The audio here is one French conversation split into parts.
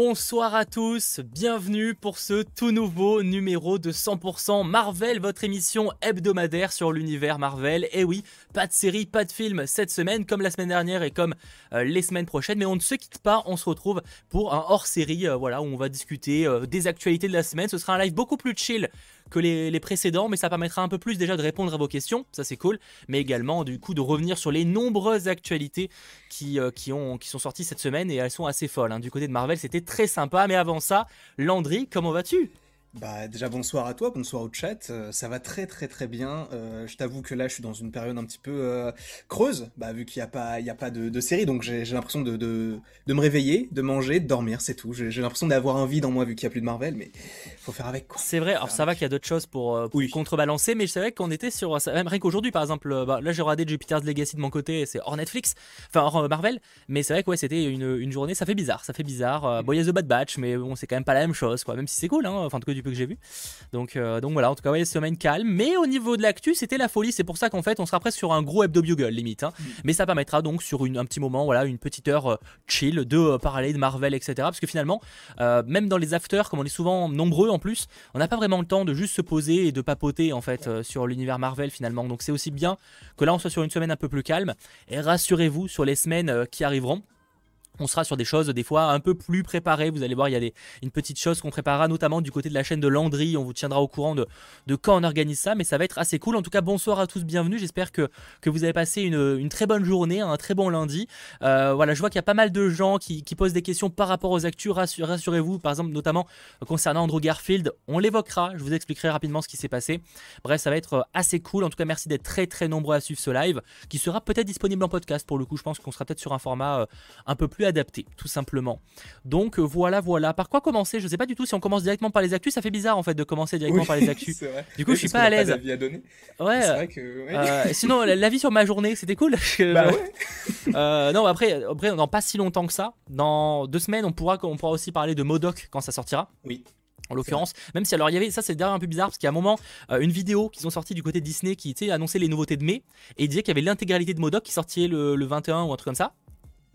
Bonsoir à tous, bienvenue pour ce tout nouveau numéro de 100% Marvel, votre émission hebdomadaire sur l'univers Marvel. Et oui, pas de série, pas de film cette semaine, comme la semaine dernière et comme euh, les semaines prochaines, mais on ne se quitte pas, on se retrouve pour un hors-série, euh, voilà, où on va discuter euh, des actualités de la semaine. Ce sera un live beaucoup plus chill que les, précédents, mais ça permettra un peu plus déjà de répondre à vos questions, ça c'est cool, mais également du coup de revenir sur les nombreuses actualités qui, euh, ont, qui sont sorties cette semaine et elles sont assez folles. Hein. Du côté de Marvel, c'était très sympa, mais avant ça, Landry, comment vas-tu? Bah déjà bonsoir à toi, bonsoir au chat, euh, ça va très très très bien. Euh, je t'avoue que là je suis dans une période un petit peu euh, creuse, bah, vu qu'il n'y a pas, il a pas de, série, donc j'ai l'impression de, de, de, me réveiller, de manger, de dormir, c'est tout. J'ai l'impression d'avoir un vide en moi vu qu'il n'y a plus de Marvel, mais faut faire avec quoi. C'est vrai, alors ça va qu'il y a d'autres choses pour, contrebalancer, mais c'est vrai qu'on était sur, même rien qu'aujourd'hui par exemple, bah, là j'ai regardé Jupiter's Legacy de mon côté, c'est hors Netflix, enfin hors Marvel, mais c'est vrai que ouais, c'était une, une, journée, ça fait bizarre, ça fait bizarre. bon il y a The Bad Batch, mais bon c'est quand même pas la même chose, quoi, même si c'est cool, hein, enfin en tout cas du que j'ai vu. Donc, euh, donc voilà, en tout cas, ouais, semaine calme. Mais au niveau de l'actu, c'était la folie. C'est pour ça qu'en fait, on sera presque sur un gros hebdo bugle limite. Hein. Mm. Mais ça permettra donc sur une, un petit moment, voilà, une petite heure euh, chill de euh, parler de Marvel, etc. Parce que finalement, même dans les afters, comme on est souvent nombreux en plus, on n'a pas vraiment le temps de juste se poser et de papoter en fait sur l'univers Marvel finalement. Donc c'est aussi bien que là, on soit sur une semaine un peu plus calme. Et rassurez-vous sur les semaines qui arriveront on sera sur des choses des fois un peu plus préparées. Vous allez voir, il y a une petite chose qu'on préparera, notamment du côté de la chaîne de Landry. On vous tiendra au courant de, quand on organise ça, mais ça va être assez cool. En tout cas, bonsoir à tous, bienvenue. J'espère que, vous avez passé une, très bonne journée, un très bon lundi. Euh, voilà, je vois qu'il y a pas mal de gens qui, qui, posent des questions par rapport aux actus. Rassurez-vous, par exemple, notamment concernant Andrew Garfield. On l'évoquera, je vous expliquerai rapidement ce qui s'est passé. Bref, ça va être assez cool. En tout cas, merci d'être très très nombreux à suivre ce live, qui sera peut-être disponible en podcast pour le coup. Je pense qu'on sera peut-être sur un format euh, un peu plus adapté, tout simplement. Donc euh, voilà, voilà. Par quoi commencer? Je sais pas du tout si on commence directement par les actus. Ça fait bizarre en fait de commencer directement par les actus. Du coup, je suis pas à l'aise. Ouais. Vrai que, euh, sinon, l'avis sur ma journée, c'était cool. bah ouais. Euh, non, après, après, dans pas si longtemps que ça, dans deux semaines, on pourra, on pourra aussi parler de Modoc quand ça sortira. Oui en l'occurrence. Même si alors il y avait ça c'est d'ailleurs un peu bizarre parce qu'il y a un moment une vidéo qu'ils ont sorti du côté de Disney qui annonçait les nouveautés de mai et il disait qu'il y avait l'intégralité de Modoc qui sortait le, le, 21 ou un truc comme ça.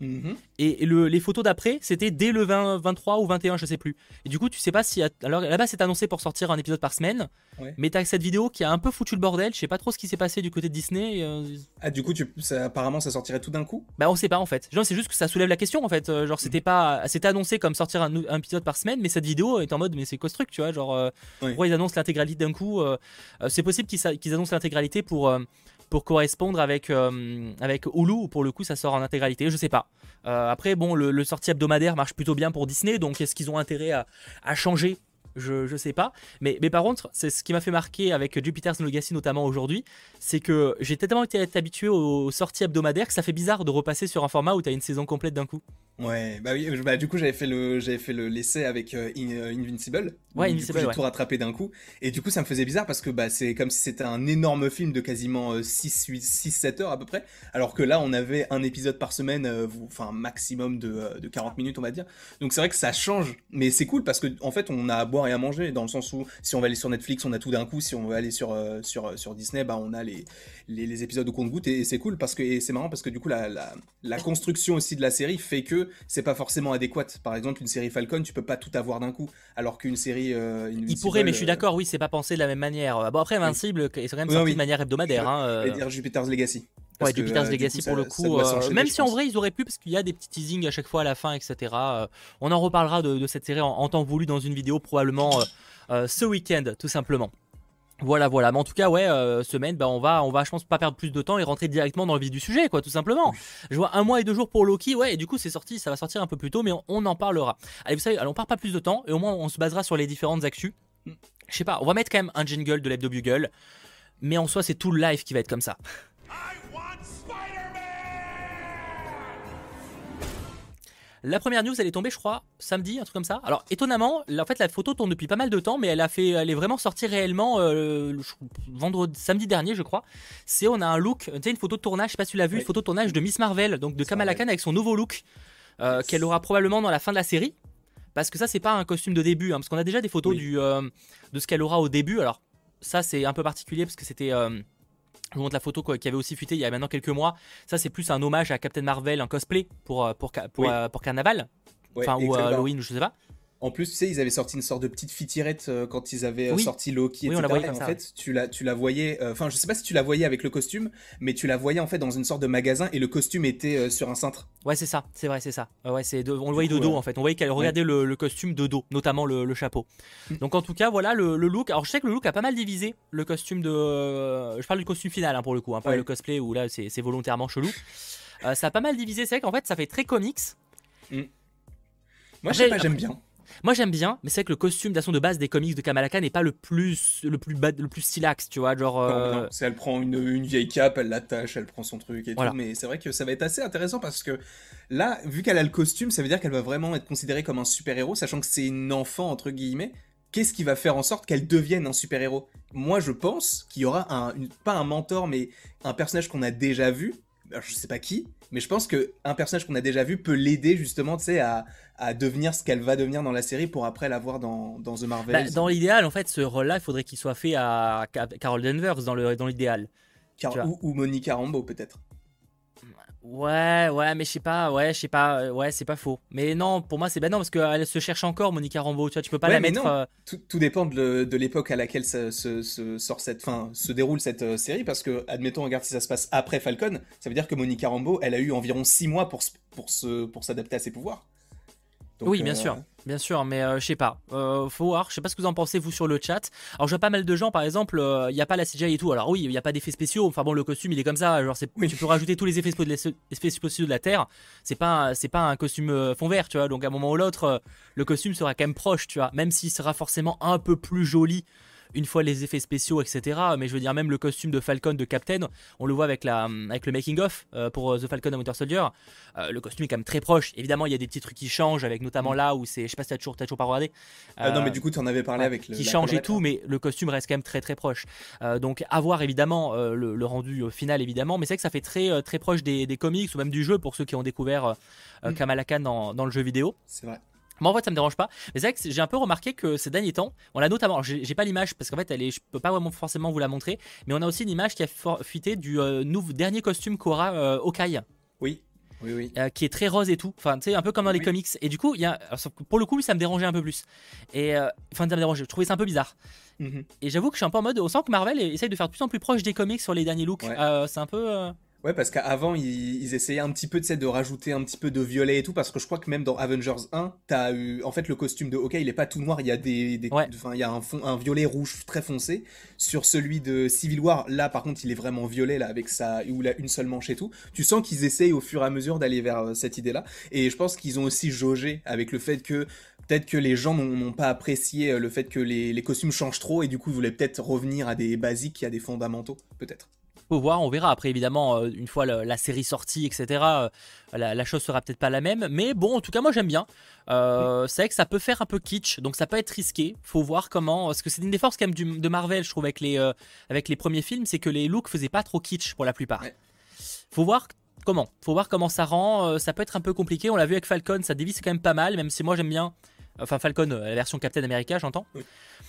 Mhm. Et les photos d'après, c'était dès le 20, 23 ou 21, je sais plus. Et du coup, tu sais pas si. Alors là-bas, c'est annoncé pour sortir un épisode par semaine. Mais t'as cette vidéo qui a un peu foutu le bordel. Je sais pas trop ce qui s'est passé du côté de Disney. Euh, ah, du coup, tu, apparemment, ça sortirait tout d'un coup? Bah, on sait pas en fait. Genre, c'est juste que ça soulève la question en fait. Euh, genre, c'était pas. C'était annoncé comme sortir un, épisode par semaine, mais cette vidéo est en mode, mais c'est quoi ce truc, tu vois? Genre, euh, pourquoi ils annoncent l'intégralité d'un coup C'est possible qu'ils annoncent l'intégralité pour pour correspondre avec, euh, avec Hulu, ou pour le coup ça sort en intégralité, je sais pas. Euh, après, bon, le, le, sortie hebdomadaire marche plutôt bien pour Disney, donc est-ce qu'ils ont intérêt à, à changer? Je, je sais pas. Mais, mais par contre, c'est ce qui m'a fait marquer avec Jupiter's Legacy notamment aujourd'hui, c'est que j'ai tellement été habitué aux sorties hebdomadaires que ça fait bizarre de repasser sur un format où tu une saison complète d'un coup. Ouais, bah oui, bah du coup j'avais fait le j'avais fait le l'essai avec euh, euh, Invincible. Ouais, Invincible. J'ai tout rattrapé d'un coup et du coup ça me faisait bizarre parce que bah c'est comme si c'était un énorme film de quasiment 6 8 6 7 heures à peu près alors que là on avait un épisode par semaine euh, enfin maximum de, de 40 minutes on va dire. Donc c'est vrai que ça change mais c'est cool parce que en fait on a à boire et à manger dans le sens où si on va aller sur Netflix on a tout d'un coup, si on va aller sur sur sur Disney bah on a les les, épisodes au compte-goutte et, c'est cool parce que c'est marrant parce que du coup la, la, la construction aussi de la série fait que c'est pas forcément adéquate. Par exemple, une série Falcon, tu peux pas tout avoir d'un coup, alors qu'une série. Euh, Il pourrait, mais je suis euh, d'accord, oui, c'est pas pensé de la même manière. Bon, après, Invincible, c'est quand même sorti de manière hebdomadaire. Hein, euh... dire Jupiter's Legacy. ouais, Jupiter's Legacy pour le coup. Euh, même si en vrai ils auraient pu, parce qu'il y a des petits teasings à chaque fois à la fin, etc. on en reparlera de, cette série en, temps voulu dans une vidéo probablement ce week-end, tout simplement. Voilà, voilà. Mais en tout cas, ouais, euh, semaine, bah, on va, on va, je pense, pas perdre plus de temps et rentrer directement dans le vif du sujet, quoi, tout simplement. Je vois un mois et deux jours pour Loki, ouais, et du coup, c'est sorti, ça va sortir un peu plus tôt, mais on, en parlera. Allez, vous savez, allez, on part pas plus de temps et au moins, on se basera sur les différentes actus. Je sais pas, on va mettre quand même un jingle de l'hebdo bugle, mais en soi, c'est tout le live qui va être comme ça. La première news, elle est tombée, je crois, samedi, un truc comme ça. Alors, étonnamment, en fait, la photo tourne depuis pas mal de temps, mais elle a fait, elle est vraiment sortie réellement euh, vendredi, samedi dernier, je crois. C'est, on a un look, tu sais, une photo de tournage, je sais pas si tu l'as vu, une photo de tournage de Miss Marvel, donc de Kamala Khan avec son nouveau look, euh, qu'elle aura probablement dans la fin de la série. Parce que ça, c'est pas un costume de début, hein, parce qu'on a déjà des photos du, euh, de ce qu'elle aura au début. Alors, ça, c'est un peu particulier parce que c'était je vous montre la photo qui avait aussi fuité il y a maintenant quelques mois. Ça, c'est plus un hommage à Captain Marvel, un cosplay pour, euh, pour, pour, euh, pour Carnaval. enfin, ou Halloween, je sais pas. En plus, tu sais, ils avaient sorti une sorte de petite fitirette euh, quand ils avaient euh, sorti Loki, etc. et en fait, tu la, tu la voyais. Euh, enfin, je sais pas si tu la voyais avec le costume, mais tu la voyais en fait dans une sorte de magasin et le costume était sur un cintre. Ouais, c'est ça. C'est vrai, c'est ça. ouais, c'est on le voyait de dos en fait. On voyait qu'elle regardait le, costume de dos, notamment le, chapeau. Mm. Donc en tout cas, voilà le, look. Alors je sais que le look a pas mal divisé le costume de. je parle du costume final hein, pour le coup, un peu le cosplay où là c'est volontairement chelou. ça a pas mal divisé. C'est vrai qu'en fait, ça fait très comics. Mm. Moi, je sais pas, j'aime bien. Moi j'aime bien, mais c'est vrai que le costume d'assaut de base des comics de Kamala Khan n'est pas le plus le plus le plus stylax, tu vois, genre. Euh... elle prend une, une, vieille cape, elle l'attache, elle prend son truc et tout. Mais c'est vrai que ça va être assez intéressant parce que là, vu qu'elle a le costume, ça veut dire qu'elle va vraiment être considérée comme un super héros, sachant que c'est une enfant entre guillemets. Qu'est-ce qui va faire en sorte qu'elle devienne un super héros Moi, je pense qu'il y aura un, pas un mentor, mais un personnage qu'on a déjà vu. Je sais pas qui, mais je pense qu'un personnage qu'on a déjà vu peut l'aider justement, tu sais, à, à, devenir ce qu'elle va devenir dans la série pour après la voir dans, dans The Marvels. Bah, dans l'idéal, en fait, ce rôle-là, il faudrait qu'il soit fait à Carol Danvers dans l'idéal. Dans ou, ou Monica Rambeau peut-être. Ouais, ouais, mais je sais pas, ouais, je sais pas, euh, ouais, c'est pas faux. Mais non, pour moi, c'est ben non, parce qu'elle se cherche encore, Monica Rambeau, tu vois, tu peux pas la mettre. Euh, tout, dépend de l'époque à laquelle se, sort cette, fin, se déroule cette euh, série, parce que, admettons, regarde si ça se passe après Falcon, ça veut dire que Monica Rambeau, elle a eu environ 6 mois pour, pour, pour s'adapter à ses pouvoirs oui, bien sûr, bien sûr, mais euh, je sais pas. Euh, faut voir, je sais pas ce que vous en pensez vous sur le chat. Alors, je vois pas mal de gens, par exemple, il n'y a pas la CGI et tout. Alors oui, il n'y a pas d'effets spéciaux. Enfin bon, le costume, il est comme ça. Genre, tu peux rajouter tous les effets spéciaux de la Terre. C'est pas, c'est pas un costume euh, fond vert, tu vois. Donc à un moment ou l'autre, le costume sera quand même proche, tu vois. Même s'il sera forcément un peu plus joli une fois les effets spéciaux, etc. Mais je veux dire, même le costume de Falcon de Captain, on le voit avec, la, avec le making-of euh, pour euh, The Falcon and Winter Soldier. Euh, le costume est quand même très proche. Évidemment, il y a des petits trucs qui changent, avec notamment mm. là où c'est. Je sais pas si t'as toujours, as toujours pas regardé. non, mais du coup, tu en avais parlé avec le. Qui change et tout, mais le costume reste quand même très très proche. donc, avoir évidemment le, rendu final, évidemment, mais c'est que ça fait très, très proche des, comics ou même du jeu pour ceux qui ont découvert mm. Kamala Khan dans, dans le jeu vidéo. C'est vrai. Moi en fait ça me dérange pas. Mais c'est vrai que j'ai un peu remarqué que ces derniers temps, on a notamment, j'ai pas l'image parce qu'en fait elle est, je peux pas vraiment forcément vous la montrer, mais on a aussi une image qui a fuité du euh, nouveau, dernier costume qu'aura euh, Okai. Oui. Oui, oui. Euh, qui est très rose et tout. Enfin, tu sais, un peu comme dans les comics. Et du coup, y a, pour le coup, ça me dérangeait un peu plus. Et enfin, ça me dérangeait. Je trouvais ça un peu bizarre. Mhm. Et j'avoue que je suis un peu en mode. On sent que Marvel essaye de faire de plus en plus proche des comics sur les derniers looks. c'est un peu. Ouais, parce qu'avant, ils, essayaient un petit peu de, de rajouter un petit peu de violet et tout, parce que je crois que même dans Avengers 1, t'as eu. En fait, le costume de Hawkeye, il est pas tout noir, il y a des. des il y a un, fond, un violet rouge très foncé. Sur celui de Civil War, là, par contre, il est vraiment violet, là, avec ça, où il a une seule manche et tout. Tu sens qu'ils essayent au fur et à mesure d'aller vers euh, cette idée-là. Et je pense qu'ils ont aussi jaugé avec le fait que peut-être que les gens n'ont pas apprécié euh, le fait que les, les costumes changent trop, et du coup, ils voulaient peut-être revenir à des basiques, à des fondamentaux, peut-être faut voir, on verra. Après, évidemment, euh, une fois la, série sortie, etc., euh, la, chose sera peut-être pas la même. Mais bon, en tout cas, moi j'aime bien. Euh, c'est vrai que ça peut faire un peu kitsch, donc ça peut être risqué. Faut voir comment. Parce que c'est une des forces quand même du, de Marvel, je trouve, avec les, avec les premiers films, c'est que les looks faisaient pas trop kitsch pour la plupart. Faut voir comment. Faut voir comment ça rend. ça peut être un peu compliqué. On l'a vu avec Falcon, ça dévisse quand même pas mal, même si moi j'aime bien. Enfin, Falcon, la version Captain America, j'entends.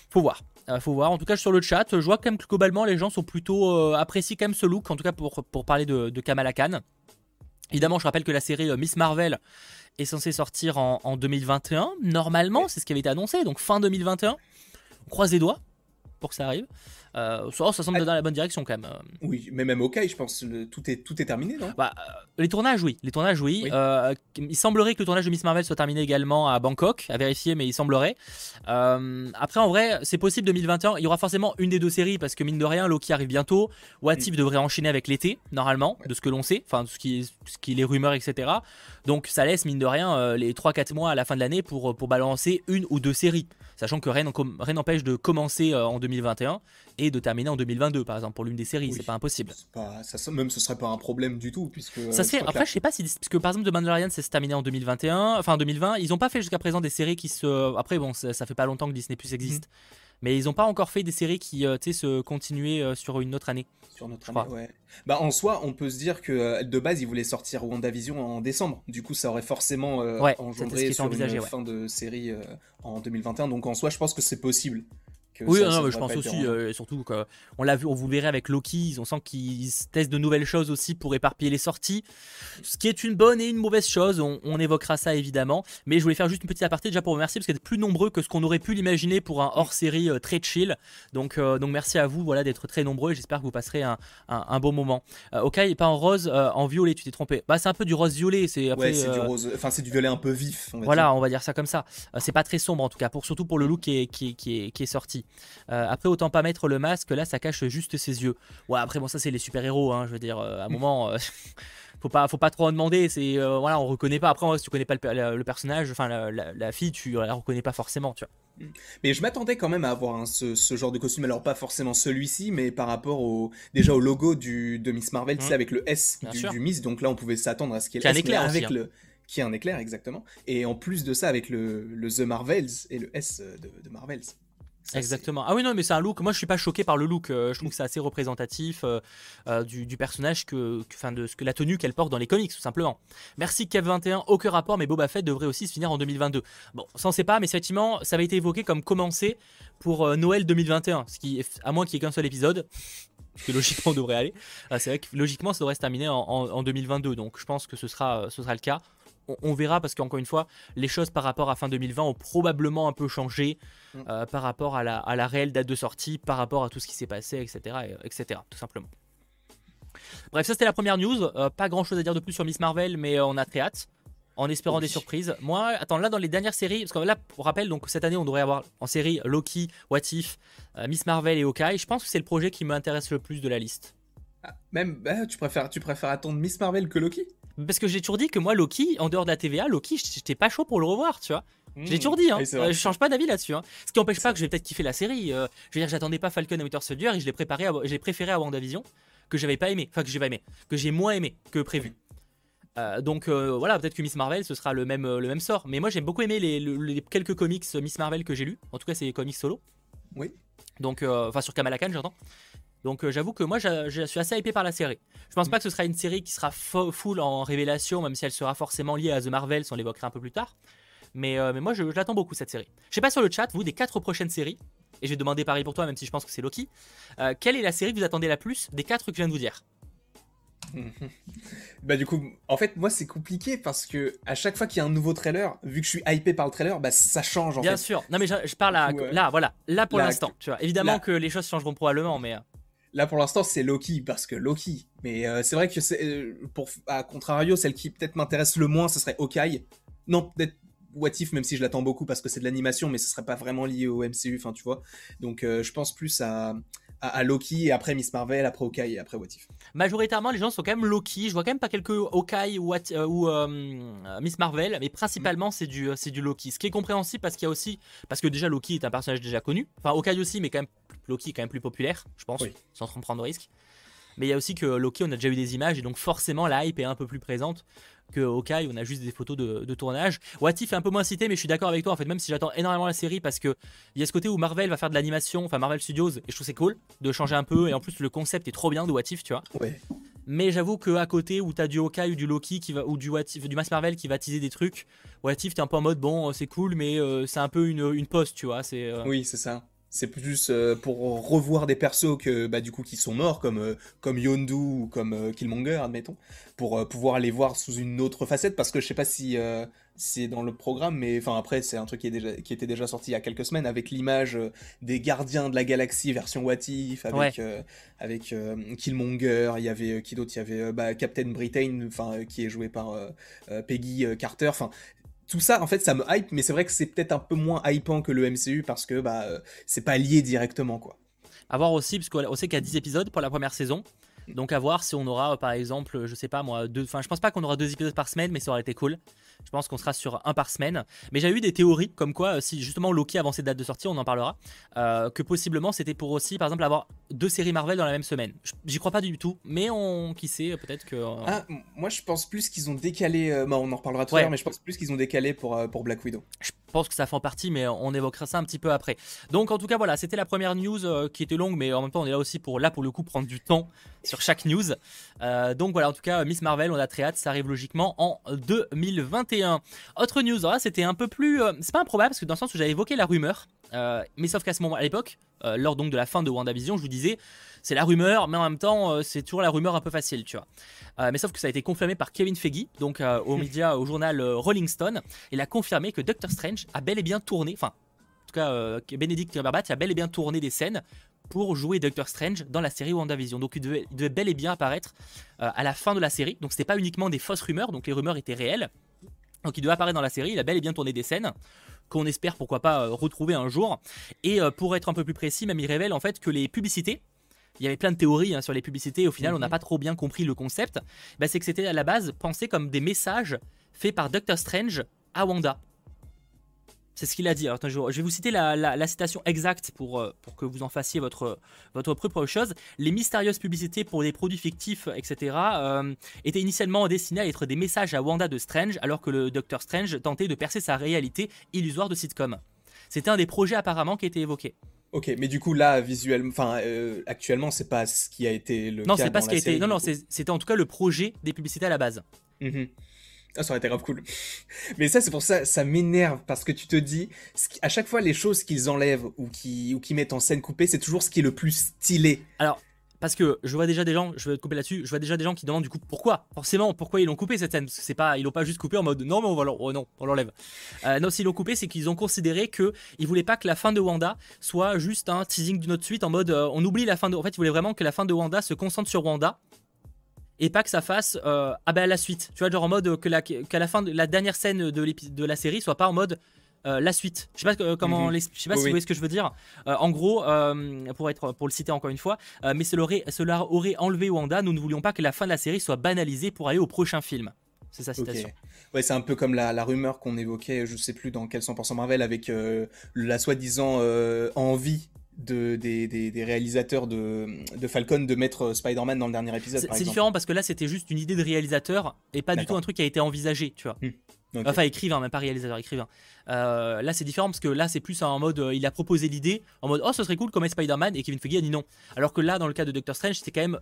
Faut voir. Euh, faut voir. En tout cas, sur le chat, je vois quand même que globalement, les gens sont plutôt euh, apprécient quand même ce look, en tout cas pour, pour parler de, de, Kamala Khan. Évidemment, je rappelle que la série euh, Miss Marvel est censée sortir en, en 2021. Normalement, c'est ce qui avait été annoncé, donc fin 2021. On croise les doigts pour que ça arrive. Euh, ça, semble dans la bonne direction quand même. Euh. Oui, mais même ok, je pense tout est tout est terminé, non? Bah, euh, Les tournages, oui. Les tournages, oui. il semblerait que le tournage de Miss Marvel soit terminé également à Bangkok, à vérifier, mais il semblerait. après, en vrai, c'est possible 2021. Il y aura forcément une des deux séries parce que mine de rien, Loki arrive bientôt. What If mm. devrait enchaîner avec l'été, normalement, de ce que l'on sait, enfin, ce qui, ce qui est les rumeurs, etc. Donc, ça laisse mine de rien les 3-4 mois à la fin de l'année pour pour balancer une ou deux séries sachant que rien n'empêche de commencer euh, en 2021 et de terminer en 2022, par exemple, pour l'une des séries. c'est pas impossible. Pas, ça, même ce serait pas un problème du tout. Puisque, ça se fait. Après, je sais pas si. Parce que par exemple, The Mandalorian, c'est terminé en 2021, enfin 2020. Ils ont pas fait jusqu'à présent des séries qui se. Après, bon, ça, fait pas longtemps que Disney Plus existe. Mhm. Mais ils n'ont pas encore fait des séries qui euh, se continuaient euh, sur une autre année. Sur notre année, ouais. Bah, en soi, on peut se dire que euh, de base, ils voulaient sortir WandaVision en décembre. Du coup, ça aurait forcément engendré sur une fin de série en 2021. Donc en soi, je pense que c'est possible oui, je pense aussi, euh, surtout qu'on l'a vu, on vous le verrez avec Loki, on sent qu'ils testent de nouvelles choses aussi pour éparpiller les sorties, ce qui est une bonne et une mauvaise chose, on, évoquera ça évidemment, mais je voulais faire juste une petite aparté déjà pour vous remercier parce que vous êtes plus nombreux que ce qu'on aurait pu l'imaginer pour un hors-série euh, très chill, donc, euh, donc merci à vous voilà, d'être très nombreux et j'espère que vous passerez un, un, bon moment. ok, et pas en rose, en violet, tu t'es trompé. Bah c'est un peu du rose-violet, c'est ouais, c'est du rose, enfin c'est du violet un peu vif. voilà, on va dire ça comme ça. c'est pas très sombre en tout cas, pour, surtout pour le look qui est, qui qui qui est sorti. Euh, après, autant pas mettre le masque, là, ça cache juste ses yeux. Ouais, après, bon, ça, c'est les super-héros, hein, je veux dire, euh, à un moment. Euh, faut pas, faut pas trop en demander. C'est voilà, on reconnaît pas. Après, si tu connais pas le, personnage, enfin la, fille, tu la reconnais pas forcément, tu vois. Mm. Mais je m'attendais quand même à avoir ce, genre de costume. Alors pas forcément celui-ci, mais par rapport au déjà au logo du, de Miss Marvel, c'est mmh. avec le S du, Miss. Donc là, on pouvait s'attendre à ce qu'il y ait un éclair avec hein. le qui est un éclair exactement. Et en plus de ça, avec le, le The Marvels et le S de, de Marvels. Exactement. Ah oui, non, mais c'est un look. Moi, je suis pas choqué par le look. Euh, je trouve que c'est assez représentatif euh, euh, du, personnage, que, de ce que la tenue qu'elle porte dans les comics, tout simplement. Merci Kev21. Aucun rapport, mais Boba Fett devrait aussi se finir en 2022. Bon, ça on sait pas, mais effectivement, ça avait été évoqué comme commencé pour Noël 2021, ce qui, à moins qu'il y ait qu'un seul épisode. que logiquement devrait aller. c'est vrai que logiquement ça devrait se terminer en, en, 2022, donc je pense que ce sera, ce sera le cas on, verra parce qu'encore une fois, les choses par rapport à fin 2020 ont probablement un peu changé mm. euh, par rapport à la, réelle date de sortie, par rapport à tout ce qui s'est passé, etc., etc. Tout simplement. Bref, ça c'était la première news. Euh, pas grand chose à dire de plus sur Miss Marvel, mais euh, on a très hâte. En espérant des surprises. Moi, attends, là dans les dernières séries, parce que là, pour rappel, donc cette année on devrait avoir en série Loki, What If, Miss Marvel et Hawkeye. Je pense que c'est le projet qui m'intéresse le plus de la liste. Même, bah, tu préfères, tu préfères attendre Miss Marvel que Loki? Parce que j'ai toujours dit que moi, Loki, en dehors de la TVA, Loki, j'étais pas chaud pour le revoir, tu vois. j'ai toujours dit, hein. Euh, je change pas d'avis là-dessus. Hein. Ce qui n'empêche pas que je vais peut-être kiffer la série. Euh, je veux dire, j'attendais pas Falcon et Winter Soldier et je l'ai préparé, j'ai préféré à WandaVision que j'avais pas aimé, enfin que j'ai pas aimé, que j'ai moins aimé que prévu. Euh, donc voilà, peut-être que Miss Marvel ce sera le même, le même sort. Mais moi j'ai beaucoup aimé les, quelques comics Miss Marvel que j'ai lus. En tout cas, c'est les comics solo. Oui. Donc, enfin sur Kamala Khan, j'entends. Donc euh, j'avoue que moi je, suis assez hypé par la série. Je pense pas que ce sera une série qui sera full en révélation, même si elle sera forcément liée à The Marvels, on l'évoquera un peu plus tard. Mais, euh, mais moi je, l'attends beaucoup cette série. Je sais pas sur le chat, vous, des quatre prochaines séries, et je vais demander pareil pour toi, même si je pense que c'est Loki, euh, quelle est la série que vous attendez la plus des quatre que je viens de vous dire? Bah du coup, en fait, moi c'est compliqué parce que à chaque fois qu'il y a un nouveau trailer, vu que je suis hypé par le trailer, bah ça change en Bien sûr. Non mais je, parle là, voilà, là pour l'instant. Tu vois, évidemment que les choses changeront probablement, mais. Là pour l'instant c'est Loki parce que Loki. Mais euh, c'est vrai que c'est euh, pour à contrario celle qui peut-être m'intéresse le moins ce serait Hawkeye. Non peut-être What If même si je l'attends beaucoup parce que c'est de l'animation mais ce serait pas vraiment lié au MCU. Enfin tu vois. Donc euh, je pense plus à, à, Loki et après Miss Marvel après Hawkeye et après What If. Majoritairement les gens sont quand même Loki. Je vois quand même pas quelques Hawkeye ou, ou Miss Marvel mais principalement c'est du c'est du Loki. Ce qui est compréhensible parce qu'il y a aussi parce que déjà Loki est un personnage déjà connu. Enfin Hawkeye aussi mais quand même Loki est quand même plus populaire, je pense, sans trop prendre de risques. Mais il y a aussi que Loki, on a déjà eu des images et donc forcément la hype est un peu plus présente que Hawkeye, on a juste des photos de, tournage. What If est un peu moins cité, mais je suis d'accord avec toi en fait, même si j'attends énormément la série parce que il y a ce côté où Marvel va faire de l'animation, enfin Marvel Studios, et je trouve c'est cool de changer un peu et en plus le concept est trop bien de What If, tu vois. Mais j'avoue qu'à côté où t'as du Hawkeye ou du Loki qui va, ou du, What If, du Mass Marvel qui va teaser des trucs, What If t'es un peu en mode bon c'est cool mais euh, c'est un peu une, une poste, tu vois. C'est, euh, Oui c'est ça. C'est plus euh, pour revoir des persos que bah, du coup qui sont morts comme euh, comme Yondu ou comme euh, Killmonger admettons pour pouvoir les voir sous une autre facette parce que je sais pas si c'est dans le programme mais enfin après c'est un truc qui est déjà qui était déjà sorti il y a quelques semaines avec l'image des gardiens de la galaxie version What If avec avec Killmonger, il y avait qui d'autre? Il y avait bah, Captain Britain enfin qui est joué par Peggy Carter. Enfin tout ça, en fait, ça me hype, mais c'est vrai que c'est peut-être un peu moins hypant que le MCU parce que bah, euh, c'est pas lié directement, quoi. À voir aussi, parce qu'on sait qu'il y a 10 épisodes pour la première saison. Donc à voir si on aura par exemple, je sais pas moi, deux. Enfin, je pense pas qu'on aura deux épisodes par semaine, mais ça aurait été cool. Je pense qu'on sera sur un par semaine. Mais j'ai eu des théories comme quoi, euh, si justement Loki avançait de date de sortie, on en parlera, euh, que possiblement c'était pour aussi, par exemple, avoir deux séries Marvel dans la même semaine. J'y crois pas du tout, mais on, qui sait, peut-être que. Euh, ah, moi je pense plus qu'ils ont décalé. Bah, on en reparlera tout à l'heure, mais je pense plus qu'ils ont décalé pour, pour Black Widow. Je pense que ça fait en partie, mais on évoquera ça un petit peu après. Donc en tout cas, voilà, c'était la première news qui était longue, mais en même temps, on est là aussi pour là pour le coup prendre du temps sur chaque news. donc voilà, en tout cas, Miss Marvel, on a très hâte, ça arrive logiquement en 2021. Autre news, là c'était un peu plus. Euh, c'est pas improbable parce que dans le sens où j'avais évoqué la rumeur mais sauf qu'à ce moment, à l'époque, lors donc de la fin de WandaVision, je vous disais, c'est la rumeur, mais en même temps, c'est toujours la rumeur un peu facile, tu vois. mais sauf que ça a été confirmé par Kevin Feige, donc au média, au journal Rolling Stone. Il a confirmé que Doctor Strange a bel et bien tourné, enfin, en tout cas, Benedict Cumberbatch a bel et bien tourné des scènes pour jouer Doctor Strange dans la série WandaVision. Donc il devait, bel et bien apparaître euh, à la fin de la série. Donc c'était pas uniquement des fausses rumeurs, donc les rumeurs étaient réelles. Donc il devait apparaître dans la série, il a bel et bien tourné des scènes qu'on espère pourquoi pas euh, retrouver un jour. Et euh, pour être un peu plus précis, même il révèle en fait que les publicités, il y avait plein de théories hein, sur les publicités, au final on n'a mhm. pas trop bien compris le concept, bah, c'est que c'était à la base pensé comme des messages faits par Doctor Strange à Wanda. C'est ce qu'il a dit. Alors, je vais vous citer la, citation exacte pour, euh, pour que vous en fassiez votre, votre propre chose. Les mystérieuses publicités pour des produits fictifs, etc., euh, étaient initialement destinées à être des messages à Wanda de Strange, alors que le Docteur Strange tentait de percer sa réalité illusoire de sitcom. C'était un des projets apparemment qui était évoqué. Ok, mais du coup là, visuellement, enfin, euh, actuellement, c'est pas ce qui a été le non, c'est pas ce qui a été. Non, non, c'était en tout cas le projet des publicités à la base. Mm ah, ça aurait été grave cool. Mais ça, c'est pour ça, ça m'énerve parce que tu te dis, à chaque fois, les choses qu'ils enlèvent ou qui mettent en scène coupée, c'est toujours ce qui est le plus stylé. Alors, parce que je vois déjà des gens, je vais te couper là-dessus, je vois déjà des gens qui demandent du coup pourquoi, forcément, pourquoi ils l'ont coupé cette scène? C'est pas, ils l'ont pas juste coupé en mode non mais on va oh, non, on l'enlève. Euh, non, s'ils l'ont coupé, c'est qu'ils ont considéré que ils voulaient pas que la fin de Wanda soit juste un teasing d'une autre suite en mode euh, on oublie la fin de. En fait, ils voulaient vraiment que la fin de Wanda se concentre sur Wanda et pas que ça fasse euh, ah ben la suite. Tu vois genre en mode que la, qu'à la fin de la dernière scène de, de la série soit pas en mode euh, la suite. Je sais pas euh, comment mhm. je sais pas si vous voyez ce que je veux dire. En gros pour être pour le citer encore une fois mais cela aurait, cela aurait enlevé Wanda nous ne voulions pas que la fin de la série soit banalisée pour aller au prochain film. C'est sa citation. Ouais, c'est un peu comme la, la rumeur qu'on évoquait, je sais plus dans quel 100% Marvel, avec la soi-disant envie de, des, des, réalisateurs de, de, Falcon de mettre euh, Spider-Man dans le dernier épisode. C'est différent parce que là c'était juste une idée de réalisateur et pas du tout un truc qui a été envisagé, tu vois. Hmm. Enfin, écrivain, même pas réalisateur, écrivain. Euh, là, c'est différent parce que là, c'est plus en mode, euh, il a proposé l'idée en mode, oh, ce serait cool comme Spider-Man, et Kevin Feige a dit non. Alors que là, dans le cas de Doctor Strange, c'était quand même,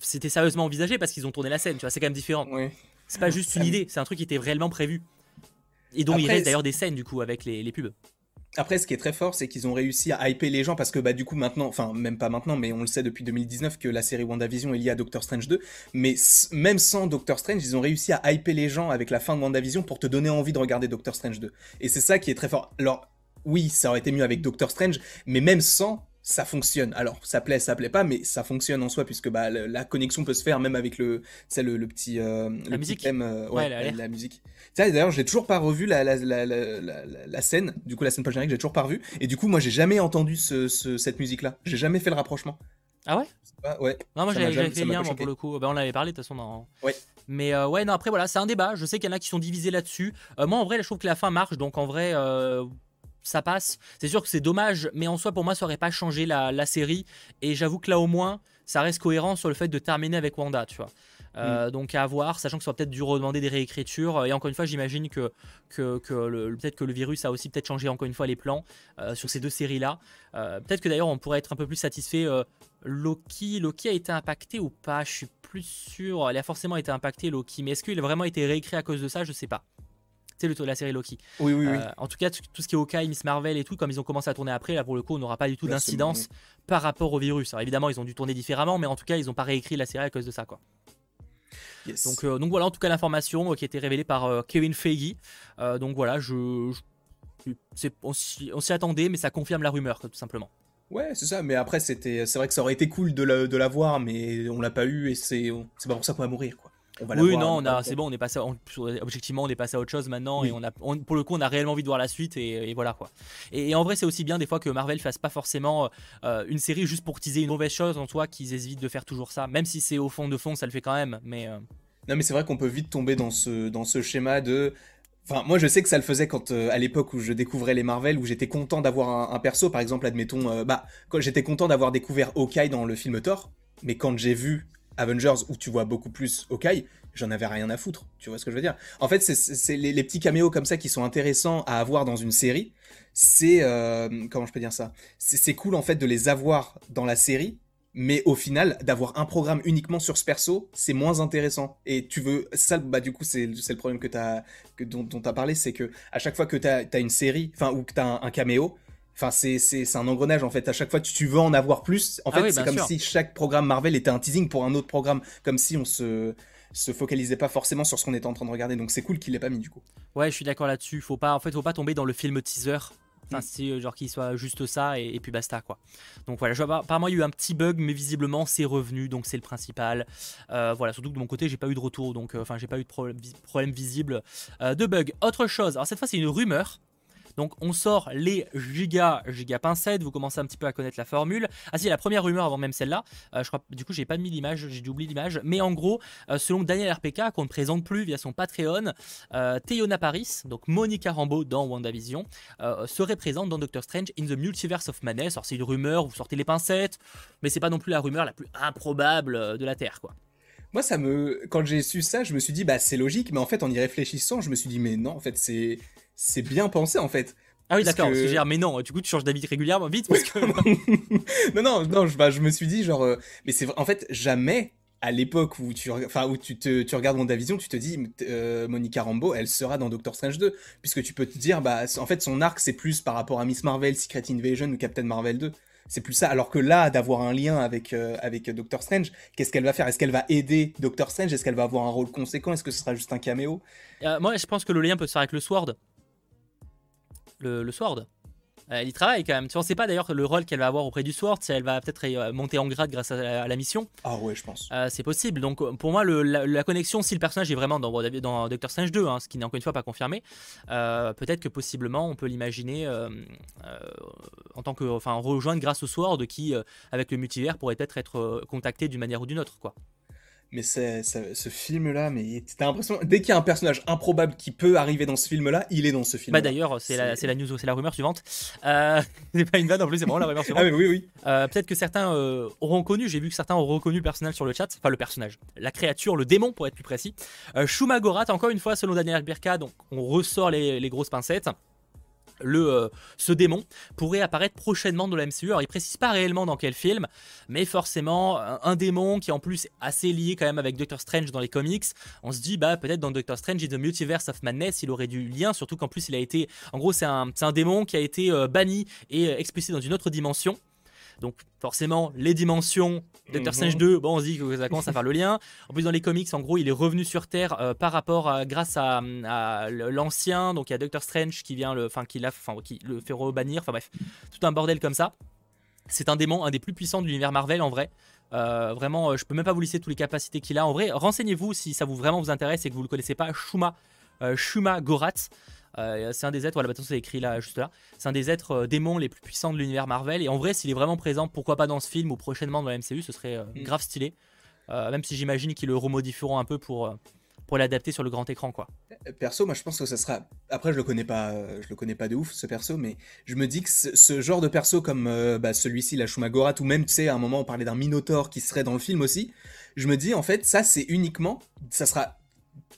c'était sérieusement envisagé parce qu'ils ont tourné la scène, tu vois, c'est quand même différent. C'est pas juste une idée, c'est un truc qui était réellement prévu. Et dont il reste d'ailleurs des scènes du coup avec les, les pubs. Après, ce qui est très fort, c'est qu'ils ont réussi à hyper les gens parce que bah du coup maintenant, enfin même pas maintenant, mais on le sait depuis 2019 que la série WandaVision est liée à Doctor Strange 2. Mais même sans Doctor Strange, ils ont réussi à hyper les gens avec la fin de WandaVision pour te donner envie de regarder Doctor Strange 2. Et c'est ça qui est très fort. Alors oui, ça aurait été mieux avec Doctor Strange, mais même sans, ça fonctionne. Alors, ça plaît, ça plaît pas, mais ça fonctionne en soi, puisque bah, la connexion peut se faire même avec le, le, le petit, euh, la musique. thème, euh, ouais, la, musique. D'ailleurs, j'ai toujours pas revu la, la, scène, du coup, la scène post-générique, j'ai toujours pas revu. Et du coup, moi, j'ai jamais entendu ce, cette musique-là. J'ai jamais fait le rapprochement. Ah ouais? Ouais. Non, moi, j'avais fait lien, pour le coup. Bah, on avait parlé, de toute façon. Dans... Ouais. Mais euh, ouais, non, après, voilà, c'est un débat. Je sais qu'il y en a qui sont divisés là-dessus. moi, en vrai, je trouve que la fin marche, donc en vrai ça passe. C'est sûr que c'est dommage, mais en soi, pour moi, ça aurait pas changé la, série. Et j'avoue que là, au moins, ça reste cohérent sur le fait de terminer avec Wanda, tu vois. Euh, mm. Donc à voir, sachant que ça va peut-être dû redemander des réécritures. Et encore une fois, j'imagine que, que, peut-être que le virus a aussi peut-être changé encore une fois les plans euh, sur ces deux séries-là. Euh, peut-être que d'ailleurs on pourrait être un peu plus satisfait. Loki, Loki a été impacté ou pas? Je suis plus sûr. Elle a forcément été impacté Loki, mais est-ce qu'il a vraiment été réécrit à cause de ça? Je sais pas c'est le la série Loki. Oui, oui, oui. Euh, en tout cas, tout ce qui est Hawkeye, Miss Marvel et tout, comme ils ont commencé à tourner après, là pour le coup, on n'aura pas du tout d'incidence par rapport au virus. Alors évidemment, ils ont dû tourner différemment, mais en tout cas, ils n'ont pas réécrit la série à cause de ça, quoi. Donc, euh, donc voilà, en tout cas, l'information euh, qui a été révélée par Kevin Feige. donc voilà, je, on s'y attendait, mais ça confirme la rumeur, tout simplement. Ouais, c'est ça, mais après, c'était, c'est vrai que ça aurait été cool de la, de la voir, mais on l'a pas eu et c'est, c'est pas pour ça qu'on va mourir, quoi oui, non, on a, c'est bon, on est passé, objectivement, on est passé à autre chose maintenant et on a, pour le coup, on a réellement envie de voir la suite et, voilà quoi. Et, en vrai, c'est aussi bien des fois que Marvel fasse pas forcément euh, une série juste pour teaser une mauvaise chose en soi, qu'ils évitent de faire toujours ça, même si c'est au fond de fond, ça le fait quand même. Mais euh. non, mais c'est vrai qu'on peut vite tomber dans ce dans ce schéma de Enfin, moi, je sais que ça le faisait quand, euh, à l'époque où je découvrais les Marvel, où j'étais content d'avoir un, perso, par exemple, admettons, bah, quand j'étais content d'avoir découvert Hawkeye dans le film Thor, mais quand j'ai vu Avengers, où tu vois beaucoup plus Hawkeye, j'en avais rien à foutre. Tu vois ce que je veux dire En fait, c'est les, petits caméos comme ça qui sont intéressants à avoir dans une série. C'est euh, comment je peux dire ça? C'est cool en fait de les avoir dans la série, mais au final, d'avoir un programme uniquement sur ce perso, c'est moins intéressant. Et tu veux ça, bah du coup, c'est le problème que as, que, dont tu as parlé, c'est que à chaque fois que tu as, une série, enfin ou que tu as un, caméo, Enfin, c'est, c'est, un engrenage en fait. À chaque fois, tu, tu veux en avoir plus. En ah fait, c'est comme si chaque programme Marvel était un teasing pour un autre programme. Comme si on se, se focalisait pas forcément sur ce qu'on était en train de regarder. Donc c'est cool qu'il l'ait pas mis du coup. Ouais, je suis d'accord là-dessus. Faut pas, en fait, faut pas tomber dans le film teaser. Enfin, mm. c'est euh, genre qu'il soit juste ça et, puis basta quoi. Donc voilà, je vois, apparemment il y a eu un petit bug, mais visiblement c'est revenu, donc c'est le principal. Euh, voilà, surtout que de mon côté j'ai pas eu de retour, donc euh, enfin j'ai pas eu de problème, problème visible de bug. Autre chose, alors cette fois c'est une rumeur. Donc on sort les giga giga pincettes, vous commencez un petit peu à connaître la formule. Ah si, la première rumeur avant même celle-là, euh, je crois du coup j'ai pas mis l'image, j'ai dû oublier l'image, mais en gros, euh, selon Daniel RPK qu'on ne présente plus via son Patreon, euh, Paris, donc Monica Rambeau dans WandaVision, serait présente dans Doctor Strange in the Multiverse of Madness. Alors c'est une rumeur, vous sortez les pincettes, mais c'est pas non plus la rumeur la plus improbable de la Terre quoi. Moi, ça me, quand j'ai su ça, je me suis dit, bah c'est logique, mais en fait, en y réfléchissant, je me suis dit, mais non, en fait, c'est c'est bien pensé en fait. Ah oui, d'accord, que... mais non, du coup, tu changes d'avis régulièrement vite parce que. non, non, non, je, bah, je me suis dit, genre, euh, mais c'est en fait, jamais à l'époque où tu, enfin, où tu, te, tu regardes WandaVision, tu te dis, euh, Monica Rambeau, elle sera dans Doctor Strange 2, puisque tu peux te dire, bah, en fait, son arc, c'est plus par rapport à Miss Marvel, Secret Invasion ou Captain Marvel 2. C'est plus ça. Alors que là, d'avoir un lien avec, euh, avec Doctor Strange, qu'est-ce qu'elle va faire? Est-ce qu'elle va aider Doctor Strange? Est-ce qu'elle va avoir un rôle conséquent? Est-ce que ce sera juste un caméo? Moi, je pense que le lien peut se faire avec le Sword le, Sword. Euh, elle y travaille quand même. Tu ne sais pas d'ailleurs le rôle qu'elle va avoir auprès du Sword, si elle va peut-être euh, monter en grade grâce à, la mission. Ah ouais, je pense. Euh, c'est possible. Donc pour moi, la, connexion, si le personnage est vraiment dans, dans Doctor Strange 2, hein, ce qui n'est encore une fois pas confirmé, peut-être que possiblement on peut l'imaginer en tant que, enfin, rejoindre grâce au Sword, qui avec le multivers pourrait peut-être être contacté d'une manière ou d'une autre, quoi mais c'est, ce film-là, mais t'as l'impression, dès qu'il y a un personnage improbable qui peut arriver dans ce film-là, il est dans ce film. Bah d'ailleurs, c'est la, la, news, c'est la rumeur suivante. Euh, c'est pas une vanne en plus, c'est vraiment la rumeur suivante. ah mais oui, oui. Euh, peut-être que certains euh, auront reconnu, j'ai vu que certains ont reconnu le personnage sur le chat, enfin le personnage, la créature, le démon pour être plus précis. Euh, Shumagorat, encore une fois, selon Daniel Birka, donc on ressort les, les grosses pincettes le, euh, ce démon pourrait apparaître prochainement dans la MCU. Alors il précise pas réellement dans quel film, mais forcément un, démon qui en plus est assez lié quand même avec Doctor Strange dans les comics. On se dit bah peut-être dans Doctor Strange in the Multiverse of Madness il aurait du lien, surtout qu'en plus il a été, en gros c'est un, un, démon qui a été euh, banni et euh, expulsé dans une autre dimension. Donc forcément, les dimensions, Doctor mhm. Strange 2, bon, on se dit que ça commence à faire le lien. En plus, dans les comics, en gros, il est revenu sur Terre euh, par rapport à, grâce à, l'ancien. Donc il y a Doctor Strange qui vient le, enfin qui, enfin, qui le fait rebannir. Enfin bref, tout un bordel comme ça. C'est un démon, un des plus puissants de l'univers Marvel en vrai. Euh, vraiment, euh, je peux même pas vous lister toutes les capacités qu'il a. En vrai, renseignez-vous si ça vous vraiment vous intéresse et que vous le connaissez pas. Shuma, Shuma Gorat. Euh, c'est un des êtres, voilà, maintenant c'est écrit là, juste là. C'est un des êtres euh, démons les plus puissants de l'univers Marvel. Et en vrai, s'il est vraiment présent, pourquoi pas dans ce film ou prochainement dans la MCU, ce serait euh, mm. grave stylé. même si j'imagine qu'ils le remodifieront un peu pour, pour l'adapter sur le grand écran, quoi. Perso, moi je pense que ça sera. Après, je le connais pas, je le connais pas de ouf ce perso, mais je me dis que ce, genre de perso comme bah, celui-ci, la Shumagorat, ou même tu sais, à un moment on parlait d'un Minotaur qui serait dans le film aussi. Je me dis en fait, ça c'est uniquement, ça sera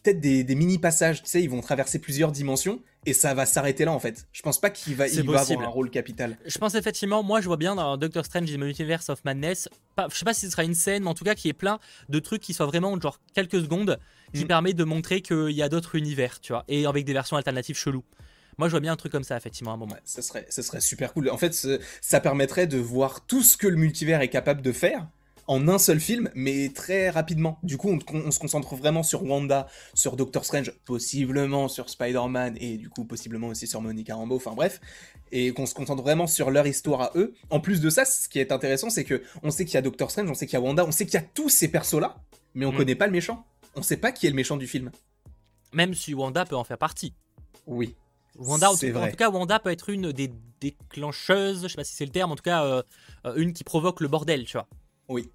peut-être des, mini passages, tu sais, ils vont traverser plusieurs dimensions et ça va s'arrêter là en fait. Je pense pas qu'il va, il va avoir un rôle capital. Je pense effectivement, moi je vois bien dans Doctor Strange in the Multiverse of Madness, pas, je sais pas si ce sera une scène, mais en tout cas qui est plein de trucs qui soient vraiment genre quelques secondes, qui mm. permet de montrer qu'il y a d'autres univers, tu vois, et avec des versions alternatives cheloues. Moi, je vois bien un truc comme ça, effectivement, à un moment. ça, serait, ça serait super cool. En fait, ça permettrait de voir tout ce que le multivers est capable de faire en un seul film, mais très rapidement. Du coup, on, se concentre vraiment sur Wanda, sur Doctor Strange, possiblement sur Spider-Man et du coup possiblement aussi sur Monica Rambeau. Enfin bref, et qu'on se concentre vraiment sur leur histoire à eux. En plus de ça, ce qui est intéressant, c'est que on sait qu'il y a Doctor Strange, on sait qu'il y a Wanda, on sait qu'il y a tous ces persos là, mais on mm. connaît pas le méchant. On sait pas qui est le méchant du film. Même si Wanda peut en faire partie. Oui. Wanda, en, tout cas, Wanda peut être une des déclencheuses, je sais pas si c'est le terme, en tout cas, euh, euh, une qui provoque le bordel, tu vois. Oui.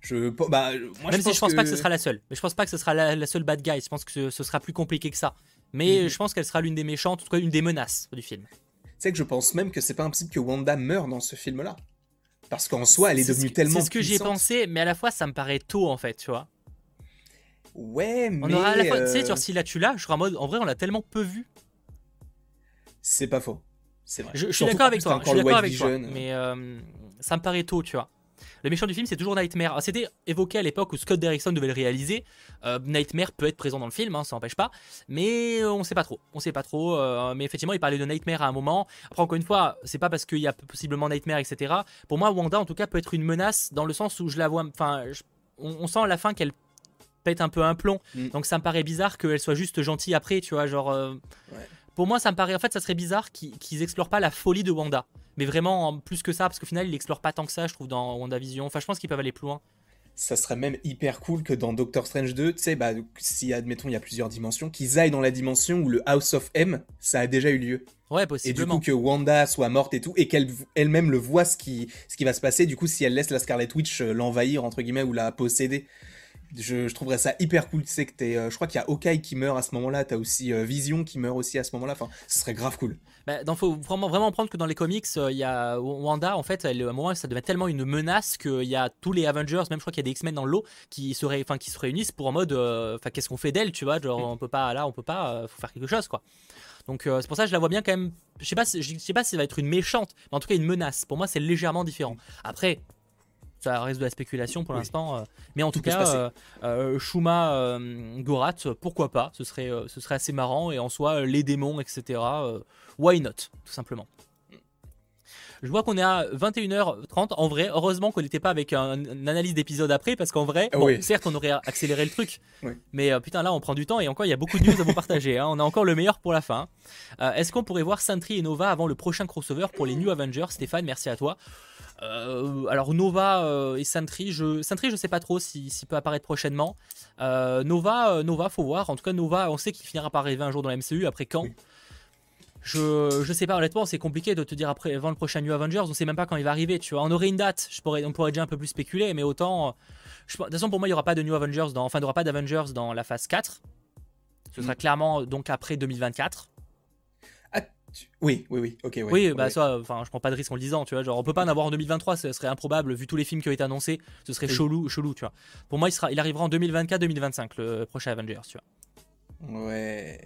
Je, bah, moi, Même je si je pense pas que ce sera la seule. Mais je pense pas que ce sera la, seule bad guy. Je pense que ce, sera plus compliqué que ça. Mais mhm. je pense qu'elle sera l'une des méchantes, en tout cas une des menaces du film. C'est que je pense même que c'est pas impossible que Wanda meure dans ce film-là. Parce qu'en soi, elle est, devenue tellement. C'est ce que j'ai pensé, mais à la fois, ça me paraît tôt en fait, tu vois. Ouais, mais. On aura à la fois, tu sais, euh, si là tu l'as, je serai en mode, en vrai, on l'a tellement peu vu. C'est pas faux. C'est vrai. Je, suis d'accord avec toi. Je suis d'accord avec toi. Mais euh, ça me paraît tôt, tu vois. Le méchant du film, c'est toujours Nightmare. C'était évoqué à l'époque où Scott Derrickson devait le réaliser. Euh, Nightmare peut être présent dans le film, hein, ça n'empêche pas. Mais on sait pas trop. On sait pas trop. Euh, mais effectivement, il parlait de Nightmare à un moment. Après, encore une fois, c'est pas parce qu'il y a possiblement Nightmare, etc. Pour moi, Wanda, en tout cas, peut être une menace dans le sens où je la vois. Enfin, on, sent à la fin qu'elle pète un peu un plomb. Mm. Donc ça me paraît bizarre qu'elle soit juste gentille après, tu vois. Genre. Euh, pour moi, ça me paraît. En fait, ça serait bizarre qu'ils explorent pas la folie de Wanda mais vraiment plus que ça, parce qu'au final, il explore pas tant que ça, je trouve, dans WandaVision. Enfin, je pense qu'ils peuvent aller plus loin. Ça serait même hyper cool que dans Doctor Strange 2, tu sais, bah, si admettons il y a plusieurs dimensions, qu'ils aillent dans la dimension où le House of M, ça a déjà eu lieu. Ouais, possiblement. Et du coup, que Wanda soit morte et tout, et qu'elle elle-même le voit ce qui, ce qui va se passer, du coup, si elle laisse la Scarlet Witch euh, l'envahir, entre guillemets, ou la posséder. Je, trouverais ça hyper cool. Tu sais que t'es, euh, je crois qu'il y a Hawkeye qui meurt à ce moment-là. T'as aussi euh, Vision qui meurt aussi à ce moment-là. Enfin, ce serait grave cool. Bah, faut vraiment, vraiment prendre que dans les comics, euh, il y a Wanda. En fait, elle, à un moment, ça devient tellement une menace qu'il y a tous les Avengers, même je crois qu'il y a des X-Men dans le lot, qui se, enfin, qui se réunissent pour en mode, enfin, qu'est-ce qu'on fait d'elle, tu vois Genre, mm. on peut pas, là, on peut pas, faut faire quelque chose, quoi. Donc c'est pour ça que je la vois bien quand même. Je sais pas, je sais pas si ça va être une méchante, mais en tout cas une menace. Pour moi, c'est légèrement différent. Après, ça reste de la spéculation pour l'instant. Euh. mais en tout, cas, euh, euh, Shuma Gorat, pourquoi pas ce serait, ce serait assez marrant. Et en soi, les démons, etc. why not, tout simplement. Je vois qu'on est à 21h30. En vrai, heureusement qu'on n'était pas avec un, une analyse d'épisode après, parce qu'en vrai, certes, on aurait accéléré le truc. Mais putain, là, on prend du temps et encore, il y a beaucoup de news à vous partager. Hein. On a encore le meilleur pour la fin. Est-ce qu'on pourrait voir Sentry et Nova avant le prochain crossover pour les New Avengers? Stéphane, merci à toi. Euh, alors Nova euh, et Sentry, je Sentry je sais pas trop s'il peut apparaître prochainement. Euh, Nova, Nova faut voir. En tout cas Nova, on sait qu'il finira par arriver un jour dans la MCU. Après quand? Je, je sais pas honnêtement, c'est compliqué de te dire après avant le prochain New Avengers. On sait même pas quand il va arriver. Tu vois, on aurait une date. Je pourrais, on pourrait déjà un peu plus spéculer, mais autant. de toute façon pour moi il y aura pas de New Avengers dans, enfin il n'y aura pas d'Avengers dans la phase 4. Ce sera mm. clairement donc après 2024. Oui, oui, oui, ok. oui, bah ça, enfin, je prends pas de risque en le disant, tu vois. Genre, on peut pas en avoir en 2023, ce serait improbable vu tous les films qui ont été annoncés, ce serait chelou, chelou, tu vois. Pour moi, il, sera, il arrivera en 2024-2025, le prochain Avengers, tu vois. Ouais.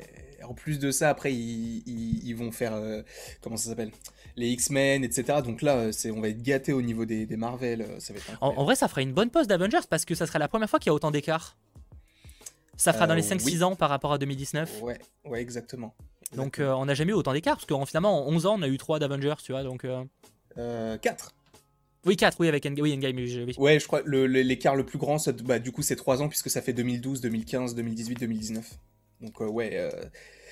En plus de ça, après, ils, vont faire. Euh, comment ça s'appelle Les X-Men, etc. Donc là, c'est, on va être gâté au niveau des, Marvel. Euh, ça va être en, vrai, ça ferait une bonne pause d'Avengers parce que ça serait la première fois qu'il y a autant d'écart. Ça fera dans les 5-6 euh, ans par rapport à 2019. Ouais, ouais, exactement. Donc euh, on n'a jamais eu autant d'écart, parce qu'en finalement en 11 ans on a eu 3 d'Avengers, tu vois, donc... Euh... Euh, 4 oui, 4, oui, avec Endgame. Oui, Endgame oui. Ouais, je crois l'écart le, plus grand, bah, du coup, c'est 3 ans, puisque ça fait 2012, 2015, 2018, 2019. Donc, euh, ouais. Euh,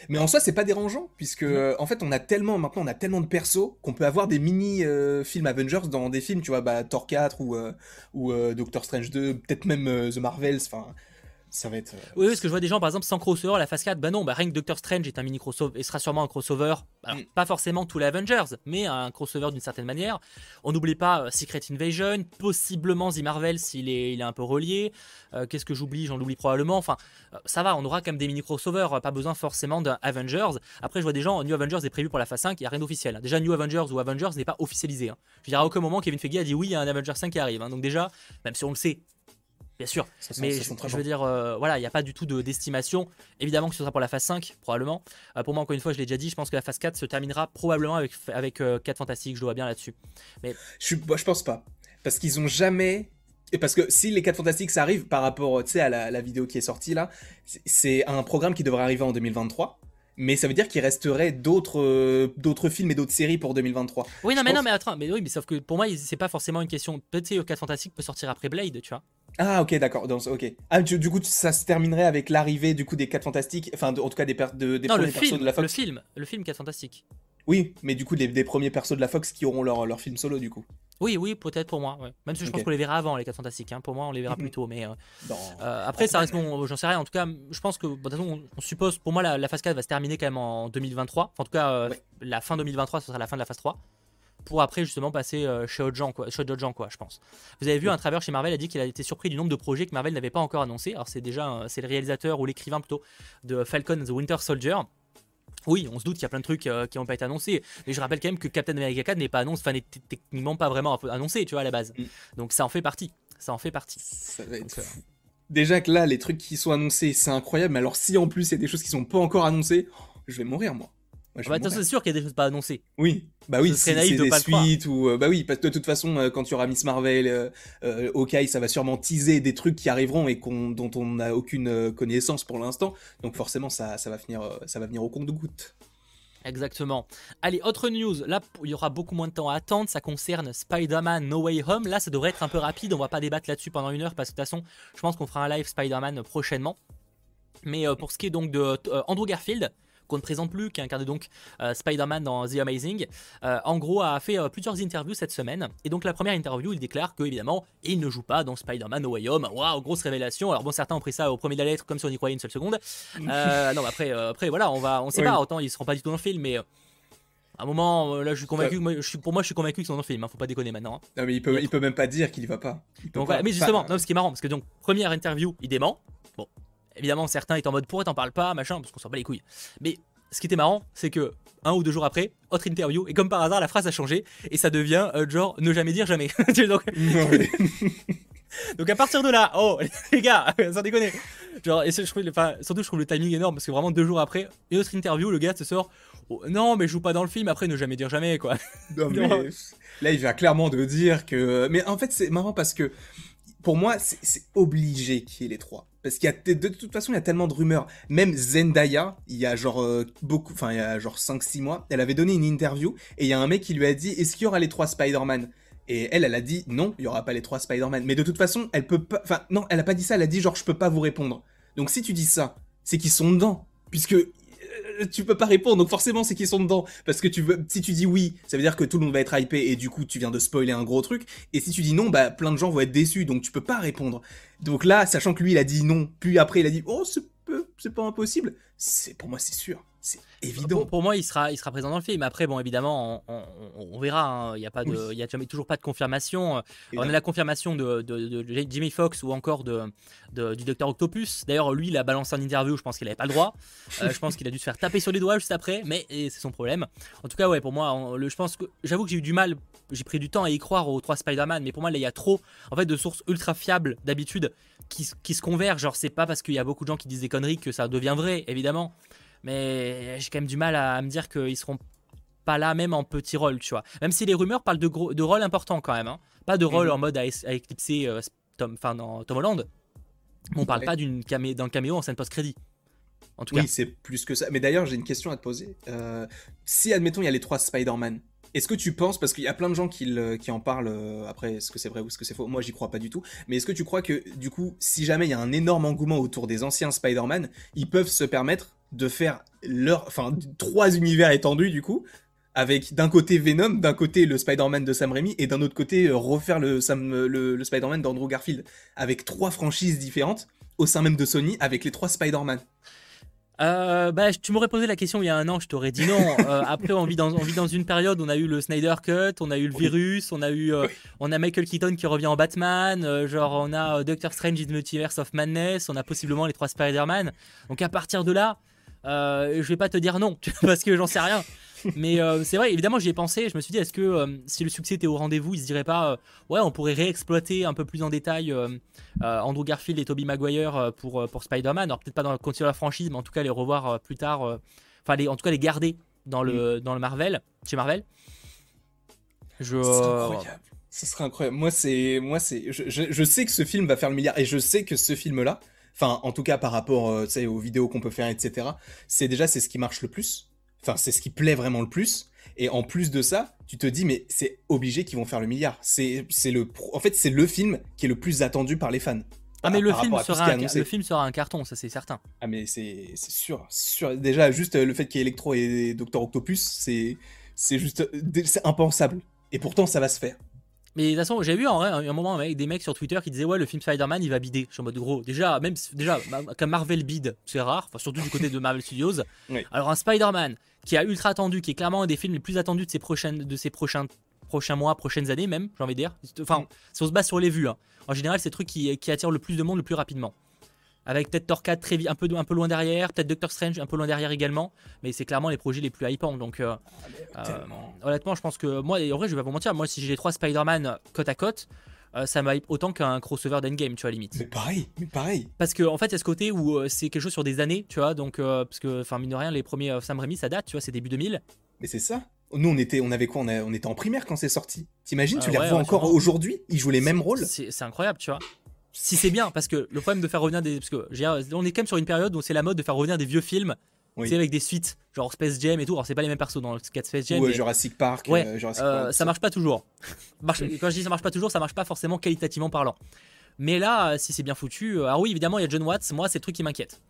mais en soi, c'est pas dérangeant, puisque, en fait, on a tellement, maintenant, on a tellement de persos qu'on peut avoir des mini-films Avengers dans des films, tu vois, bah, Thor 4 ou, ou Doctor Strange 2, peut-être même The Marvels, enfin ça va être. Euh, oui, parce que je vois des gens, par exemple, sans crossover, la phase 4, bah non, bah rien que Doctor Strange est un mini crossover, et sera sûrement un crossover. Alors, mm. pas forcément tous les Avengers, mais un crossover d'une certaine manière. On n'oublie pas euh, Secret Invasion, possiblement The Marvel s'il est, il est un peu relié. Euh, qu'est-ce que j'oublie? J'en oublie probablement. Enfin, ça va, on aura quand même des mini crossovers, pas besoin forcément d'un Avengers. Après, je vois des gens, New Avengers est prévu pour la phase 5, il n'y a rien d'officiel. Déjà, New Avengers ou Avengers n'est pas officialisé. Hein. Je veux dire, à aucun moment, Kevin Feige a dit oui, il y a un Avengers 5 qui arrive. Hein. Donc, déjà, même si on le sait, bien sûr. mais je, veux dire, euh, voilà, il n'y a pas du tout d'estimation. Évidemment que ce sera pour la phase 5, probablement. Euh, pour moi, encore une fois, je l'ai déjà dit, je pense que la phase 4 se terminera probablement avec, avec 4 euh, Fantastiques, je dois bien là-dessus. Mais... Je, moi, je pense pas. Parce qu'ils ont jamais. Et parce que si les 4 Fantastiques ça arrive par rapport à la, la vidéo qui est sortie là, c'est un programme qui devrait arriver en 2023 mais ça veut dire qu'il resterait d'autres d'autres films et d'autres séries pour 2023. Oui, non, mais non, mais attends, mais oui, mais sauf que pour moi, c'est pas forcément une question. Peut-être que 4 Fantastiques peut sortir après Blade, tu vois. Ah ok d'accord. Ok. Ah du, coup ça se terminerait avec l'arrivée du coup des 4 fantastiques enfin en tout cas des, de, des premiers persos de la Fox. le film le film 4 fantastiques. Oui mais du coup des, premiers persos de la Fox qui auront leur, leur film solo du coup. Oui oui peut-être pour moi même si je pense qu'on les verra avant les 4 fantastiques hein. pour moi on les verra mhm. plus tôt mais euh, euh, après ça reste bon j'en sais rien. En tout cas je pense que de toute façon on, suppose pour moi la, phase 4 va se terminer quand même en 2023 en tout cas euh, la fin 2023 ce sera la fin de la phase 3 pour après justement passer euh, chez d'autres gens, quoi, chez gens, quoi, je pense. Vous avez vu, un travers chez Marvel a dit qu'il a été surpris du nombre de projets que Marvel n'avait pas encore annoncé. Alors c'est déjà, c'est le réalisateur ou l'écrivain plutôt de Falcon the Winter Soldier. Oui, on se doute qu'il y a plein de trucs euh, qui n'ont pas été annoncés, mais je rappelle quand même que Captain America 4 n'est pas annoncé, enfin n'est techniquement pas vraiment annoncé, tu vois à la base. Mm. Donc ça en fait partie, ça en fait partie. Euh, déjà que là, les trucs qui sont annoncés, c'est incroyable, mais alors si en plus il y a des choses qui sont pas encore annoncées, je vais mourir moi. Moi, Bah, façon, c'est sûr qu'il y a des choses pas annoncées. Oui, bah oui, c'est de des suites ou euh, bah oui, parce que de toute façon, euh, quand tu auras Miss Marvel, euh, euh, Hawkeye, ça va sûrement teaser des trucs qui arriveront et dont on n'a aucune connaissance pour l'instant. Donc forcément, ça, ça va finir, ça va venir au compte de goutte. Exactement. Allez, autre news. Là, il y aura beaucoup moins de temps à attendre. Ça concerne Spider-Man No Way Home. Là, ça devrait être un peu rapide. On va pas débattre là-dessus pendant une heure parce que de toute façon, je pense qu'on fera un live Spider-Man prochainement. Mais pour ce qui est donc de Andrew Garfield, qu'on ne présente plus, qui incarne donc euh, Spider-Man dans The Amazing, euh, en gros a fait euh, plusieurs interviews cette semaine. Et donc la première interview, il déclare que évidemment, il ne joue pas dans Spider-Man No Way Home. Waouh, grosse révélation. Alors bon, certains ont pris ça au premier de la lettre comme si on y croyait une seule seconde. Non, mais après, après voilà, on va, on sait Oui. pas. Autant ils seront pas du tout dans le film, mais à un moment, là, je suis convaincu. moi, je suis, pour moi, je suis convaincu qu'ils sont dans le film. hein, faut pas déconner maintenant. hein. Non mais il peut, Il il peut même pas dire qu'il y va pas. Il peut Donc pas- voilà, mais justement, non, ce qui est marrant, parce que donc première interview, il dément. Évidemment, certains étaient en mode pourquoi t'en parles pas, machin, parce qu'on s'en bat les couilles. Mais ce qui était marrant, c'est que un ou deux jours après, autre interview, et comme par hasard, la phrase a changé, et ça devient euh, genre ne jamais dire jamais. Donc, à partir de là, oh les gars, sans déconner. Genre, et c'est- je trouve, enfin, surtout je trouve le timing énorme parce que vraiment deux jours après, une autre interview, le gars se sort. oh, non, mais je joue pas dans le film. Après, ne jamais dire jamais, quoi. Non, mais là, il vient clairement de dire que. Mais en fait, c'est marrant parce que pour moi, c'est obligé qu'il y ait les trois. Parce qu'il y a de, toute façon, il y a tellement de rumeurs. Même Zendaya, il y a genre euh, beaucoup, enfin il y a genre 5-6 mois, elle avait donné une interview et il y a un mec qui lui a dit Est-ce qu'il y aura les trois Spider-Man? Et elle, elle a dit non, il y aura pas les trois Spider-Man. Mais de toute façon, elle peut pas. Enfin, non, elle a pas dit ça, elle a dit genre je peux pas vous répondre. Donc si tu dis ça, c'est qu'ils sont dedans. Puisque tu peux pas répondre, donc forcément c'est qu'ils sont dedans. Parce que tu veux, si tu dis oui, ça veut dire que tout le monde va être hypé et du coup tu viens de spoiler un gros truc. Et si tu dis non, bah plein de gens vont être déçus, donc tu peux pas répondre. Donc là, sachant que lui il a dit non, puis après il a dit oh c'est pas impossible, c'est pour moi c'est sûr, c'est évident. Pour, pour moi, il sera, il sera présent dans le film. Après, bon, évidemment, on, on- on verra. hein. Il n'y a pas de, Oui. il y a jamais toujours pas de confirmation. Euh, On a la confirmation de, de- de Jimmy Fox ou encore de, de- du Docteur Octopus. D'ailleurs, lui, il a balancé en interview. Je pense qu'il avait pas le droit. Euh, je pense qu'il a dû se faire taper sur les doigts juste après. Mais c'est son problème. En tout cas, ouais, pour moi, on- le, je pense que j'avoue que j'ai eu du mal. J'ai pris du temps à y croire aux trois Spider-Man. Mais pour moi, là, il y a trop, en fait, de sources ultra fiables d'habitude qui, qui se convergent. Genre, c'est pas parce qu'il y a beaucoup de gens qui disent des conneries que ça devient vrai, évidemment. Mais j'ai quand même du mal à, à me dire qu'ils seront pas là, même en petit rôle, tu vois. Même si les rumeurs parlent de, gros, de rôles importants quand même. hein. Pas de rôle Mhm. en mode à, éclipser euh, Tom, enfin, dans Tom Holland. On parle Ouais. pas d'une camé- d'un caméo en scène post-crédit. En tout cas. Oui, c'est plus que ça. Mais d'ailleurs, j'ai une question à te poser. Euh, si, admettons, il y a les trois Spider-Man, est-ce que tu penses, parce qu'il y a plein de gens qui, en parlent, euh, après, est-ce que c'est vrai ou est-ce que c'est faux? Moi, j'y crois pas du tout. Mais est-ce que tu crois que, du coup, si jamais il y a un énorme engouement autour des anciens Spider-Man, ils peuvent se permettre de faire leur. Enfin, trois univers étendus, du coup avec d'un côté Venom, d'un côté le Spider-Man de Sam Raimi, et d'un autre côté euh, refaire le, le Spider-Man d'Andrew Garfield, avec trois franchises différentes, au sein même de Sony, avec les trois Spider-Man. Euh, bah, tu m'aurais posé la question il y a un an, je t'aurais dit non. Euh, après, on vit, dans, on vit dans une période où on a eu le Snyder Cut, on a eu le virus, on a eu, euh, on a Michael Keaton qui revient en Batman, genre on a Doctor Strange in the Multiverse of Madness, on a possiblement les trois Spider-Man. Donc à partir de là, je vais pas te dire non, parce que j'en sais rien. Mais euh, c'est vrai, évidemment, j'y ai pensé. Je me suis dit, est-ce que euh, si le succès était au rendez-vous, il se dirait pas, euh, ouais, on pourrait réexploiter un peu plus en détail Andrew Garfield et Tobey Maguire pour, pour Spider-Man. Alors peut-être pas dans le continuer la franchise, mais en tout cas les revoir plus tard. Enfin, les- en tout cas les garder dans le, dans le Marvel, chez Marvel. Je. Incroyable. Ce serait incroyable. Moi, c'est, moi, c'est, je, je- je sais que ce film va faire le milliard et je sais que ce film-là, enfin, en tout cas par rapport, euh, aux vidéos qu'on peut faire, etc. C'est déjà, c'est ce qui marche le plus. Enfin, c'est ce qui plaît vraiment le plus. Et en plus de ça, tu te dis, mais c'est obligé qu'ils vont faire le milliard. C'est, le, en fait, c'est le film qui est le plus attendu par les fans. Ah mais le film, sera un, annoncé. le film sera un carton, ça c'est certain. Ah mais c'est sûr, sûr. Déjà juste euh, le fait qu'il y ait Electro et Docteur Octopus, c'est c'est juste euh, c'est impensable. Et pourtant ça va se faire. Mais de toute façon, j'ai vu en vrai un, moment avec des mecs sur Twitter qui disaient ouais le film Spider-Man il va bider. Je suis en mode gros. Déjà même déjà qu'un Marvel bide, c'est rare, enfin, surtout du côté de Marvel Studios. Oui. Alors un Spider-Man qui a ultra attendu, qui est clairement un des films les plus attendus de ces prochaines de ces prochains prochains mois, prochaines années même, j'ai envie de dire. Enfin, Mm. si on se base sur les vues. hein. En général, c'est le truc qui, qui attire le plus de monde le plus rapidement. Avec peut-être Thor 4 très vite, un peu, un peu loin derrière, peut-être Doctor Strange un peu loin derrière également, mais c'est clairement les projets les plus hypants. Donc, euh, euh, Tellement. honnêtement, je pense que moi, et en vrai, je vais pas vous mentir, moi, si j'ai les trois Spider-Man côte à côte, euh, ça m'hype autant qu'un crossover d'Endgame, tu vois, limite. Mais pareil, mais pareil. Parce qu'en en fait, il y a ce côté où euh, c'est quelque chose sur des années, tu vois, donc, euh, parce que, enfin, mine de rien, les premiers Sam Raimi, ça date, tu vois, c'est début 2000. Mais c'est ça. Nous, on était, on avait quoi on, était en primaire quand c'est sorti. T'imagines, tu les ouais, revois ouais, encore aujourd'hui Ils jouent les mêmes rôles C'est incroyable, tu vois. Si c'est bien, parce que le problème de faire revenir des. Parce que on est quand même sur une période où c'est la mode de faire revenir des vieux films, Oui. tu sais, avec des suites, genre Space Jam et tout. Alors, c'est pas les mêmes persos dans le cas de Space Jam. Ou euh, mais- Jurassic Park. Ouais, euh, Jurassic Euh, World, ça marche pas toujours. Marche- Quand je dis ça marche pas toujours, ça marche pas forcément qualitativement parlant. Mais là, euh, si c'est bien foutu, euh, alors oui, évidemment, il y a John Watts. Moi, c'est le truc qui m'inquiète.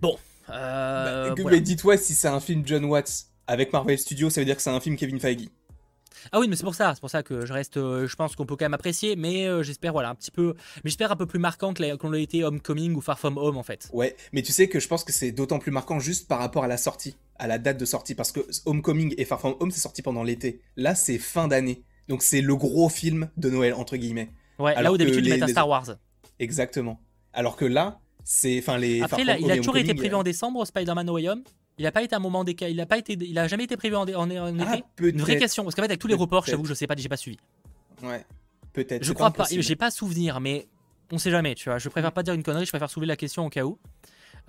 Bon. euh, Bah, voilà. Mais dis-toi, si c'est un film John Watts avec Marvel Studios, ça veut dire que c'est un film Kevin Feige. Ah oui, mais c'est pour ça, c'est pour ça que je reste. euh, je pense qu'on peut quand même apprécier, mais euh, j'espère voilà un petit peu, mais j'espère un peu plus marquant que qu'on l'a été Homecoming ou Far From Home en fait. Ouais, mais tu sais que je pense que c'est d'autant plus marquant juste par rapport à la sortie, à la date de sortie, parce que Homecoming et Far From Home, c'est sorti pendant l'été. Là, c'est fin d'année. Donc c'est le gros film de Noël, entre guillemets. Ouais, là où d'habitude ils mettent un Star Wars. Exactement. Alors que là, c'est... Enfin, les... Après, là, il a toujours été prévu euh, en décembre, Spider-Man No Way Home. Il a pas été un moment décalé, il a pas été, il a jamais été prévu en, en, en Ah, été. Une vraie question, parce qu'en fait avec tous les reports, j'avoue que je sais pas, j'ai pas suivi. Ouais, peut-être. Je crois pas, j'ai pas souvenir, mais on sait jamais, tu vois. Je préfère pas dire une connerie, je préfère soulever la question au cas où.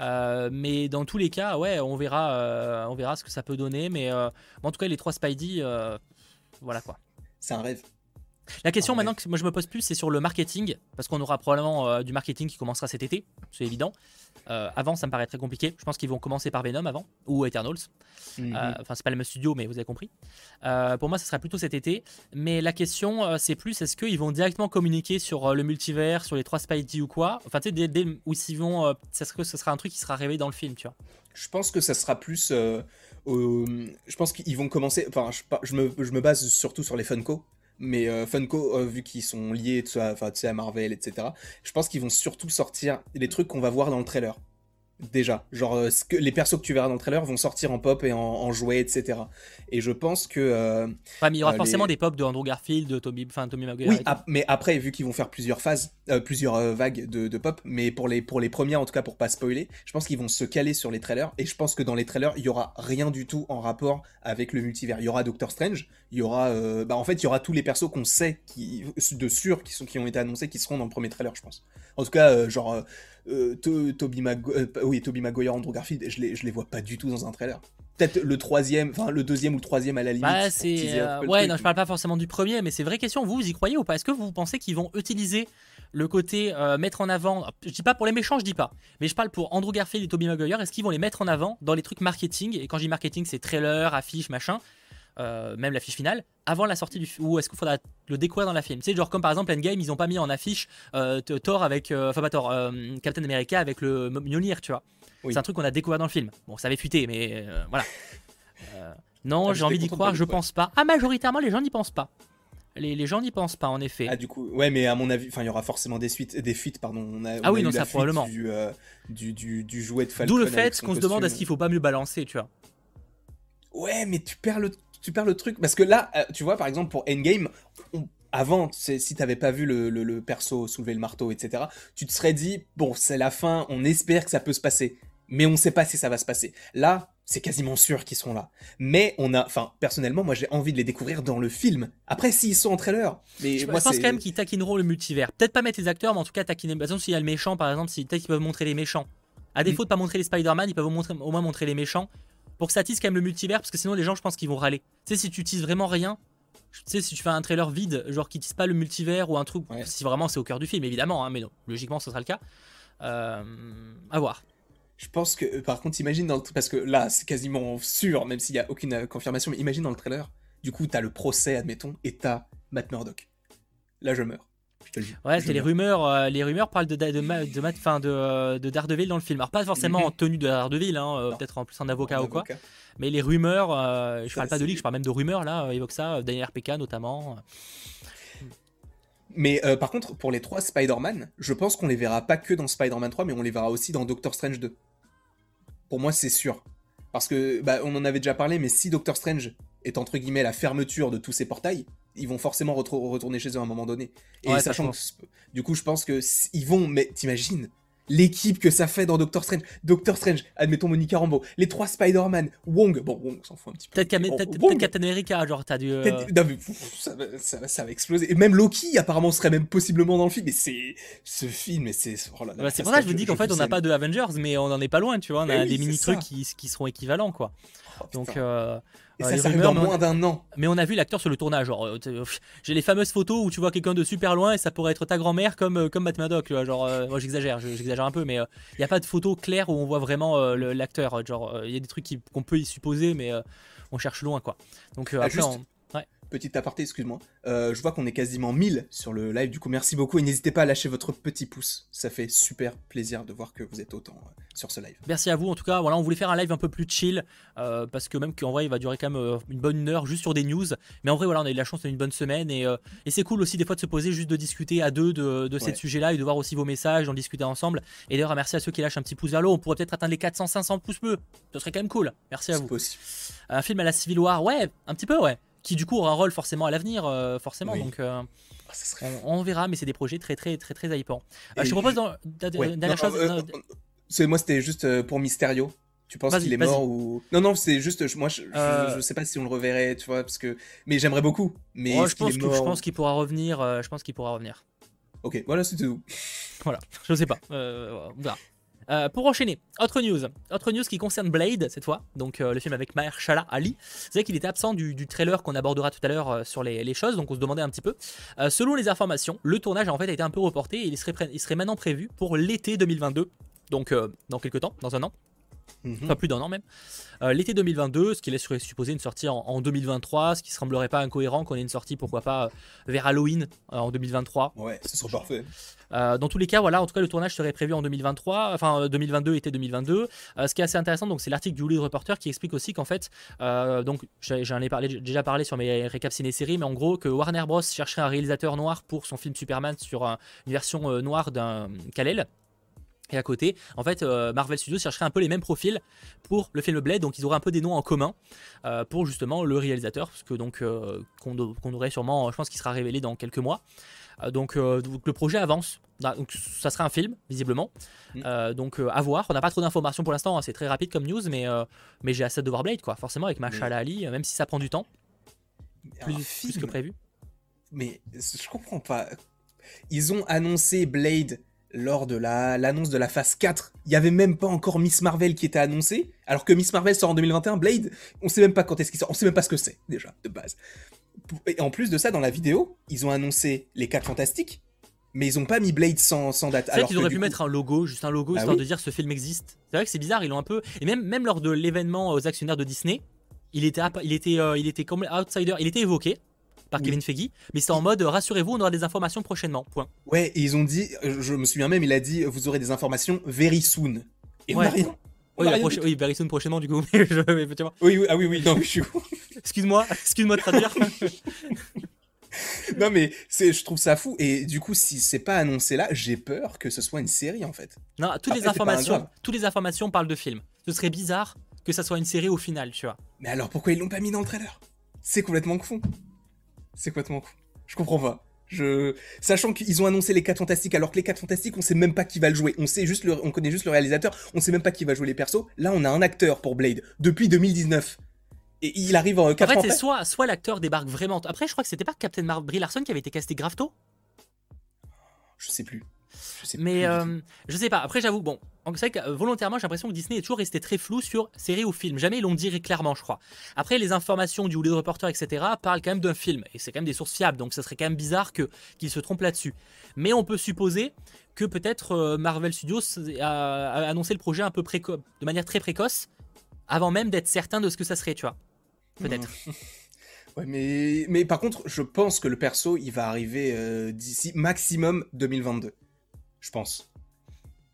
Euh, mais dans tous les cas, ouais, on verra, euh, on verra ce que ça peut donner. Mais euh, en tout cas, les trois Spidey, euh, voilà quoi. C'est un rêve. La question Ah maintenant que moi je me pose plus, c'est sur le marketing, parce qu'on aura probablement euh, du marketing qui commencera cet été, c'est évident. Euh, avant, ça me paraît très compliqué. Je pense qu'ils vont commencer par Venom avant, ou Eternals. Mhm. Euh, Enfin, c'est pas le même studio, mais vous avez compris. Pour moi, ça sera plutôt cet été. Mais la question, c'est plus est-ce qu'ils vont directement communiquer sur le multivers, sur les trois Spidey ou quoi? Enfin, tu sais, dès, dès- vont. ça serait- ce sera un truc qui sera révélé dans le film, tu vois. Je pense que ça sera plus. Je pense qu'ils vont commencer. Enfin, je, je me, je me base surtout sur les Funko. Mais euh, Funko, euh, vu qu'ils sont liés sais, à Marvel, etc., je pense qu'ils vont surtout sortir les trucs qu'on va voir dans le trailer. Déjà. Genre, euh, ce que, les persos que tu verras dans le trailer vont sortir en pop et en, en jouets, etc. Et je pense que. euh, mais il y aura Euh, forcément les- des pop de Andrew Garfield, de Tommy, enfin, Tommy Maguire. Oui, ap- mais après, vu qu'ils vont faire plusieurs phases, plusieurs vagues de, de pop, mais pour les, pour les premières, en tout cas pour pas spoiler, je pense qu'ils vont se caler sur les trailers, et je pense que dans les trailers, il y aura rien du tout en rapport avec le multivers. Il y aura Doctor Strange, il y aura, bah en fait, il y aura tous les persos qu'on sait, qui, de sûr, qui, sont, qui ont été annoncés, qui seront dans le premier trailer, je pense. En tout cas, genre, euh, To- Tobey Magu- euh, oui, Tobey Maguire, Andrew Garfield, je les, je les vois pas du tout dans un trailer. Peut-être le troisième, enfin le deuxième ou le troisième à la limite. Bah, c'est. euh, ouais, truc, non, je parle pas forcément du premier, mais c'est vraie question. Vous, vous y croyez ou pas? Est-ce que vous pensez qu'ils vont utiliser le côté euh, mettre en avant Je dis pas pour les méchants, je dis pas. Mais je parle pour Andrew Garfield et Tobey Maguire. Est-ce qu'ils vont les mettre en avant dans les trucs marketing? Et quand je dis marketing, c'est trailer, affiche, machin. Euh, même l'affiche finale, avant la sortie du film, ou est-ce qu'il faudra le découvrir dans la film? Tu sais, genre comme par exemple Endgame, ils ont pas mis en affiche euh, Thor avec, euh, enfin pas Thor, euh, Captain America avec le Mjolnir, tu vois. Oui. C'est un truc qu'on a découvert dans le film. Bon, ça avait fuité, mais voilà. Non, Ah, j'ai envie d'y croire, je pense pas. Ah, majoritairement, les gens n'y pensent pas. Les, les gens n'y pensent pas, en effet. Ah du coup, ouais, mais à mon avis, enfin, il y aura forcément des suites, des fuites, pardon. On a, Ah on oui, a non, eu ça, probablement. Du, euh, du, du, du jouet de Falcon. D'où le fait qu'on se demande est-ce qu'il faut pas mieux balancer, tu vois. Ouais, mais tu perds le, tu perds le truc parce que là, euh, tu vois, par exemple pour Endgame, on- avant, si t'avais pas vu le, le- le perso soulever le marteau, etc., tu te serais dit bon, c'est la fin, on espère que ça peut se passer, mais on sait pas si ça va se passer. Là, c'est quasiment sûr qu'ils seront là. Mais on a, enfin, personnellement, moi j'ai envie de les découvrir dans le film. Après, s'ils sont en trailer, mais Je, moi je pense quand même qu'ils taquineront le multivers. Peut-être pas mettre les acteurs, mais en tout cas taquiner. Par exemple, s'il y a le méchant, par exemple, si, peut-être qu'ils peuvent montrer les méchants. À Mm. défaut de pas montrer les Spider-Man, ils peuvent au moins montrer les méchants pour que ça tisse quand même le multivers, parce que sinon les gens, je pense qu'ils vont râler. Tu sais, si tu teases vraiment rien, tu sais, si tu fais un trailer vide, genre qui tisse pas le multivers ou un truc, Ouais. si vraiment c'est au cœur du film, évidemment, hein, mais non, logiquement, ce sera le cas. Euh, à voir. Je pense que, par contre, imagine dans le... Parce que là, c'est quasiment sûr, même s'il n'y a aucune euh, confirmation, mais imagine dans le trailer, du coup, t'as le procès, admettons, et t'as Matt Murdock. Là, je meurs. Je te le dis. Ouais, c'est les meurs. rumeurs. euh, les rumeurs parlent de, de, de, Ma- de, Matt- enfin, de, euh, de Daredevil dans le film. Alors, pas forcément Mhm. en tenue de Daredevil, hein, euh, peut-être en plus en avocat En ou quoi. Mais les rumeurs, je parle pas de leak, je parle même de rumeurs là, évoque ça, Daniel RPK notamment. Mais euh, par contre, pour les trois Spider-Man, je pense qu'on les verra pas que dans Spider-Man 3, mais on les verra aussi dans Doctor Strange 2. Pour moi, c'est sûr. Parce que, bah, on en avait déjà parlé, mais si Doctor Strange est entre guillemets la fermeture de tous ces portails, ils vont forcément retourner chez eux à un moment donné. Et Ouais, sachant que, du coup, je pense que ils vont, mais t'imagines, l'équipe que ça fait dans Doctor Strange. Doctor Strange, admettons Monica Rambeau, les trois Spider-Man, Wong, bon, Wong, on s'en fout un petit peu. Peut-être Captain America, genre, t'as dû. Euh... Non, mais, ça, va, ça, va, ça, va exploser. Et même Loki, apparemment, serait même possiblement dans le film. Mais c'est. Ce film, c'est. Oh bah, c'est pour ça que je vous dis qu'en fait, on n'a pas de Avengers, mais on en est pas loin, tu vois. On a des mini-trucs qui, qui seront équivalents, quoi. Oh, Donc. Euh, et ça dans moins d'un an. Mais on a vu l'acteur sur le tournage. Genre, euh, j'ai les fameuses photos où tu vois quelqu'un de super loin et ça pourrait être ta grand-mère comme, euh, comme Matt Maddock. Genre, euh, moi j'exagère, j'exagère un peu, mais il n'y a pas de photo claire où on voit vraiment l'acteur. Genre, il y a des trucs qu'on peut y supposer, mais on cherche loin, quoi. Donc ah, après, Petit aparté, excuse-moi. Euh, je vois qu'on est quasiment 1000 sur le live, du coup merci beaucoup et n'hésitez pas à lâcher votre petit pouce. Ça fait super plaisir de voir que vous êtes autant euh, sur ce live. Merci à vous en tout cas. Voilà, on voulait faire un live un peu plus chill euh, parce que même qu'en vrai il va durer quand même une bonne heure juste sur des news. Mais en vrai voilà, on a eu la chance d'une bonne semaine et, et c'est cool aussi des fois de se poser juste de discuter à deux de, de ces sujets-là et de voir aussi vos messages, d'en discuter ensemble. Et d'ailleurs merci à ceux qui lâchent un petit pouce vers l'eau. On pourrait peut-être atteindre les 400-500 pouces bleus. Ce serait quand même cool. Merci à vous. Possible. Un film à la Civil War, ouais, un petit peu ouais qui du coup aura un rôle forcément à l'avenir, euh, forcément. Donc euh, ah, on, verra, mais c'est des projets très très très très hypants. Euh, je te propose dans, dernière chose. moi, c'était juste pour Mysterio. Tu penses qu'il est mort ou non non c'est juste moi je, je, sais pas si on le reverrait tu vois parce que mais j'aimerais beaucoup. Mais je, pense je pense qu'il pourra revenir je pense qu'il pourra revenir. Ok voilà c'était tout. Voilà je sais pas. On verra euh, pour enchaîner, autre news. Autre news qui concerne Blade cette fois, donc euh, le film avec Mahershala Ali. Vous savez qu'il était absent du, trailer qu'on abordera tout à l'heure euh, sur les, choses, donc on se demandait un petit peu. selon les informations, le tournage en fait a été un peu reporté et il serait, il serait maintenant prévu pour l'été 2022, donc dans quelques temps, dans un an. Mhm. Enfin, plus d'un an même. Euh, l'été 2022, ce qui laisserait supposer une sortie en, 2023, ce qui semblerait pas incohérent qu'on ait une sortie, pourquoi pas, euh, vers Halloween euh, en 2023. Ouais, ce serait parfait. dans tous les cas, voilà, en tout cas, le tournage serait prévu en 2023, enfin 2022, été 2022. ce qui est assez intéressant, donc c'est l'article du Hollywood Reporter qui explique aussi qu'en fait, donc j'en ai parlé, déjà parlé sur mes récaps ciné-séries, mais en gros que Warner Bros chercherait un réalisateur noir pour son film Superman sur une version noire d'un Kal-El. Et à côté, en fait, euh, Marvel Studios chercherait un peu les mêmes profils pour le film Blade, donc ils auraient un peu des noms en commun euh, pour justement le réalisateur, parce que donc euh, qu'on aurait sûrement, je pense qu'il sera révélé dans quelques mois. Donc, le projet avance. Ah, donc, ça sera un film, visiblement. Mm. donc, à voir. On n'a pas trop d'informations pour l'instant. Hein, c'est très rapide comme news, mais, mais j'ai assez de voir Blade, quoi. Forcément, avec Mashallah Ali, même si ça prend du temps. Plus, que prévu. Mais je comprends pas. Ils ont annoncé Blade lors de l'annonce de la phase 4, il y avait même pas encore Miss Marvel qui était annoncée, alors que Miss Marvel sort en 2021, Blade, on sait même pas quand est-ce qu'il sort, on sait même pas ce que c'est déjà de base. Et en plus de ça, dans la vidéo, ils ont annoncé les 4 fantastiques, mais ils ont pas mis Blade sans, sans date. alors qu'ils auraient pu mettre un logo, juste un logo, bah histoire de dire ce film existe. C'est vrai que c'est bizarre, ils l'ont un peu. Et même, même lors de l'événement aux actionnaires de Disney, il était, il était, euh, il était comme outsider, il était évoqué par Kevin Feige, mais c'est en mode rassurez-vous, on aura des informations prochainement. Point. Ouais, et ils ont dit, je me souviens même, il a dit vous aurez des informations very soon. Et ouais. on rien. oui, very soon prochainement du coup. oui, oui, ah oui, oui, non, je suis. excuse-moi, excuse-moi de traduire. non mais c'est, je trouve ça fou et du coup si c'est pas annoncé là, j'ai peur que ce soit une série en fait. Non, toutes les informations, toutes les informations parlent de film. Ce serait bizarre que ça soit une série au final, tu vois. Mais alors pourquoi ils l'ont pas mis dans le trailer? C'est complètement fou. C'est complètement con. Je comprends pas. Je... Sachant qu'ils ont annoncé les 4 fantastiques, alors que les 4 fantastiques, on sait même pas qui va le jouer. On sait juste le... on connaît juste le réalisateur, on sait même pas qui va jouer les persos. Là, on a un acteur pour Blade depuis 2019. Et il arrive en 4 En fait, c'est soit, soit l'acteur débarque vraiment. Après, je crois que c'était pas Captain Marvel Larson qui avait été casté grave tôt. Je sais plus mais euh, je sais pas. Après, j'avoue, bon, c'est vrai que euh, volontairement, j'ai l'impression que Disney est toujours resté très flou sur série ou film. Jamais ils l'ont dit clairement, je crois. Après, les informations du Hollywood Reporter, etc., parlent quand même d'un film. Et c'est quand même des sources fiables. Donc, ça serait quand même bizarre que, qu'ils se trompent là-dessus. Mais on peut supposer que peut-être euh, Marvel Studios a, annoncé le projet un peu préco de manière très précoce, avant même d'être certain de ce que ça serait, tu vois. Peut-être. Ouais, mais, mais par contre, je pense que le perso, il va arriver d'ici maximum 2022 je pense.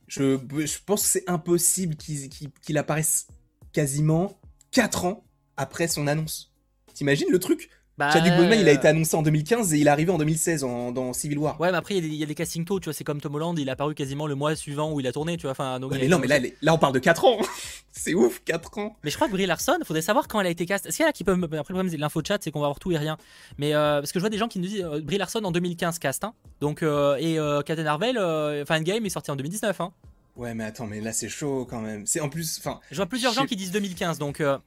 Je, pense que c'est impossible qu'il apparaisse quasiment 4 ans après son annonce. T'imagines le truc? Bah, Chadwick Boseman, il a été annoncé en 2015 et il est arrivé en 2016 dans Civil War. Ouais, mais après, il y, a des, castings tôt, tu vois. C'est comme Tom Holland, il a apparu quasiment le mois suivant où il a tourné, tu vois. Enfin, mais non, mais là, là, on parle de 4 ans. c'est ouf, 4 ans. Mais je crois que Brie Larson, faudrait savoir quand elle a été cast. Est-ce qu'il y a qui peuvent. Après, le problème, c'est l'info chat, c'est qu'on va avoir tout et rien. Mais euh, parce que je vois des gens qui nous disent euh, Brie Larson en 2015 cast. Hein. Donc, euh, et Captain Marvel, enfin, Endgame est sorti en 2019. Hein. Ouais, mais attends, mais là c'est chaud quand même. C'est en plus, enfin. Je vois plusieurs gens qui disent 2015, donc euh,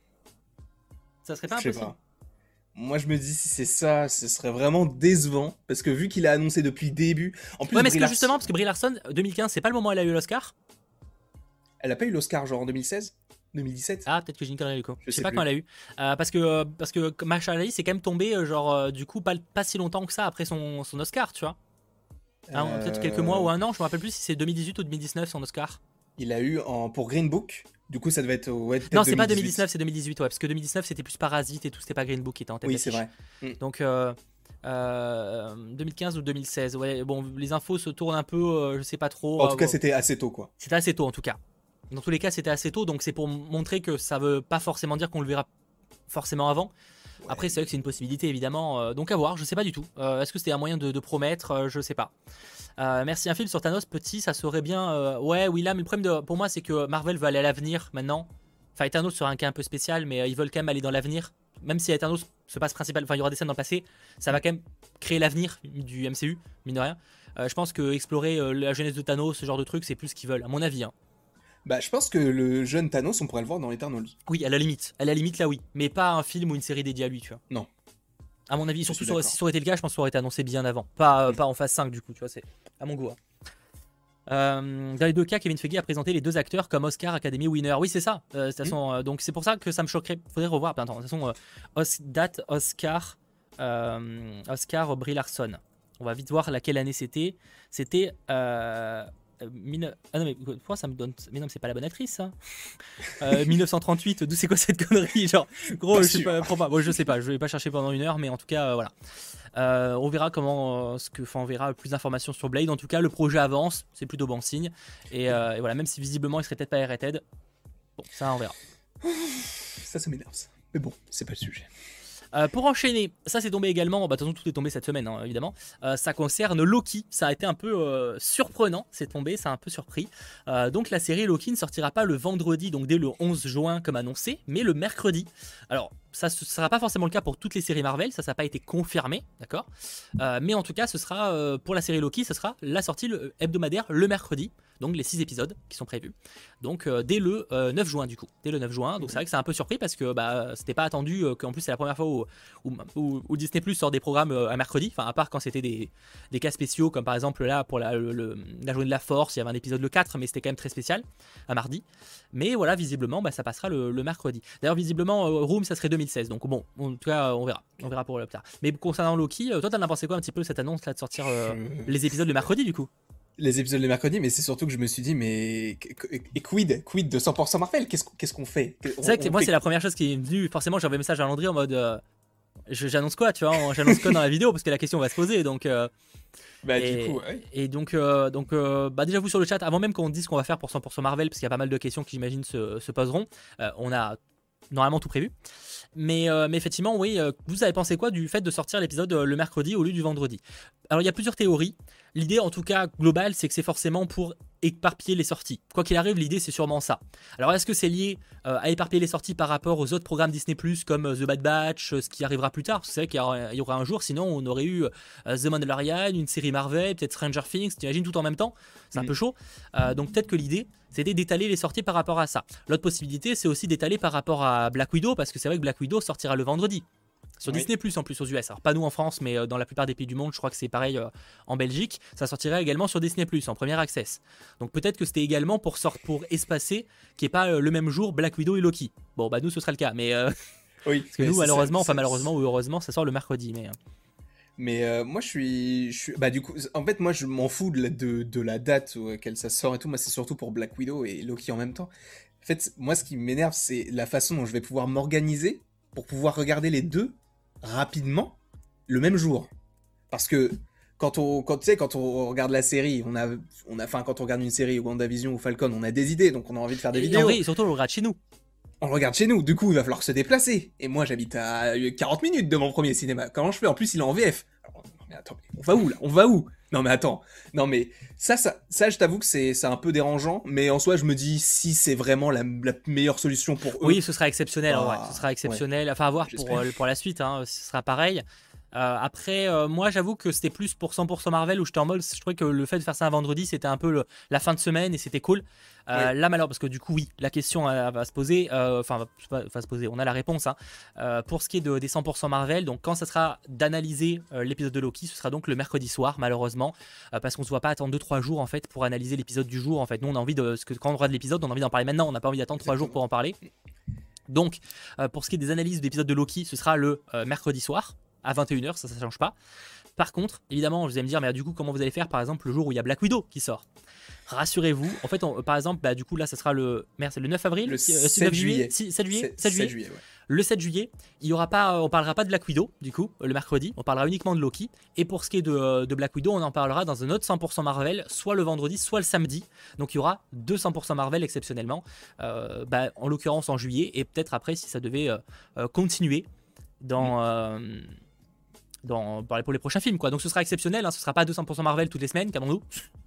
ça serait pas impossible. pas. Moi, je me dis si c'est ça, ce serait vraiment décevant parce que vu qu'il a annoncé depuis le début, en plus, Ouais, mais est-ce que Larson- justement, parce que Brie Larson, 2015, c'est pas le moment où elle a eu l'Oscar? Elle a pas eu l'Oscar genre en 2016, 2017. Ah, peut-être que j'ai une connerie du coup. Je sais sais pas plus. quand elle a eu. Euh, parce que euh, parce que Mahershala Ali, c'est quand même tombé, euh, genre, euh, du coup, pas, pas si longtemps que ça après son, son Oscar, tu vois. Ah, Peut-être quelques mois ou un an, je me rappelle plus si c'est 2018 ou 2019 son Oscar. Il a eu en pour Green Book. Du coup, ça devait être ouais, Non, c'est pas 2018. 2019, c'est 2018, ouais. Parce que 2019, c'était plus Parasite et tout, c'était pas Green Book qui était en tête. Oui, c'est vrai. Donc, euh, euh, 2015 ou 2016, ouais. Bon, les infos se tournent un peu, euh, je sais pas trop. En tout cas, c'était assez tôt quoi. C'était assez tôt en tout cas. Dans tous les cas, c'était assez tôt, donc c'est pour montrer que ça veut pas forcément dire qu'on le verra forcément avant. Après, c'est vrai que c'est une possibilité évidemment, euh, donc à voir, je sais pas du tout. Euh, Est-ce que c'était un moyen de, promettre Euh, Je sais pas. Merci, un film sur Thanos petit, ça serait bien. euh, ouais, oui, là, mais le problème de- pour moi, c'est que Marvel veut aller à l'avenir maintenant. Enfin, Thanos sera un cas un peu spécial, mais ils veulent quand même aller dans l'avenir. Même si Thanos se passe principal, enfin, il y aura des scènes dans le passé, ça va quand même créer l'avenir du MCU, mine de rien. Je pense que explorer la jeunesse de Thanos, ce genre de truc, c'est plus ce qu'ils veulent, à mon avis. hein. Bah, je pense que le jeune Thanos, on pourrait le voir dans Eternals. Oui, à la limite. À la limite, là, oui. Mais pas un film ou une série dédiée à lui, tu vois. Non. À mon avis, surtout si ça aurait été le cas, je pense que ça aurait été annoncé bien avant. Pas, euh, Mm. pas en phase 5, du coup, tu vois, c'est à mon goût. hein. Euh, dans les deux cas, Kevin Feige a présenté les deux acteurs comme Oscar Academy winner. Oui, c'est ça. Euh, de toute façon, euh, donc c'est pour ça que ça me choquerait. Faudrait revoir. Attends, de toute façon, Os- date Oscar, Oscar Brie Larson. On va vite voir laquelle année c'était. C'était. Euh, euh, Ah non, mais pourquoi ça me donne. Mais non, mais c'est pas la bonne actrice, ça. Euh, 1938, d'où c'est quoi cette connerie Genre, gros, Pas je sais pas, pas. Bon, je sais pas, je vais pas chercher pendant une heure, mais en tout cas, euh, voilà. Euh, on verra comment. euh, ce que, enfin, on verra plus d'informations sur Blade. En tout cas, le projet avance, c'est plutôt bon signe. Et, euh, et voilà, même si visiblement il serait peut-être pas arrêted. Bon, ça, on verra. Ça, ça m'énerve. Mais bon, c'est pas le sujet. Euh, pour enchaîner, ça c'est tombé également, bah, de toute façon tout est tombé cette semaine hein, évidemment, Euh, ça concerne Loki, ça a été un peu euh, surprenant, c'est tombé, ça a un peu surpris. Donc la série Loki ne sortira pas le vendredi, donc dès le 11 juin comme annoncé, mais le mercredi. Alors ça ne sera pas forcément le cas pour toutes les séries Marvel, ça ça n'a pas été confirmé, d'accord? Mais en tout cas ce sera, pour la série Loki, ce sera la sortie hebdomadaire le mercredi, donc les 6 épisodes qui sont prévus. Donc euh, dès le euh, 9 juin du coup, dès le 9 juin, donc c'est vrai que c'est un peu surpris parce que bah, c'était pas attendu euh, qu'en plus c'est la première fois où où, où- où Disney Plus sort des programmes euh, à mercredi, enfin à part quand c'était des, des cas spéciaux, comme par exemple là pour la, le- le- la journée de la force, il y avait un épisode le 4, mais c'était quand même très spécial, à mardi. Mais voilà, visiblement, bah, ça passera le, le mercredi. D'ailleurs, visiblement, euh, Room, ça serait 2016, donc bon, en tout cas, on verra, on verra pour le plus tard. Mais concernant Loki, euh, toi, t'en as pensé quoi un petit peu cette annonce là de sortir euh, les épisodes le mercredi du coup? Les épisodes les mercredis, mais c'est surtout que je me suis dit, mais. Et quid Quid de 100% Marvel? Qu'est-ce qu'on fait? C'est vrai que moi, fait- c'est la première chose qui est venue. Forcément, j'envoie un message à Landry en mode. euh, J'annonce quoi, tu vois J'annonce quoi dans la vidéo parce que la question va se poser. Donc, euh, Bah, et, du coup, ouais. et donc, euh, donc euh, bah déjà vous sur le chat, avant même qu'on dise ce qu'on va faire pour 100% Marvel, parce qu'il y a pas mal de questions qui j'imagine se, se poseront, on a normalement tout prévu. Mais, euh, mais effectivement, oui, euh, vous avez pensé quoi du fait de sortir l'épisode euh, le mercredi au lieu du vendredi? Alors il y a plusieurs théories. L'idée en tout cas globale, c'est que c'est forcément pour éparpiller les sorties. Quoi qu'il arrive, l'idée c'est sûrement ça. Alors est-ce que c'est lié euh, à éparpiller les sorties par rapport aux autres programmes Disney ⁇ comme euh, The Bad Batch, euh, ce qui arrivera plus tard? Parce que c'est vrai qu'il y aura- il y aura un jour, sinon on aurait eu euh, The Mandalorian, une série Marvel, peut-être Stranger Things, t'imagines tout en même temps? C'est un Mm. peu chaud. Euh, donc peut-être que l'idée, c'était d'étaler les sorties par rapport à ça. L'autre possibilité, c'est aussi d'étaler par rapport à Black Widow, parce que c'est vrai que Black Widow sortira le vendredi. Sur. Disney Plus en plus aux US. Alors pas nous en France, mais euh, dans la plupart des pays du monde, je crois que c'est pareil euh, en Belgique. Ça sortira également sur Disney Plus en premier access. Donc peut-être que c'était également pour sort pour espacer n'y ait pas euh, le même jour Black Widow et Loki. Bon bah nous ce sera le cas, mais Oui. parce que mais nous malheureusement, enfin malheureusement ou heureusement, ça sort le mercredi. Mais Mais euh, moi, je suis, je suis. Bah, du coup, en fait, moi, je m'en fous de la, de, de la date auquel ça sort et tout. Moi, c'est surtout pour Black Widow et Loki en même temps. En fait, moi, ce qui m'énerve, c'est la façon dont je vais pouvoir m'organiser pour pouvoir regarder les deux rapidement le même jour. Parce que quand on, quand, quand on regarde la série, on a, on a, enfin, quand on regarde une série ou WandaVision ou Falcon, on a des idées, donc on a envie de faire des et vidéos. vrai, surtout on le regarde chez nous. On le regarde chez nous, du coup, il va falloir se déplacer. Et moi, j'habite à 40 minutes de mon premier cinéma. Comment je fais? En plus, il est en VF. Alors, mais attends, on va où là? On va où? Non, mais attends. Non, mais ça, ça, ça je t'avoue que c'est un peu dérangeant. Mais en soi, je me dis, si c'est vraiment la, la meilleure solution pour eux. Oui, ce sera exceptionnel en Ah, vrai. Ce sera exceptionnel. Enfin, à voir pour, euh, pour la suite. hein, ce sera pareil. Euh, après, euh, moi, j'avoue que c'était plus pour 100% Marvel où j'étais en mode, je trouvais que le fait de faire ça un vendredi, c'était un peu le- la fin de semaine et c'était cool. Euh, Ouais. Là, malheureusement, parce que du coup, oui, la question va se poser, enfin, va, va- se poser, on a la réponse. hein. Pour ce qui est de, des 100% Marvel, donc quand ça sera d'analyser l'épisode de Loki, ce sera donc le mercredi soir, malheureusement, parce qu'on ne se voit pas attendre 2-3 jours en fait pour analyser l'épisode du jour. En fait, nous, on a envie de, parce que quand on regarde l'épisode, on a envie d'en parler maintenant, on n'a pas envie d'attendre 3 jours pour en parler. Donc, euh, pour ce qui est des analyses d'épisodes de Loki, ce sera le euh, mercredi soir à 21h, ça, ça change pas. Par contre, évidemment, vous allez me dire, mais du coup, comment vous allez faire par exemple le jour où il y a Black Widow qui sort? Rassurez-vous, en fait, on- par exemple, bah, du coup, là, ça sera le, merde, le 9 avril Le Euh, c'est 7 9 juillet. Si, 7 juillet, 7 7 juillet. ouais. Le 7 juillet, il y aura pas, on parlera pas de Black Widow, du coup, le mercredi. On parlera uniquement de Loki. Et pour ce qui est de, de Black Widow, on en parlera dans un autre 100% Marvel, soit le vendredi, soit le samedi. Donc il y aura deux 100% Marvel exceptionnellement, euh, bah, en l'occurrence en juillet, et peut-être après si ça devait euh, euh, continuer dans. euh, dans, pour les- prochains films quoi. Donc ce sera exceptionnel, hein, ce sera pas 200% Marvel toutes les semaines.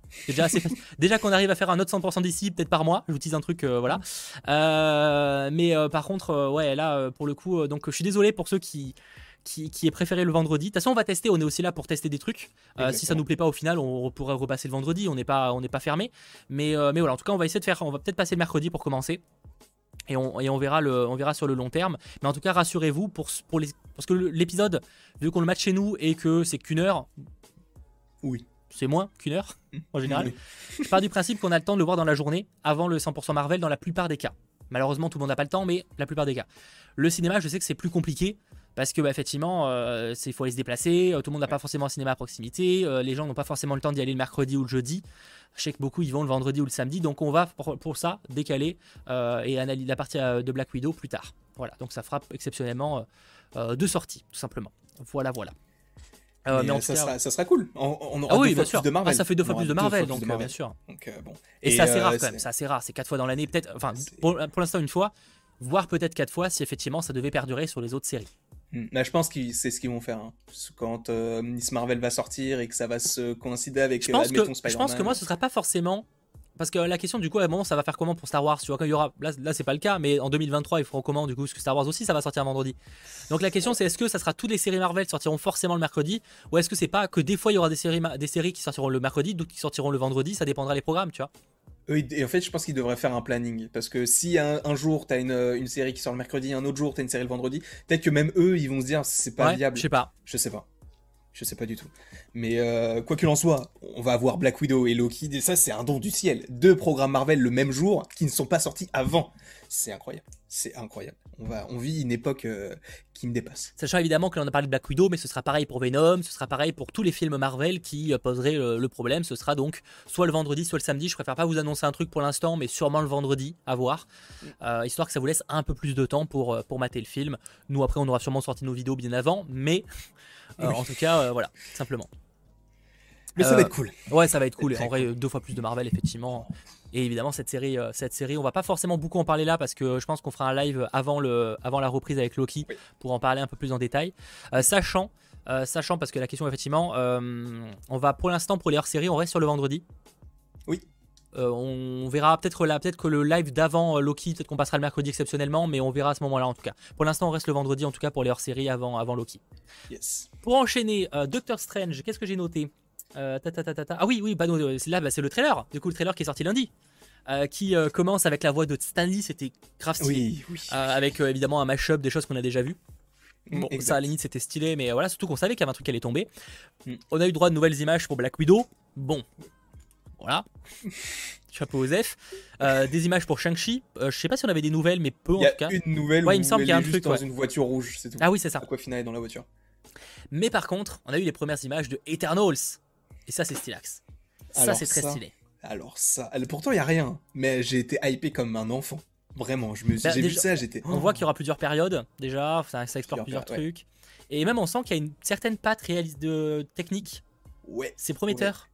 C'est déjà. Déjà qu'on arrive à faire un autre 100% d'ici, peut-être par mois, je vous tease un truc, euh, voilà. Euh, mais euh, par contre, ouais, là, pour le coup, donc je suis désolé pour ceux qui, qui, qui aient préféré le vendredi. De toute façon, on va tester, on est aussi là pour tester des trucs. Euh, si ça nous plaît pas au final, on pourrait repasser le vendredi, on n'est pas, on n'est pas fermé. Mais, euh, mais voilà, en tout cas, on va essayer de faire, on va peut-être passer le mercredi pour commencer. Et on, et on, verra le, on verra sur le long terme. Mais en tout cas, rassurez-vous, pour, pour les, parce que l'épisode, vu qu'on le match chez nous et que c'est qu'une heure, Oui. c'est moins qu'une heure en général. Oui. Je pars du principe qu'on a le temps de le voir dans la journée avant le 100% Marvel dans la plupart des cas. Malheureusement, tout le monde n'a pas le temps, mais la plupart des cas. Le cinéma, je sais que c'est plus compliqué parce que bah, effectivement, euh, c'est faut aller se déplacer. euh, tout le monde n'a pas forcément un cinéma à proximité. euh, les gens n'ont pas forcément le temps d'y aller le mercredi ou le jeudi. Je sais que beaucoup y vont le vendredi ou le samedi, donc on va pour, pour ça décaler euh, et analyser la partie de Black Widow plus tard. Voilà, donc ça fera exceptionnellement deux sorties, tout simplement. Voilà, voilà. Euh, Mais, mais en tout ça, cas- sera, ça sera cool. On, on aura ah oui, deux bien fois sûr. plus de Marvel. Ah, ça fait deux fois plus de Marvel, donc de Marvel. bien sûr. Donc, euh, bon. Et, c'est assez euh, rare quand même, c'est assez rare, c'est quatre fois dans l'année, peut-être, enfin, pour l'instant une fois, voire peut-être quatre fois si effectivement ça devait perdurer sur les autres séries. Hmm. Là, je pense que c'est ce qu'ils vont faire. hein. Quand euh, Miss Marvel va sortir et que ça va se coïncider avec, Je euh, pense, admettons, que, je pense que moi ce sera pas forcément. Parce que la question du coup à un moment ça va faire comment pour Star Wars tu vois quand il y aura là, là c'est pas le cas mais en 2023 ils feront comment du coup parce que Star Wars aussi ça va sortir un vendredi donc la question c'est est-ce que ça sera toutes les séries Marvel sortiront forcément le mercredi ou est-ce que c'est pas que des fois il y aura des séries des séries qui sortiront le mercredi d'autres qui sortiront le vendredi ça dépendra des programmes tu vois et en fait, je pense qu'ils devraient faire un planning. Parce que si un, un jour, t'as une, euh, une série qui sort le mercredi, un autre jour, t'as une série le vendredi, peut-être que même eux, ils vont se dire, c'est pas Ouais, viable. je sais pas Je sais pas. Je sais pas du tout. Mais euh, quoi qu'il en soit, on va avoir Black Widow et Loki. Et ça, c'est un don du ciel. Deux programmes Marvel le même jour qui ne sont pas sortis avant. C'est incroyable. C'est incroyable. On, va, on vit une époque euh, qui me dépasse. Sachant évidemment que l'on a parlé de Black Widow, mais ce sera pareil pour Venom, ce sera pareil pour tous les films Marvel qui euh, poseraient le, problème. Ce sera donc soit le vendredi, soit le samedi. Je préfère pas vous annoncer un truc pour l'instant, mais sûrement le vendredi, à voir. Histoire que ça vous laisse un peu plus de temps pour, pour mater le film. Nous, après, on aura sûrement sorti nos vidéos bien avant, mais euh, Oui. en tout cas, euh, voilà, simplement. Mais ça Euh, va être cool. Ouais, ça va être cool. En vrai, deux fois plus de Marvel, effectivement. Et évidemment, cette série, euh, cette série, on va pas forcément beaucoup en parler là parce que je pense qu'on fera un live avant, le, avant la reprise avec Loki Oui. pour en parler un peu plus en détail. Euh, sachant, euh, sachant, parce que la question, effectivement, euh, on va pour l'instant, pour les hors-séries, on reste sur le vendredi. Oui. Euh, on verra peut-être là, peut-être que le live d'avant euh, Loki, peut-être qu'on passera le mercredi exceptionnellement, mais on verra à ce moment-là en tout cas. Pour l'instant, on reste le vendredi en tout cas pour les hors-séries avant, avant Loki. Yes. Pour enchaîner, euh, Doctor Strange, qu'est-ce que j'ai noté? Euh, ta, ta, ta. Ah oui, oui, bah, non, là, bah, c'est le trailer. Du coup, le trailer qui est sorti lundi. euh, qui euh, commence avec la voix de Stanley, c'était grave stylé. Oui, oui. Euh, avec évidemment un mash-up des choses qu'on a déjà vues. Mm, Bon, exact. ça à la limite c'était stylé, mais voilà, surtout qu'on savait qu'il y avait un truc qui allait tomber. Mm. On a eu droit à de nouvelles images pour Black Widow. Bon, voilà. Chapeau aux F. Euh, des images pour Shang-Chi. Euh, je sais pas si on avait des nouvelles, mais peu en Il y a tout cas. une nouvelle Ouais, il me semble qu'il y a un truc, dans ouais. une voiture rouge, c'est tout. Ah oui, c'est ça. Aquafina est dans la voiture. Mais par contre, on a eu les premières images de Eternals. Et ça, c'est stylax. Ça, c'est très ça, stylé. Alors ça, pourtant il y a rien, mais j'ai été hypé comme un enfant. Vraiment, je me suis- Bah, j'ai vu ça, j'étais. On voit qu'il y aura plusieurs périodes déjà, ça, ça explore Plusieurs trucs. Et même on sent qu'il y a une certaine patte réaliste de technique. Ouais. C'est prometteur.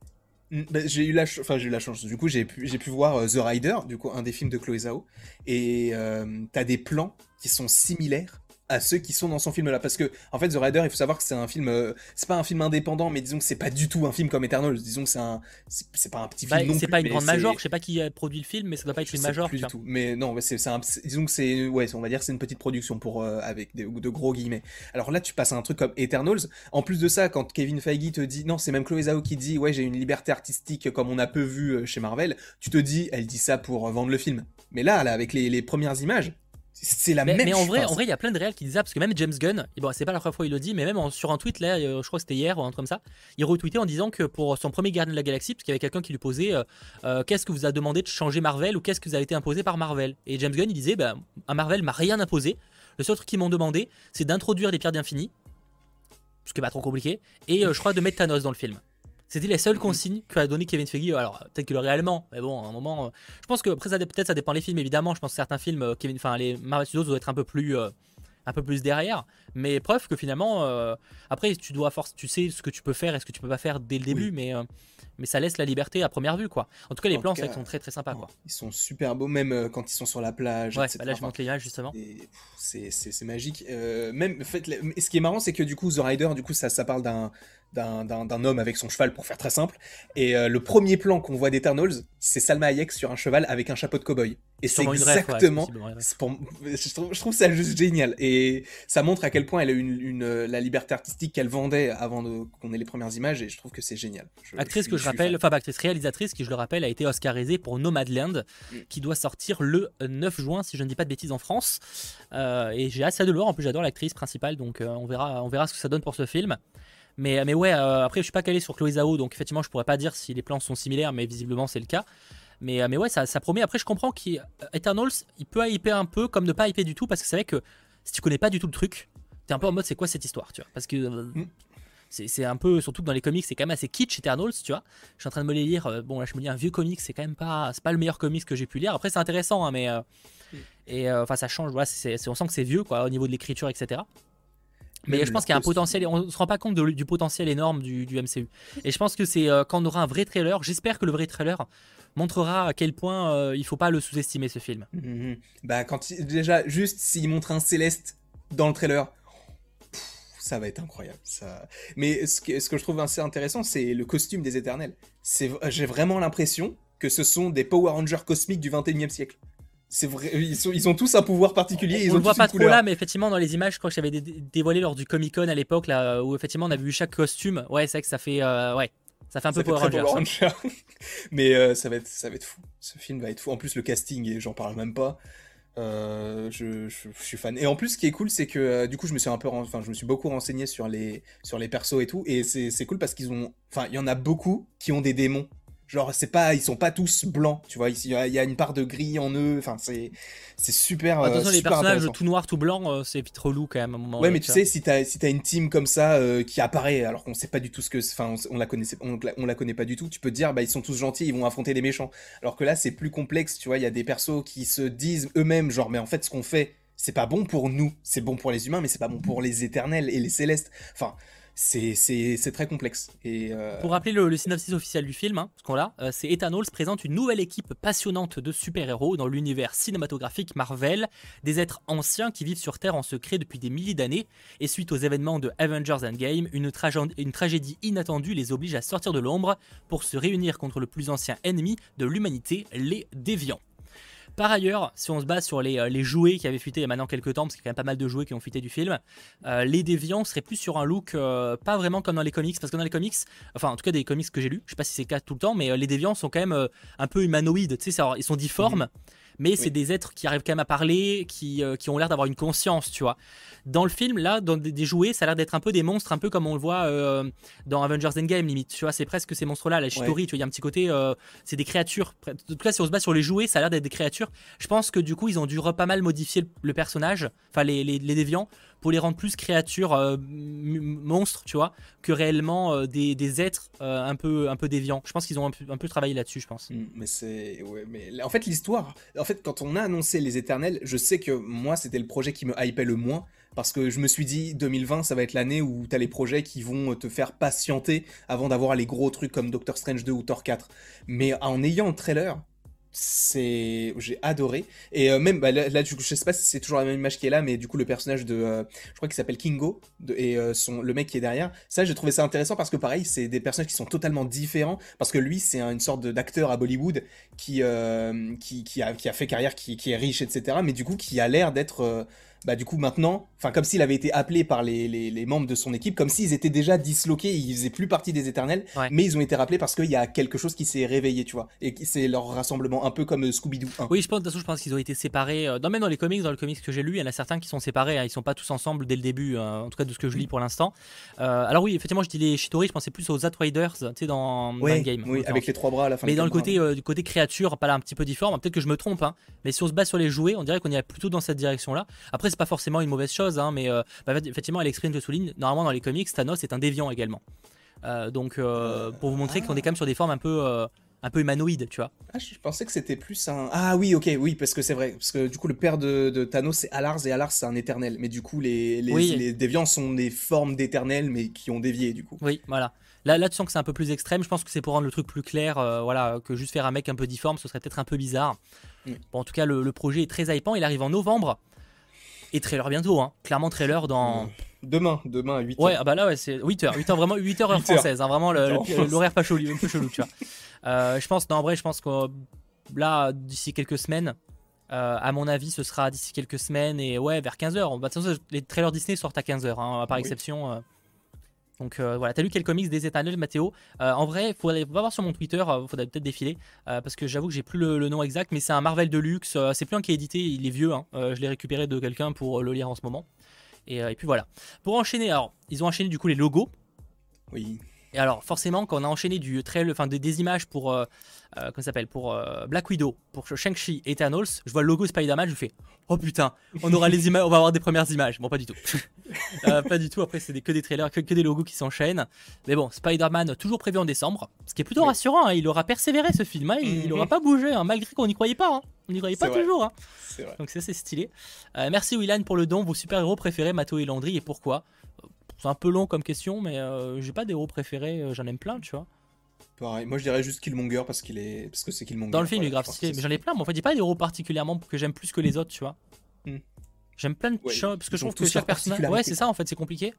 Bah, j'ai eu la, enfin j'ai eu la chance. Du coup, j'ai pu, j'ai pu voir euh, The Rider, du coup un des films de Chloé Zhao, et euh, t'as des plans qui sont similaires à ceux qui sont dans son film là parce que en fait The Rider il faut savoir que c'est un film euh, c'est pas un film indépendant mais disons que c'est pas du tout un film comme Eternals. Disons que c'est un c'est pas un petit bah, film c'est pas une grande major. Je sais pas qui a produit le film mais ça doit pas être une major plus du tout. Mais non c'est disons que c'est ouais on va dire c'est une petite production pour euh, avec de, de, gros guillemets. Alors là tu passes à un truc comme Eternals. En plus de ça quand Kevin Feige te dit non c'est même Chloé Zhao qui dit ouais j'ai une liberté artistique comme on a peu vu euh, chez Marvel tu te dis elle dit ça pour vendre le film. Mais là, là avec les, les premières images c'est la mais, même mais en vrai, en vrai, il y a plein de réels qui disent ça parce que même James Gunn, bon, c'est pas la première fois il le dit, mais même sur un tweet là, euh, je crois que c'était hier ou un truc comme ça, il retweetait en disant que pour son premier Gardien de la Galaxie, parce qu'il y avait quelqu'un qui lui posait euh, euh, qu'est-ce que vous a demandé de changer Marvel ou qu'est-ce que vous avez été imposé par Marvel Et James Gunn il disait bah, à Marvel m'a rien imposé. Le seul truc qu'ils m'ont demandé, c'est d'introduire des pierres d'infini, ce qui est pas trop compliqué, et je crois de mettre Thanos dans le film. C'était les seules consignes qu'a donné Kevin Feige. Alors, peut-être qu'il le réellement, mais bon, à un moment. Euh, je pense que, après, peut-être ça dépend des films, évidemment. Je pense que certains films, euh, Kevin, enfin, les Marvel Studios doivent être un peu plus. Euh, un peu plus derrière, mais preuve que finalement, après tu dois force, tu sais ce que tu peux faire et ce que tu peux pas faire dès le début, mais mais ça laisse la liberté à première vue quoi. En tout cas, les plans cas, sont très très sympas quoi. Ils sont super beaux, même quand ils sont sur la plage. Ouais, bah là je les images justement. C'est magique. même, en fait, ce qui est marrant, c'est que du coup, The Rider, du coup, ça, ça parle d'un d'un homme avec son cheval, pour faire très simple. Et euh, le premier plan qu'on voit d'Eternals, c'est Salma Hayek sur un cheval avec un chapeau de cowboy. Et c'est exactement. je, trouve, ça juste génial. Et ça montre à quel point elle a une, une la liberté artistique qu'elle vendait avant qu'on ait les premières images. Et je trouve que c'est génial. actrice que je rappelle, enfin, actrice réalisatrice qui, je le rappelle, a été Oscarisée pour Nomadland, mm. qui doit sortir le 9 juin, si je ne dis pas de bêtises, en France. Euh, et j'ai assez de le voir. En plus, j'adore l'actrice principale. Donc, euh, on, verra, on verra ce que ça donne pour ce film. Mais, mais ouais, euh, après, je suis pas calé sur Chloé Zhao, donc effectivement, je pourrais pas dire si les plans sont similaires, mais visiblement, c'est le cas. Mais, euh, mais ouais, ça, ça promet. Après, je comprends qu'Eternals, il peut hyper un peu, comme ne pas hyper du tout, parce que c'est vrai que si tu connais pas du tout le truc, t'es un peu en mode c'est quoi cette histoire, tu vois? Parce que. Euh, mm. C'est un peu, surtout que dans les comics, c'est quand même assez kitsch Eternals, tu vois? Je suis en train de me les lire. Bon, là, je me dis, un vieux comic, c'est quand même pas, c'est pas le meilleur comics que j'ai pu lire. Après, c'est intéressant, hein, mais. Mm. Et enfin, ça change, voilà, on sent que c'est vieux, quoi, au niveau de l'écriture, etc. Mais je pense qu'il y a un potentiel, on ne se rend pas compte du potentiel énorme du, MCU. Et je pense que c'est euh, quand on aura un vrai trailer, j'espère que le vrai trailer montrera à quel point euh, il faut pas le sous-estimer ce film. Mhm. Bah quand déjà juste s'il montre un Céleste dans le trailer, ça va être incroyable. Ça... Mais ce que, ce que je trouve assez intéressant, c'est le costume des Éternels. J'ai vraiment l'impression que ce sont des Power Rangers cosmiques du 21e siècle. C'est vrai, ils, sont, ils ont tous un pouvoir particulier. Ils on ont le voit pas trop là, mais effectivement, dans les images, je crois que j'avais dévoilé lors du Comic Con à l'époque, là, où effectivement on a vu chaque costume. Ouais, c'est vrai que ça fait, euh, ouais, ça fait un peu Power Rangers. mais euh, ça va être, ça va être fou. Ce film va être fou. En plus, le casting, j'en parle même pas. Euh, je, je, suis fan. Et en plus, ce qui est cool, c'est que du coup, je me suis un peu, enfin, je me suis beaucoup renseigné sur les, sur les persos et tout, et c'est cool parce qu'ils ont, enfin, il y en a beaucoup qui ont des démons Genre, c'est pas, ils sont pas tous blancs, tu vois. Il y, a une part de gris en eux. Enfin, c'est, c'est super. Attention, euh, super les personnages tout noir, tout blanc, euh, c'est vite relou quand même à un moment. Ouais, mais tu sais, si t'as, si as une team comme ça euh, qui apparaît, alors qu'on sait pas du tout ce que, enfin, on, la connaissait, on, la connaît pas du tout. Tu peux te dire, bah, ils sont tous gentils, ils vont affronter des méchants. Alors que là, c'est plus complexe, tu vois. Il y a des persos qui se disent eux-mêmes, genre, mais en fait, ce qu'on fait, c'est pas bon pour nous, c'est bon pour les humains, mais c'est pas bon pour les éternels et les célestes. Enfin c'est très complexe. Euh, Pour rappeler le, synopsis officiel du film, hein, ce qu'on a, euh, c'est Eternals présente une nouvelle équipe passionnante de super-héros dans l'univers cinématographique Marvel, des êtres anciens qui vivent sur Terre en secret depuis des milliers d'années, et suite aux événements de Avengers Endgame, une, une tragédie inattendue les oblige à sortir de l'ombre pour se réunir contre le plus ancien ennemi de l'humanité, les Déviants. Par ailleurs, si on se base sur les, euh, les, jouets qui avaient fuité il y a maintenant quelques temps, parce qu'il y a quand même pas mal de jouets qui ont fuité du film, euh, les déviants seraient plus sur un look euh, pas vraiment comme dans les comics, parce que dans les comics, enfin en tout cas des comics que j'ai lus, je sais pas si c'est le cas tout le temps, mais les déviants sont quand même un peu humanoïdes, tu sais, ils sont difformes. Mhm mais c'est des êtres qui arrivent quand même à parler, qui, euh, qui ont l'air d'avoir une conscience, tu vois. Dans le film, là, dans des, jouets, ça a l'air d'être un peu des monstres, un peu comme on le voit euh, dans Avengers Endgame, limite. Tu vois, c'est presque ces monstres-là, la Shitori, tu vois, il y a un petit côté, euh, c'est des créatures. En tout cas, si on se base sur les jouets, ça a l'air d'être des créatures. Je pense que du coup, ils ont dû pas mal modifier le, personnage, enfin les, les, les déviants, pour les rendre plus créatures euh, monstres, tu vois, que réellement euh, des, êtres euh, un, peu, un peu déviants. Je pense qu'ils ont un peu, un peu, travaillé là-dessus, je pense. Mm, mais c'est. Ouais, mais en fait, l'histoire. En fait, quand on a annoncé Les Éternels, je sais que moi, c'était le projet qui me hypait le moins. Parce que je me suis dit, 2020, ça va être l'année où t'as les projets qui vont te faire patienter avant d'avoir les gros trucs comme Doctor Strange 2 ou Thor 4. Mais en ayant le trailer, c'est j'ai adoré. Et euh, même bah, là, du coup, je sais pas si c'est toujours la même image qui est là mais du coup le personnage de euh, je crois qu'il s'appelle Kingo et euh, son le mec qui est derrière. Ça j'ai trouvé ça intéressant parce que pareil c'est des personnages qui sont totalement différents. Parce que lui c'est une sorte d'acteur à Bollywood qui, qui, qui a qui a fait carrière qui, qui est riche etc mais du coup qui a l'air d'être bah du coup maintenant, enfin comme s'il avait été appelé par les, les, les, membres de son équipe, comme s'ils étaient déjà disloqués, ils faisaient plus partie des éternels, mais ils ont été rappelés parce qu'il y a quelque chose qui s'est réveillé, tu vois, et c'est leur rassemblement, un peu comme euh, Scooby-Doo 1. Oui, je pense, de toute façon, je pense qu'ils ont été séparés, euh, dans, même dans les comics, dans le comics que j'ai lu, il y en a certains qui sont séparés, hein, ils sont pas tous ensemble dès le début, euh, en tout cas de ce que je lis pour l'instant. Euh, alors oui, effectivement, je dis les Shitori, je pensais plus aux Riders, tu sais, dans, ouais, le game. Oui, avec les trois bras à la fin. Mais dans le côté, du côté créature, pas là un petit peu différent, peut-être que je me trompe, hein, mais si on se base sur les jouets, on dirait qu'on est plutôt dans cette direction-là. Après, c'est pas forcément une mauvaise chose, hein, mais euh, bah, effectivement, Alex le souligne, normalement dans les comics, Thanos est un déviant également. Euh, donc, euh, pour vous montrer qu'on est quand même sur des formes un peu un peu humanoïde, tu vois. Ah, je pensais que c'était plus un. Ah oui, ok, oui, parce que c'est vrai. Parce que du coup, le père de, Thanos, c'est Alars, et Alars, c'est un éternel. Mais du coup, les, les, déviants sont des formes d'éternels, mais qui ont dévié, du coup. Oui, voilà. Là, là tu sens que c'est un peu plus extrême. Je pense que c'est pour rendre le truc plus clair. voilà, que juste faire un mec un peu difforme, ce serait peut-être un peu bizarre. Mm. Bon, en tout cas, le, le, projet est très hypant. Il arrive en novembre. Et trailer bientôt, hein. Clairement, trailer dans. Euh, demain, demain à 8h. Ouais, ah bah là, ouais, c'est 8h. 8h, vraiment, 8h heure française. Hein, vraiment, l'horaire pas chelou, un peu chelou, tu vois. Euh, je pense, non, en vrai, je pense que là, d'ici quelques semaines, euh, à mon avis, ce sera d'ici quelques semaines et ouais, vers 15h. Bah, de toute façon, les trailers Disney sortent à 15h, hein, par exception. Donc euh, voilà, t'as lu quel comics des Éternels, Mathéo euh, En vrai, faut aller voir sur mon Twitter, euh, faudrait peut-être défiler, parce que j'avoue que j'ai plus le, nom exact, mais c'est un Marvel de luxe. c'est plus un qui est édité, il est vieux. Hein. je l'ai récupéré de quelqu'un pour le lire en ce moment. Et, puis voilà. Pour enchaîner, alors, ils ont enchaîné du coup les logos. Oui. Et alors, forcément, quand on a enchaîné du trail, enfin, des, images pour, euh, euh s'appelle, pour euh, Black Widow, pour Shang-Chi Eternals, je vois le logo Spider-Man, je fais Oh putain, on aura les images, on va avoir des premières images. Bon, pas du tout. Pas du tout. Après, c'est que des trailers, que, des logos qui s'enchaînent. Mais bon, Spider-Man toujours prévu en décembre, ce qui est plutôt rassurant. Hein. il aura persévéré ce film, hein. il, n'aura mhm. pas bougé, hein, malgré qu'on n'y croyait pas. On n'y croyait pas toujours. Donc c'est assez stylé. merci Willan pour le don. Vos super-héros préférés, Mato et Landry, et pourquoi? C'est un peu long comme question, mais euh, j'ai pas d'héros préférés, euh, j'en aime plein, tu vois. Pareil, moi je dirais juste Killmonger parce qu'il est parce que c'est Killmonger. Dans le film, il est grave stylé, mais j'en ai plein. Mais en fait, il n'y a pas d'héros particulièrement que j'aime plus que les autres, tu vois. Hmm. J'aime plein de choses parce que je trouve que chaque personnage. Ouais, c'est ça en fait, c'est compliqué.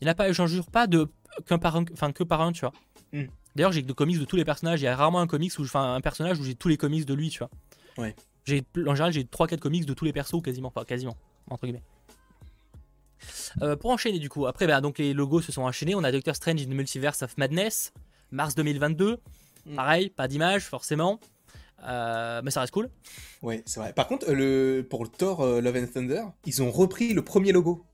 Il n'a pas, j'en jure pas de qu'un par un, enfin que par un, tu vois. Hmm. D'ailleurs, j'ai des comics de tous les personnages. Il y a rarement un comics où, enfin, un personnage où j'ai tous les comics de lui, tu vois. Ouais. J'ai, en général, j'ai 3-4 comics de tous les persos, quasiment, pas quasiment, entre guillemets. Euh, pour enchaîner du coup, après bah, donc les logos se sont enchaînés. On a Doctor Strange in the Multiverse of Madness, mars 2022. Mm. Pareil, pas d'image forcément. Euh, mais ça reste cool. Ouais, c'est vrai. Par contre, le, pour le Thor euh, Love and Thunder, ils ont repris le premier logo.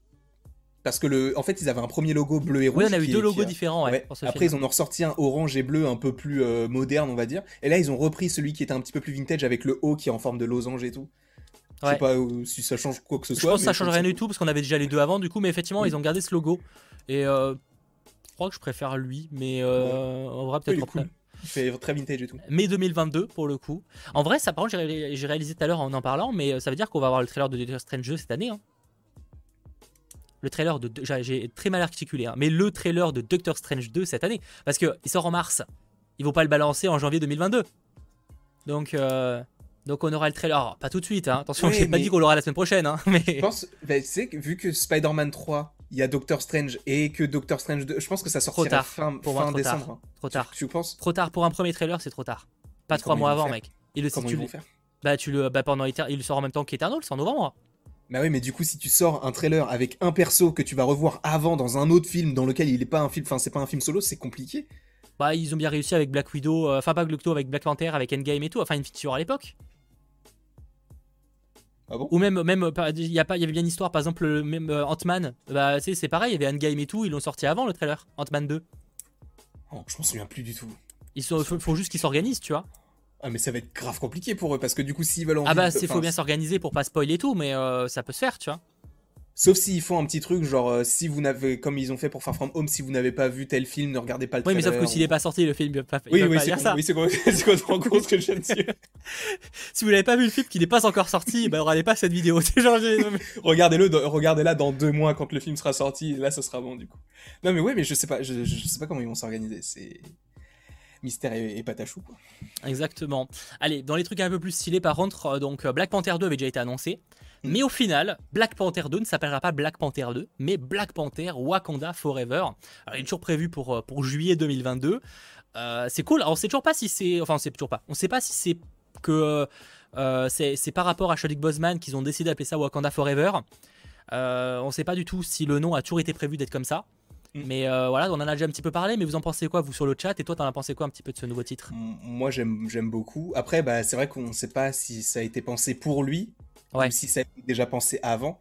Parce que le, en fait, ils avaient un premier logo bleu et rouge. Oui, on a eu deux logos différents. Ouais, Après, ils en ont ressorti un orange et bleu un peu plus moderne, on va dire. Et là, ils ont repris celui qui était un petit peu plus vintage avec le haut qui est en forme de losange et tout. Je sais pas si ça change quoi que ce soit. Je pense que ça change rien du tout parce qu'on avait déjà les deux avant du coup, mais effectivement ils ont gardé ce logo. Et euh, je crois que je préfère lui, mais euh, on verra peut-être après. Il fait très vintage et tout. Mai 2022 pour le coup. En vrai, ça par contre, j'ai réalisé tout à l'heure en en parlant, mais euh, ça veut dire qu'on va avoir le trailer de Doctor Strange 2 cette année. Hein. Le trailer de. J'ai très mal articulé, hein, mais le trailer de Doctor Strange 2 cette année. Parce qu'il sort en mars. Ils vont pas le balancer en janvier 2022. Donc. Euh, donc on aura le trailer. pas tout de suite, hein. attention, je n'ai pas dit qu'on l'aura la semaine prochaine. Hein, mais... Je pense, bah, tu sais, vu que Spider-Man 3, il y a Doctor Strange et que Doctor Strange 2, je pense que ça sortira tard. fin, pour fin décembre. Tard. Trop tard. Tu, penses? Trop tard pour un premier trailer, c'est trop tard. Pas trois mois avant, mec. Et le, Comment ils vont faire? Bah tu le, bah pendant il le sort en même temps qu'Eternal, c'est en novembre. Bah oui, mais du coup, si tu sors un trailer avec un perso que tu vas revoir avant dans un autre film dans lequel il est pas un film, enfin c'est pas un film solo, c'est compliqué. Bah ils ont bien réussi avec Black Widow, euh, enfin pas Black Widow avec Black Panther, avec Endgame et tout, enfin une feature à l'époque. Ah Ou même, même il y, a pas, il y avait bien une histoire, par exemple, même euh, Ant-Man, bah, c'est pareil, il y avait Endgame et tout, ils l'ont sorti avant le trailer, Ant-Man 2. Oh, je m'en souviens plus du tout. Il faut, juste qu'ils s'organisent, tu vois. Ah, mais ça va être grave compliqué pour eux, parce que du coup, s'ils veulent en Ah, bah, il faut bien s'organiser pour pas spoiler tout, mais euh, ça peut se faire, tu vois. Sauf s'ils font un petit truc, genre euh, si vous n'avez, comme ils ont fait pour Far From Home, si vous n'avez pas vu tel film, ne regardez pas le trailer. Oui, mais sauf que s'il n'est pas sorti, le film, il pas, oui, oui, pas dire ça. Oui, c'est complètement con ce que je viens de dire. si vous n'avez pas vu le film qui n'est pas encore sorti, bah regardez pas cette vidéo. Regardez-le, regardez-la dans deux mois quand le film sera sorti. Là, ce sera bon du coup. Non, mais ouais, mais je sais pas, je, je sais pas comment ils vont s'organiser. C'est Mystère et, Patachou. Exactement. Allez, dans les trucs un peu plus stylés, par contre, donc Black Panther 2 avait déjà été annoncé. Mais au final, Black Panther 2 ne s'appellera pas Black Panther 2, mais Black Panther Wakanda Forever. Alors, il est toujours prévu pour, euh, pour juillet 2022. Euh, c'est cool. Alors, on sait toujours pas si c'est. Enfin, on sait toujours pas. On sait pas si c'est que. Euh, c'est par rapport à Chadwick Boseman qu'ils ont décidé d'appeler ça Wakanda Forever. on ne sait pas du tout si le nom a toujours été prévu d'être comme ça. Mm. Mais voilà, on en a déjà un petit peu parlé, mais vous en pensez quoi, vous, sur le chat? Et toi, t'en as pensé quoi un petit peu de ce nouveau titre? Moi, j'aime beaucoup. Après, bah, c'est vrai qu'on ne sait pas si ça a été pensé pour lui, même si ça a été déjà pensé avant.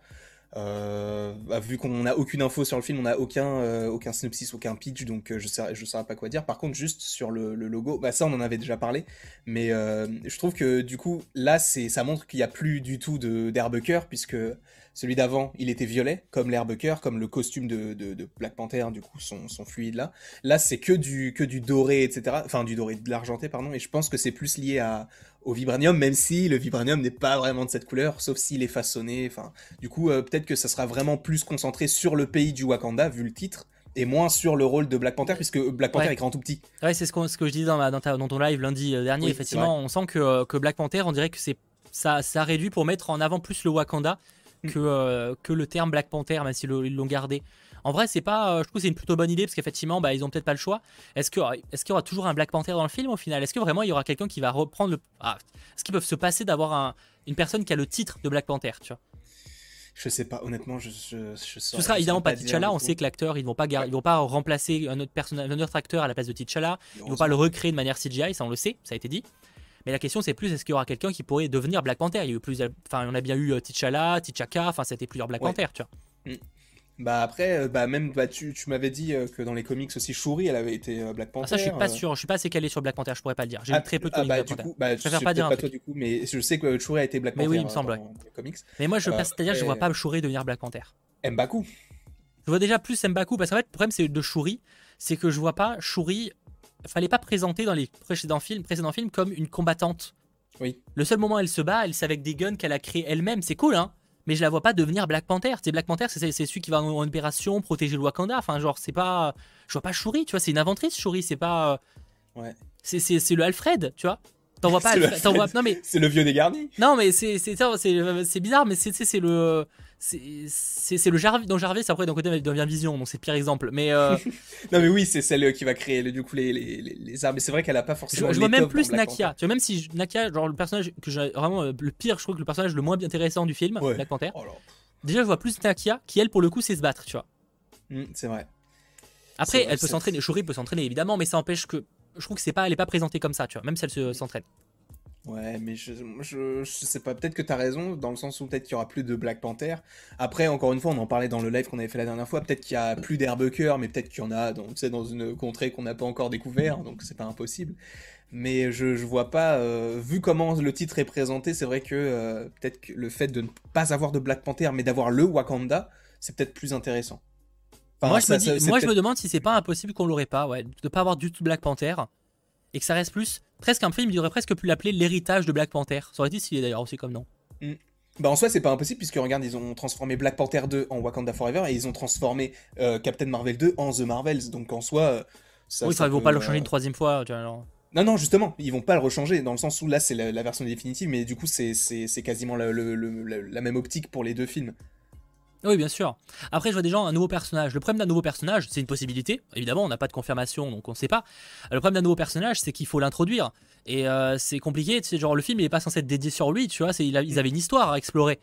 Euh, bah, vu qu'on n'a aucune info sur le film, on n'a aucun, euh, aucun synopsis, aucun pitch, donc euh, je ne je saurais pas quoi dire. Par contre, juste sur le, logo, bah ça on en avait déjà parlé, mais je trouve que du coup là ça montre qu'il n'y a plus du tout d'herbe cœur puisque celui d'avant, il était violet, comme l'herbe cœur, comme le costume de, de, Black Panther, du coup, son, son fluide là. Là, c'est que du, que du doré, etc. Enfin, du doré, de l'argenté, pardon. Et je pense que c'est plus lié à, au vibranium, même si le vibranium n'est pas vraiment de cette couleur, sauf s'il est façonné. Enfin, du coup, euh, peut-être que ça sera vraiment plus concentré sur le pays du Wakanda, vu le titre et moins sur le rôle de Black Panther puisque Black Panther est grand tout petit. Ouais, c'est ce, ce, que je disais dans, ma, dans, dans ton live lundi euh, dernier. Effectivement, on sent que, euh, que, Black Panther, on dirait que c'est ça, ça réduit pour mettre en avant plus le Wakanda Mm. que, euh, que le terme Black Panther, même s'ils l'ont gardé. En vrai, c'est pas, euh, je trouve c'est une plutôt bonne idée parce qu'effectivement, bah, ils ont peut-être pas le choix. Est-ce qu'il est y aura toujours un Black Panther dans le film au final? Est-ce que vraiment il y aura quelqu'un qui va reprendre le. Ah, est-ce qu'ils peuvent se passer d'avoir un, une personne qui a le titre de Black Panther, tu vois? Je sais pas, honnêtement, je, je, je Ce sera évidemment pas T'Challa. On sait que l'acteur, ils vont pas, ils vont pas remplacer un autre personnage, un autre acteur à la place de T'Challa. Ils vont pas le recréer de manière CGI, ça on le sait, ça a été dit. Mais la question, c'est plus est-ce qu'il y aura quelqu'un qui pourrait devenir Black Panther? Il y a eu plus, enfin, on a bien eu euh, T'Challa, T'Chaka, enfin, c'était plusieurs Black Panther, tu vois. Bah après, euh, bah même, bah, tu, tu m'avais dit euh, que dans les comics aussi, Shuri, elle avait été Black Panther. Ah, ça, je suis pas sûr, je suis pas assez calé sur Black Panther, je pourrais pas le dire. J'ai ah, très peu de ah, comics bah, Black Panther. bah, je préfère pas dire. Pas toi du coup, mais je sais que Shuri a été Black Panther. Mais oui, il me semble. Dans, les comics. Mais moi, je, c'est-à-dire, je vois pas Shuri devenir Black Panther. Mbaku. Je vois déjà plus Mbaku parce qu'en fait, le problème c'est de Shuri, c'est que je vois pas Shuri. Fallait pas présenter dans les précédents films, précédents films comme une combattante oui. Le seul moment où elle se bat, elle c'est avec des guns qu'elle a créés elle-même. C'est cool, hein mais je la vois pas devenir Black Panther. C'est Black Panther, c'est celui qui va en, opération protéger le Wakanda. Enfin, genre, c'est pas. Je vois pas Shuri, tu vois, c'est une inventrice, Shuri, c'est pas. Ouais. C'est le Alfred, tu vois. T'en vois pas. Non mais. C'est le vieux dégarni. Non mais c'est c'est bizarre, mais c'est le c'est le Jarvis dans Jarvis après d'un côté il devient Vision donc c'est le pire exemple. Mais euh, non mais oui c'est celle qui va créer le, du coup les, les, les armes. Mais c'est vrai qu'elle a pas forcément je, vois même plus Nakia. Tu vois même si Nakia genre le personnage que j'ai vraiment euh, le pire je trouve que le personnage le moins intéressant du film Black Panther. Oh déjà je vois plus Nakia qui elle pour le coup c'est se battre tu vois. Mmh, c'est vrai. Après elle peut s'entraîner Shuri peut s'entraîner évidemment mais ça empêche que je trouve que c'est pas elle est pas présentée comme ça tu vois même si elle s'entraîne Ouais, mais je, je, sais pas, peut-être que t'as raison, dans le sens où peut-être qu'il y aura plus de Black Panther. Après, encore une fois, on en parlait dans le live qu'on avait fait la dernière fois, peut-être qu'il y a plus d'herbe cœur, mais peut-être qu'il y en a dans, dans une contrée qu'on n'a pas encore découvert, donc c'est pas impossible. Mais je, je vois pas, euh, vu comment le titre est présenté, c'est vrai que euh, peut-être que le fait de ne pas avoir de Black Panther, mais d'avoir le Wakanda, c'est peut-être plus intéressant. moi, je, me, moi je me demande si c'est pas impossible qu'on l'aurait pas, ouais, de pas avoir du tout Black Panther et que ça reste plus presque un film, il aurait presque pu l'appeler l'héritage de Black Panther. Ça aurait été stylé d'ailleurs aussi comme nom. Mm. Bah en soi c'est pas impossible puisque regarde ils ont transformé Black Panther 2 en Wakanda Forever et ils ont transformé euh, Captain Marvel 2 en The Marvels donc en soi euh, ça, oui ça, ils vont pas le changer une troisième fois tu vois, alors. Non, non, justement, ils vont pas le rechanger, dans le sens où là c'est la, version définitive, mais du coup c'est quasiment la, la, même optique pour les deux films. Oui, bien sûr. Après, je vois des gens, un nouveau personnage. Le problème d'un nouveau personnage, c'est une possibilité. Évidemment, on n'a pas de confirmation, donc on ne sait pas. Le problème d'un nouveau personnage, c'est qu'il faut l'introduire. Et euh, c'est compliqué. Tu sais, genre, le film, il n'est pas censé être dédié sur lui, tu vois. ils avaient une histoire à explorer.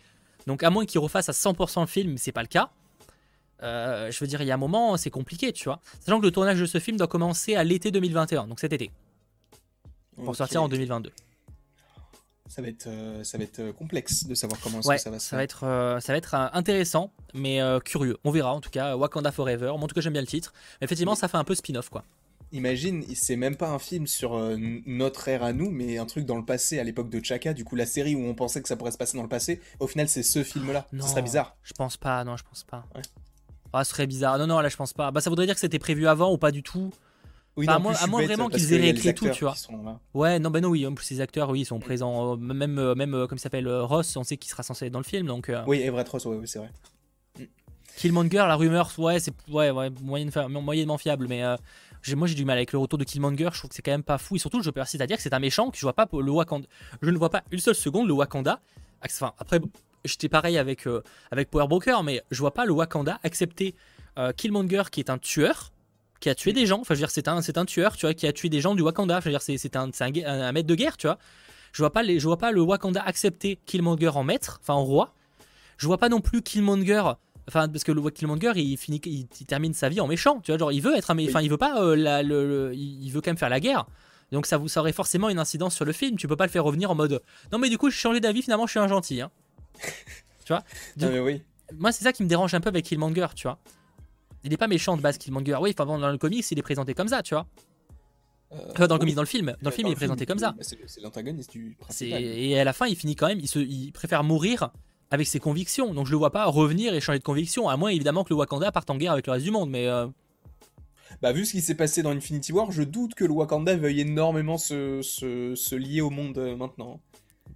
Donc, à moins qu'ils refassent à 100% le film, c'est pas le cas. Euh, je veux dire, il y a un moment, c'est compliqué, tu vois. Sachant que le tournage de ce film doit commencer à l'été 2021, donc cet été. Pour sortir en 2022 ça va être, euh, ça va être euh, complexe de savoir comment ça va se faire. Ça va être, euh, ça va être intéressant, mais curieux. On verra en tout cas. Wakanda Forever. Moi, en tout cas, j'aime bien le titre. Mais effectivement, ça fait un peu spin-off quoi. Imagine, c'est même pas un film sur notre ère à nous, mais un truc dans le passé, à l'époque de Chaka. Du coup, la série où on pensait que ça pourrait se passer dans le passé, au final, c'est ce film-là. Ce serait bizarre. Je pense pas, non, je pense pas. Ah, ce serait bizarre. Non, non, là, je pense pas. Bah, ça voudrait dire que c'était prévu avant ou pas du tout? Oui, à, moins, vraiment qu'ils aient réécrit tout, tu vois. Ouais, non, ben non, oui, en plus, ces acteurs, oui, ils sont présents. Euh, même, euh, même euh, comme il s'appelle Ross, on sait qu'il sera censé être dans le film. Donc, Oui, Everett Ross, oui, c'est vrai. Killmonger, la rumeur, ouais, c'est ouais, ouais, moyennement fiable, mais moi j'ai du mal avec le retour de Killmonger, je trouve que c'est quand même pas fou. Et surtout, je persiste à dire que c'est un méchant, que je vois pas le Wakanda. Je ne vois pas une seule seconde le Wakanda. Enfin, après, j'étais pareil avec, euh, avec Power Broker, mais je vois pas le Wakanda accepter euh, Killmonger qui est un tueur, qui a tué des gens. Enfin, je veux dire, c'est un, c'est un tueur, tu vois, qui a tué des gens du Wakanda. Je veux dire, c'est, un, un, maître de guerre, tu vois. Je vois pas les, je vois pas le Wakanda accepter Killmonger en maître, enfin en roi. Je vois pas non plus Killmonger Enfin, parce que le Killmonger, il finit, il, termine sa vie en méchant. Tu vois, genre, il veut être un, enfin, il veut pas, euh, la, le, il veut quand même faire la guerre. Donc ça vous ça aurait forcément une incidence sur le film. Tu peux pas le faire revenir en mode, non mais du coup j'ai changé d'avis. Finalement, je suis un gentil. Hein. tu vois. mais oui. Moi, c'est ça qui me dérange un peu avec Killmonger. Tu vois. Il est pas méchant de base Killmonger. Oui, enfin dans le comics, il est présenté comme ça. Tu vois. Euh, dans le comics, dans le film, dans le film, il est présenté comme ça. C'est l'antagoniste du principal. Et à la fin, il finit quand même, il, se, il préfère mourir avec ses convictions. Donc je le vois pas revenir et changer de conviction, à moins évidemment que le Wakanda parte en guerre avec le reste du monde. Mais euh, bah, vu ce qui s'est passé dans Infinity War, je doute que le Wakanda veuille énormément se, se, lier au monde euh, maintenant.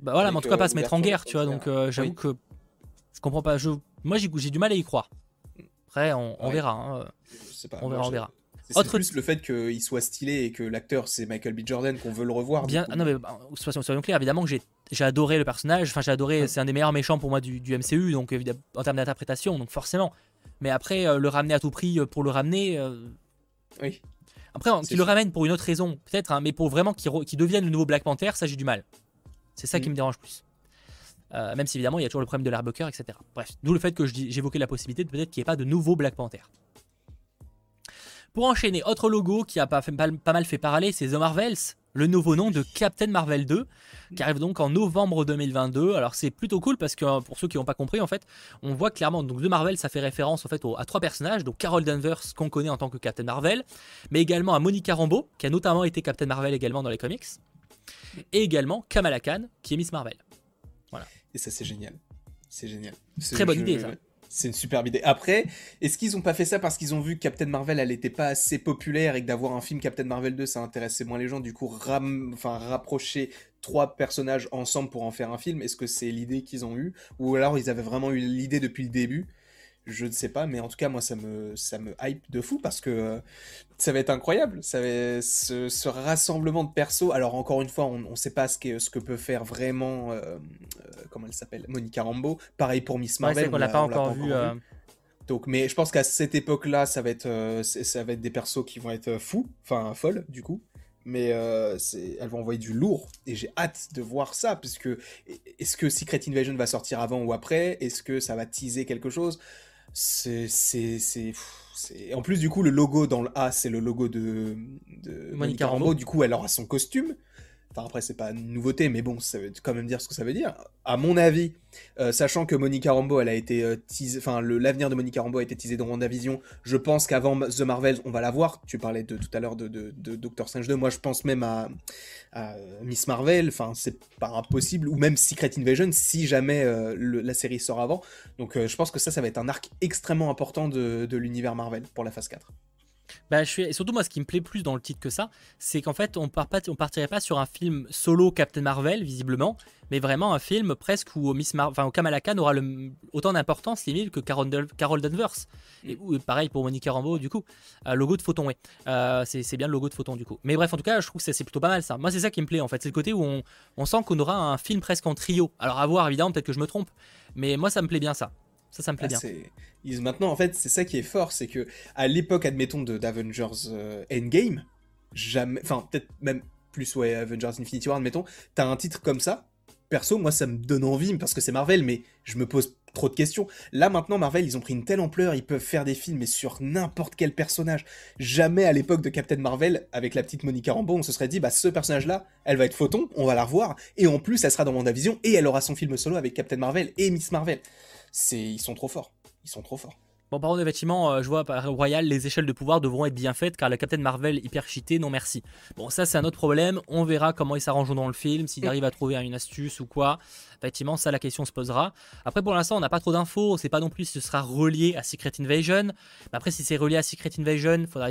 Bah voilà, mais en tout cas pas se mettre en guerre, tu vois. Donc euh, j'avoue que je comprends pas. Je... Moi j'ai du mal à y croire. Après, on, verra. Hein. Pas, on verra, on verra. C'est plus le fait qu'il soit stylé et que l'acteur c'est Michael B. Jordan qu'on veut le revoir. Bien, non mais bah, soyons, soyons clairs, évidemment que j'ai adoré le personnage. Enfin, j'ai adoré. C'est un des meilleurs méchants pour moi du, MCU, donc en termes d'interprétation, donc forcément. Mais après, euh, le ramener à tout prix euh, pour le ramener. Euh, oui. Après, qu'il le ramène pour une autre raison, peut-être, hein, mais pour vraiment qu'il devienne le nouveau Black Panther, ça j'ai du mal. C'est ça qui mm. me dérange plus. Même si évidemment il y a toujours le problème de l'Airbucker, etc. Bref, d'où le fait que j'évoquais la possibilité de peut-être qu'il n'y ait pas de nouveau Black Panther. Pour enchaîner, autre logo qui a pas, mal fait parler, c'est The Marvels, le nouveau nom de Captain Marvel 2, qui arrive donc en novembre 2022. Alors c'est plutôt cool parce que pour ceux qui n'ont pas compris, en fait, on voit clairement donc The Marvel, ça fait référence en fait à trois personnages, donc Carol Danvers qu'on connaît en tant que Captain Marvel, mais également à Monica Rambeau, qui a notamment été Captain Marvel également dans les comics, et également Kamala Khan, qui est Miss Marvel. Voilà. Et ça c'est génial. C'est génial. Très bonne idée ça. C'est une superbe idée. Après, est-ce qu'ils ont pas fait ça parce qu'ils ont vu que Captain Marvel, elle était pas assez populaire et que d'avoir un film Captain Marvel 2, ça intéressait moins les gens, du coup, enfin, rapprocher trois personnages ensemble pour en faire un film Est-ce que c'est l'idée qu'ils ont eue? Ou alors ils avaient vraiment eu l'idée depuis le début je ne sais pas, mais en tout cas, moi, ça me, ça me hype de fou parce que euh, ça va être incroyable. Ça va, ce, ce, rassemblement de persos. Alors, encore une fois, on ne sait pas ce que, ce que peut faire vraiment. Euh, euh, comment elle s'appelle? Monica Rambeau. Pareil pour Miss Marvel. Ouais, on l'a pas, encore vu. Donc, mais je pense qu'à cette époque-là, ça va être, ça va être des persos qui vont être fous, enfin folles du coup mais euh, elles vont envoyer du lourd et j'ai hâte de voir ça puisque est-ce que Secret Invasion va sortir avant ou après? Est-ce que ça va teaser quelque chose? C'est c'est en plus du coup le logo dans le A c'est le logo de, de Monica Rambeau. Du coup elle aura son costume Enfin, après, c'est pas une nouveauté, mais bon, ça veut quand même dire ce que ça veut dire. À mon avis, euh, sachant que Monica Rambeau, elle a été euh, enfin, l'avenir de Monica Rambeau a été teasé dans WandaVision, je pense qu'avant The Marvels, on va la voir. Tu parlais de, tout à l'heure de, de, Doctor Strange 2. Moi, je pense même à, Miss Marvel. Enfin, c'est pas impossible. Ou même Secret Invasion, si jamais euh, la série sort avant. Donc, je pense que ça, ça va être un arc extrêmement important de, l'univers Marvel pour la phase 4. Bah, je suis... Et surtout, moi, ce qui me plaît plus dans le titre que ça, c'est qu'en fait, on, part pas... on partirait pas sur un film solo Captain Marvel, visiblement, mais vraiment un film presque où Miss Mar... enfin, Kamala Khan aura le... autant d'importance, limite, que Carol, Danvers. Et pareil pour Monica Rambeau, du coup. Euh, logo de Photon, ouais. Euh, c'est bien le logo de Photon, du coup. Mais bref, en tout cas, je trouve que c'est plutôt pas mal, ça. Moi, c'est ça qui me plaît, en fait. C'est le côté où on, on sent qu'on aura un film presque en trio. Alors, à voir, évidemment, peut-être que je me trompe, mais moi, ça me plaît bien, ça. Ça, ça me plaît ah, bien. Maintenant, en fait, c'est ça qui est fort, c'est que à l'époque, admettons, de d'Avengers euh, Endgame, jamais, enfin peut-être même plus ouais, Avengers Infinity War, admettons, t'as un titre comme ça. Perso, moi, ça me donne envie parce que c'est Marvel, mais je me pose trop de questions. Là, maintenant, Marvel, ils ont pris une telle ampleur, ils peuvent faire des films, mais sur n'importe quel personnage. Jamais à l'époque de Captain Marvel, avec la petite Monica Rambeau, on se serait dit, bah, ce personnage-là, elle va être photon, on va la revoir, et en plus, elle sera dans WandaVision, et elle aura son film solo avec Captain Marvel et Miss Marvel c'est ils sont trop forts. Ils sont trop forts. Bon, par contre, effectivement, euh, je vois par Royal, les échelles de pouvoir devront être bien faites car la Captain Marvel hyper cheatée, non merci. Bon, ça, c'est un autre problème. On verra comment ils s'arrangeront dans le film, s'ils arrivent à trouver une astuce ou quoi. Effectivement, ça, la question se posera. Après, pour l'instant, on n'a pas trop d'infos. On sait pas non plus si ce sera relié à Secret Invasion. Mais après, si c'est relié à Secret Invasion, il faudra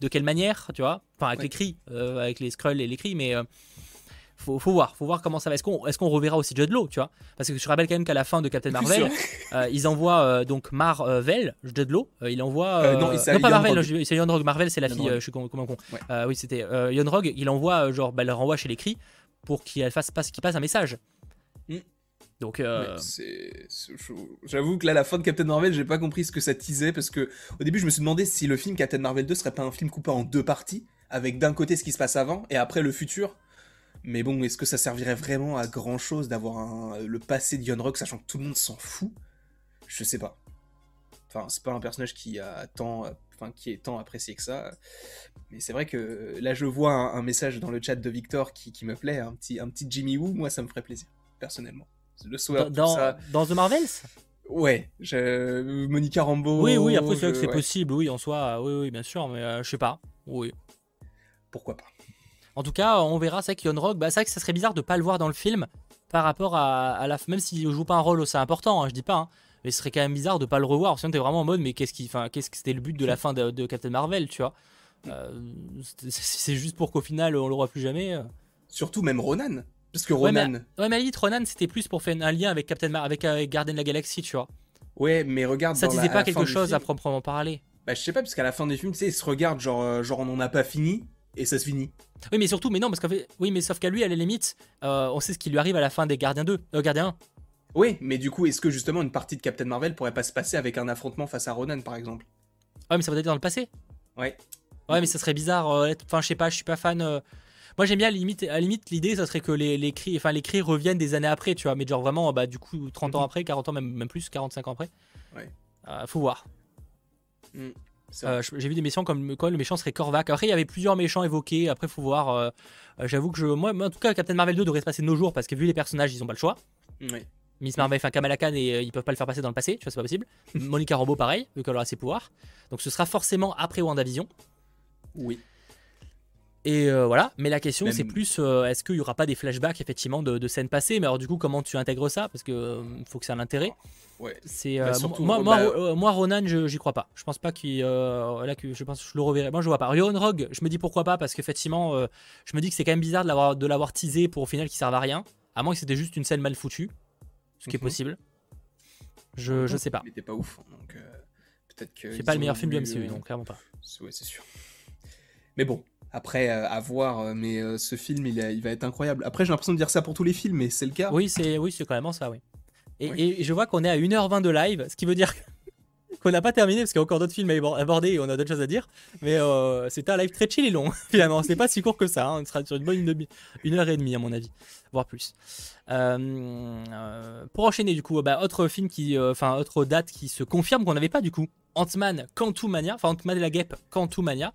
de quelle manière, tu vois? Enfin, avec les cris, euh, avec les scrolls et les cris, mais. Euh, faut, faut voir, faut voir comment ça va. Est-ce qu'on est qu'on reverra aussi Judd Law, tu vois? Parce que je rappelle quand même qu'à la fin de Captain Marvel, euh, ils envoient euh, donc Marvel, Judd Law, il envoie. non, pas Marvel, c'est Yon Rogue. Marvel, c'est la fille, je suis comme un con. oui, c'était Yon Rogue, il envoie, genre, bah, le renvoie chez les cris pour qu'il fasse, passe, passe un message. Mm. Donc, j'avoue que là, la fin de Captain Marvel, j'ai pas compris ce que ça teasait parce que au début, je me suis demandé si le film Captain Marvel 2 serait pas un film coupé en deux parties, avec d'un côté ce qui se passe avant et après le futur. Mais bon, est-ce que ça servirait vraiment à grand chose d'avoir le passé de Yon Rock, sachant que tout le monde s'en fout? Je sais pas. Enfin, c'est pas un personnage qui a tant, enfin, qui est tant apprécié que ça. Mais c'est vrai que là, je vois un, message dans le chat de Victor qui, me plaît, un petit, un petit Jimmy Woo, moi, ça me ferait plaisir, personnellement. Le soir, dans, dans The Marvels? Ouais, je... Monica Rambeau. Oui, oui, après, c'est vrai que c'est possible, oui, en soi, oui, oui, bien sûr, mais euh, je sais pas. Oui. Pourquoi pas en tout cas, on verra, c'est que Rock, bah, c'est vrai que ça serait bizarre de pas le voir dans le film par rapport à, la. Même s'il joue pas un rôle aussi important, hein, je dis pas, hein, mais ce serait quand même bizarre de pas le revoir. Sinon, t'es vraiment en mode, mais qu'est-ce qui, enfin, qu'est-ce que c'était le but de la fin de, Captain Marvel, tu vois euh, C'est juste pour qu'au final, on le plus jamais. Euh. Surtout même Ronan. Parce que Ronan. Ouais, mais, à la Ronan, c'était plus pour faire un lien avec Captain avec, avec Gardien de la Galaxie, tu vois. Ouais, mais regarde. Ça disait pas quelque chose à proprement parler. Bah, je sais pas, parce qu'à la fin du film, tu sais, ils se regardent, genre, euh, genre, on n'en a pas fini et ça se finit. Oui, mais surtout, mais non, parce qu'en fait, oui, mais sauf qu'à lui, à la limite, euh, on sait ce qui lui arrive à la fin des Gardiens 2, euh, Gardiens 1. Oui, mais du coup, est-ce que justement une partie de Captain Marvel pourrait pas se passer avec un affrontement face à Ronan, par exemple? Ouais, mais ça va être dans le passé? Ouais. Ouais, mais ça serait bizarre. Euh, enfin, je sais pas, je suis pas fan. Moi, j'aime bien à la limite, à limite l'idée, ça serait que les, les cris, enfin, les cris reviennent des années après, tu vois, mais genre vraiment, bah, du coup, 30 ans mhm. après, 40 ans, même, même plus, 45 ans après. Ouais. faut voir. Mm. Euh, j'ai vu des méchants comme quoi le méchant serait Korvac. Après, il y avait plusieurs méchants évoqués. Après, faut voir. Euh, euh, j'avoue que je, moi, en tout cas, Captain Marvel 2 devrait se passer de nos jours parce que vu les personnages, ils ont pas le choix. Miss Marvel, enfin Kamala Khan et ils peuvent pas le faire passer dans le passé, tu vois, c'est pas possible. Monica Rambeau, pareil, vu qu'elle aura ses pouvoirs. Donc ce sera forcément après WandaVision. Oui. Et voilà, mais la question c'est plus est-ce qu'il y aura pas des flashbacks effectivement de, scènes passées? Mais alors du coup, comment tu intègres ça? Parce que faut que ça un intérêt. C'est bah, euh, moi, moi, bah, euh, moi, Ronan, j'y crois pas. Je pense pas qu'il euh, là que je pense je le reverrai. Moi, je vois pas. Rion Rogue, je me dis pourquoi pas parce qu'effectivement, je me dis que c'est quand même bizarre de l'avoir de l'avoir teasé pour au final qui serve à rien. À moins que c'était juste une scène mal foutue, ce qui est mhm. possible. Je, je sais pas. Était pas ouf, donc peut-être que. C'est pas le meilleur film du MCU, donc clairement pas. Ouais, c'est sûr. Mais bon, après, à voir, mais ce film, il, il, va être incroyable. Après, j'ai l'impression de dire ça pour tous les films, mais c'est le cas. Oui, c'est oui, c'est quand même ça, oui. Et, je vois qu'on est à 1h20 de live, ce qui veut dire qu'on n'a pas terminé parce qu'il y a encore d'autres films à aborder et on a d'autres choses à dire. Mais euh, c'était un live très chill et long, finalement. C'est pas si court que ça. Hein. On sera sur une bonne une, heure et demie, à mon avis, voire plus. Euh, euh, pour enchaîner, du coup, bah, autre film qui. Enfin, autre date qui se confirme qu'on n'avait pas, du coup. Ant-Man Quantumania, enfin Ant-Man et la Guêpe Quantumania,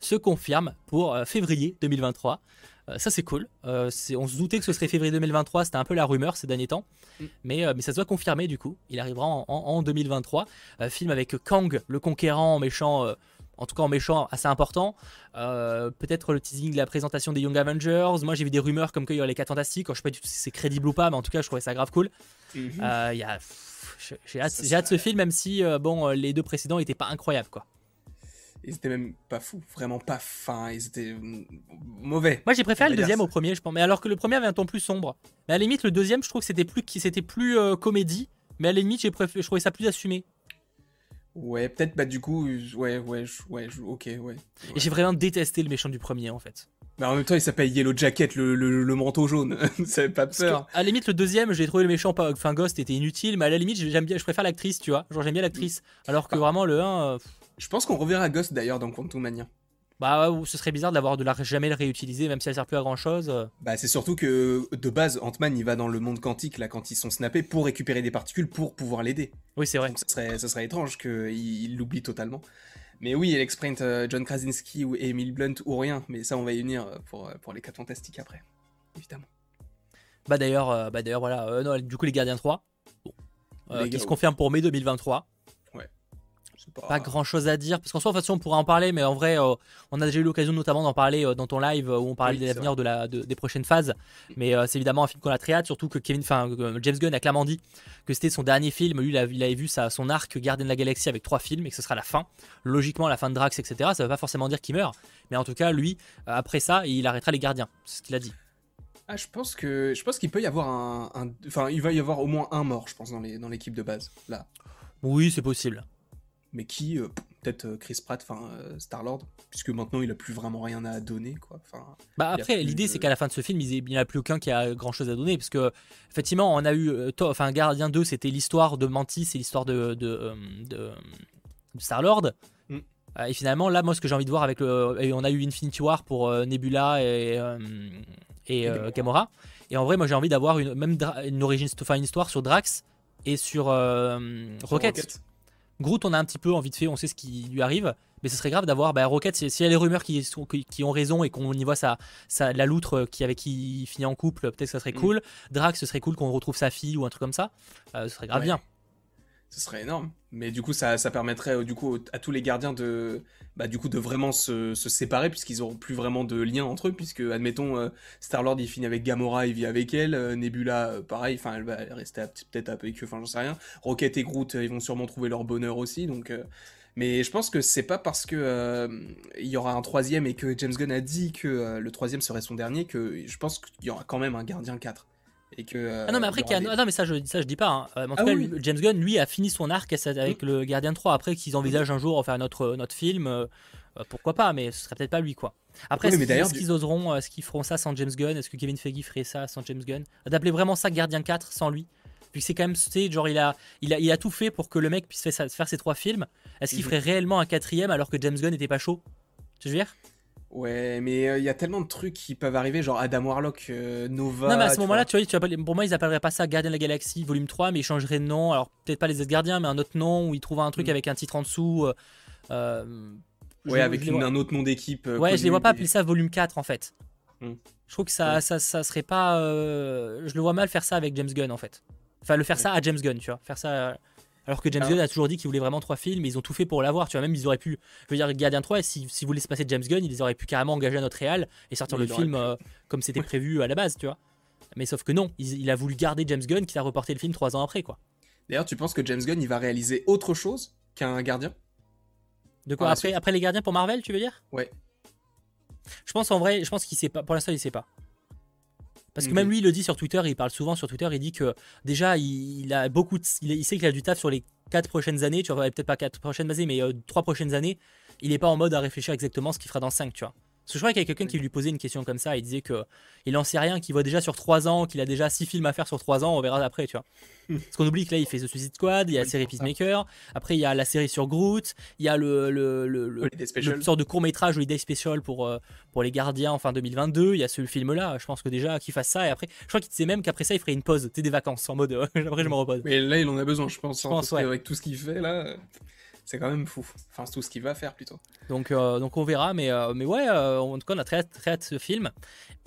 se confirme pour février 2023. Euh, ça c'est cool. Euh, on se doutait que ce serait février 2023, c'était un peu la rumeur ces derniers temps. Mm. Mais, euh, mais ça se doit confirmer du coup. Il arrivera en, 2023. film avec Kang, le conquérant méchant en tout cas en méchant assez important. Peut-être le teasing de la présentation des Young Avengers. Moi j'ai vu des rumeurs comme qu'il y aurait les 4 Fantastiques. Je sais pas du tout si c'est crédible ou pas, mais en tout cas je trouvais ça grave cool. Mm-hmm. J'ai hâte, de ce film, même si bon, les deux précédents n'étaient pas incroyables. quoi ils étaient même pas fous, vraiment pas fins, ils étaient mauvais. Moi j'ai préféré le deuxième au premier, je pense. Mais alors que le premier avait un ton plus sombre. Mais à la limite, le deuxième, je trouve que c'était plus, c'était plus euh, comédie. Mais à la limite, j'ai préféré, je trouvais ça plus assumé. Ouais, peut-être, bah du coup, ouais, ouais, ouais, ok, ouais. Et j'ai vraiment détesté le méchant du premier en fait. Mais en même temps, il s'appelle Yellow Jacket, le, le, manteau jaune. ça fait pas peur. à la limite, le deuxième, j'ai trouvé le méchant, enfin Ghost était inutile, mais à la limite, j'aime bien, je préfère l'actrice, tu vois. Genre, j'aime bien l'actrice. Alors que vraiment, le 1. Je pense qu'on reverra Ghost d'ailleurs dans Quantum Mania. Bah ce serait bizarre d'avoir de la jamais le réutiliser, même si elle sert plus à grand chose. Bah c'est surtout que de base, Ant-Man il va dans le monde quantique là quand ils sont snappés pour récupérer des particules pour pouvoir l'aider. Oui c'est vrai. Donc ça serait, ça serait étrange qu'il l'oublie totalement. Mais oui, elle exprime euh, John Krasinski ou Emile Blunt ou rien, mais ça on va y venir euh, pour, euh, pour les 4 fantastiques après, évidemment. Bah d'ailleurs, bah d'ailleurs voilà, non, du coup les Gardiens 3, qui se confirme pour mai 2023 pas, grand chose à dire parce qu'en soi, de toute façon, on pourrait en parler, mais en vrai, euh, on a déjà eu l'occasion notamment d'en parler euh, dans ton live où on parlait de l'avenir de la, des prochaines phases. Mais euh, c'est évidemment un film qu'on a très hâte, surtout que Kevin, enfin, James Gunn a clairement dit que c'était son dernier film. Lui, il, avait vu sa, son arc Gardien de la Galaxie avec trois films et que ce sera la fin. Logiquement, la fin de Drax, etc. Ça veut pas forcément dire qu'il meurt, mais en tout cas, lui, après ça, il arrêtera les Gardiens. C'est ce qu'il a dit. Ah, je pense que je pense qu'il peut y avoir un, enfin, il va y avoir au moins un mort, je pense, dans les dans l'équipe de base là. Oui, c'est possible. Mais qui euh, Peut-être euh, Chris Pratt, enfin euh, Star Lord, puisque maintenant il a plus vraiment rien à donner, quoi. Enfin. Bah après, l'idée c'est qu'à la fin de ce film, il n'y en a plus aucun qui a grand chose à donner, parce que effectivement, on a eu, enfin, Gardien 2, c'était l'histoire de Mantis, c'est l'histoire de, de, de, Star Lord. Mm. Et finalement, là, moi, ce que j'ai envie de voir avec le, on a eu Infinity War pour Nebula et et euh, Gamora. Et en vrai, moi j'ai envie d'avoir une, même une, origine, enfin, une histoire sur Drax et sur, euh, Rocket. Groot, on a un petit peu envie de fait, on sait ce qui lui arrive, mais ce serait grave d'avoir bah, Rocket. S'il y a les rumeurs qui, sont, qui, ont raison et qu'on y voit sa, la loutre qui, avec qui il finit en couple, peut-être que ça serait mm. cool. Drax, ce serait cool qu'on retrouve sa fille ou un truc comme ça. Euh, ce serait grave bien ce serait énorme. Mais du coup, ça, ça permettrait euh, du coup à tous les gardiens de, bah, du coup, de vraiment se, séparer puisqu'ils n'auront plus vraiment de lien entre eux. Puisque, admettons, euh, Star Lord il finit avec Gamora, il vit avec elle. Euh, Nebula, pareil, enfin, elle va rester peut-être avec eux, enfin, j'en sais rien. Rocket et Groot, ils vont sûrement trouver leur bonheur aussi. Donc, mais je pense que c'est pas parce que il y aura un troisième et que James Gunn a dit que le troisième serait son dernier que je pense qu'il y aura quand même un gardien 4 que, ah non mais après a... ah non mais ça je ça je dis pas hein. Euh, en tout ah cas James Gunn lui a fini son arc avec le Gardien 3 après qu'ils envisagent un jour faire notre notre film euh, euh, pourquoi pas mais ce serait peut-être pas lui quoi. Après est-ce qu'ils oseront est-ce qu'ils feront ça sans James Gunn? Est-ce que Kevin Feige ferait ça sans James Gunn? D'appeler vraiment ça Gardien 4 sans lui? Puis c'est quand même tu genre il a, il a il a tout fait pour que le mec puisse faire, faire ses trois films. Est-ce qu'il mhm. ferait réellement un quatrième alors que James Gunn n'était pas chaud? Tu veux dire? Ouais, mais il euh, y a tellement de trucs qui peuvent arriver, genre Adam Warlock, euh, Nova. Non, mais à ce moment-là, tu vois, tu pour moi, ils appelleraient pas ça Gardien de la Galaxie volume 3, mais ils changeraient de nom. Alors, peut-être pas les gardiens, mais un autre nom où ils trouvent un truc mm. avec un titre en dessous. Euh, ouais, avec un autre nom d'équipe. ouais, je les vois pas appeler ça volume 4 en fait. Mm. Je trouve que ça, ça, ça, serait pas. je le vois mal faire ça avec James Gunn en fait. Enfin, le faire ça à James Gunn, tu vois. Faire ça. Alors que James ah. Gunn a toujours dit qu'il voulait vraiment trois films, mais ils ont tout fait pour l'avoir. Tu vois, même ils auraient pu. Je veux dire, Gardien 3, si, si vous laissez passer James Gunn, ils auraient pu carrément engager un autre réal et sortir le film euh, comme c'était prévu à la base, tu vois. Mais sauf que non, il, a voulu garder James Gunn qui a reporté le film trois ans après, quoi. D'ailleurs, tu penses que James Gunn, il va réaliser autre chose qu'un gardien? De quoi après, après les gardiens pour Marvel, tu veux dire? Ouais. Je pense en vrai, je pense qu'il sait pas. Pour l'instant, il sait pas. Parce que même lui, il le dit sur Twitter, il parle souvent sur Twitter, il dit que déjà, il, a beaucoup il, sait qu'il a du taf sur les 4 prochaines années, tu vois, peut-être pas 4 prochaines années, mais 3 euh, prochaines années. Il n'est pas en mode à réfléchir exactement ce qu'il fera dans 5, tu vois. Parce que je crois qu'il y a quelqu'un qui lui posait une question comme ça, il disait qu'il en sait rien, qu'il voit déjà sur 3 ans, qu'il a déjà 6 films à faire sur 3 ans, on verra après, tu vois. Parce qu'on oublie que là, il fait The Suicide Squad, il y a la série Peacemaker, après il y a la série sur Groot, il y a le, le, le, le, sorte de court-métrage Holiday Special pour, euh, pour les gardiens en fin 2022, il y a ce film-là, je pense que déjà qu'il fasse ça, et après, je crois qu'il disait même qu'après ça, il ferait une pause, tu des vacances, en mode, après je me repose. Mais là, il en a besoin, je pense, je pense avec tout ce qu'il fait là c'est quand même fou. Enfin, c'est tout ce qu'il va faire plutôt. Donc, euh, donc on verra, mais, euh, mais ouais, euh, en tout cas, on a très, très hâte ce film.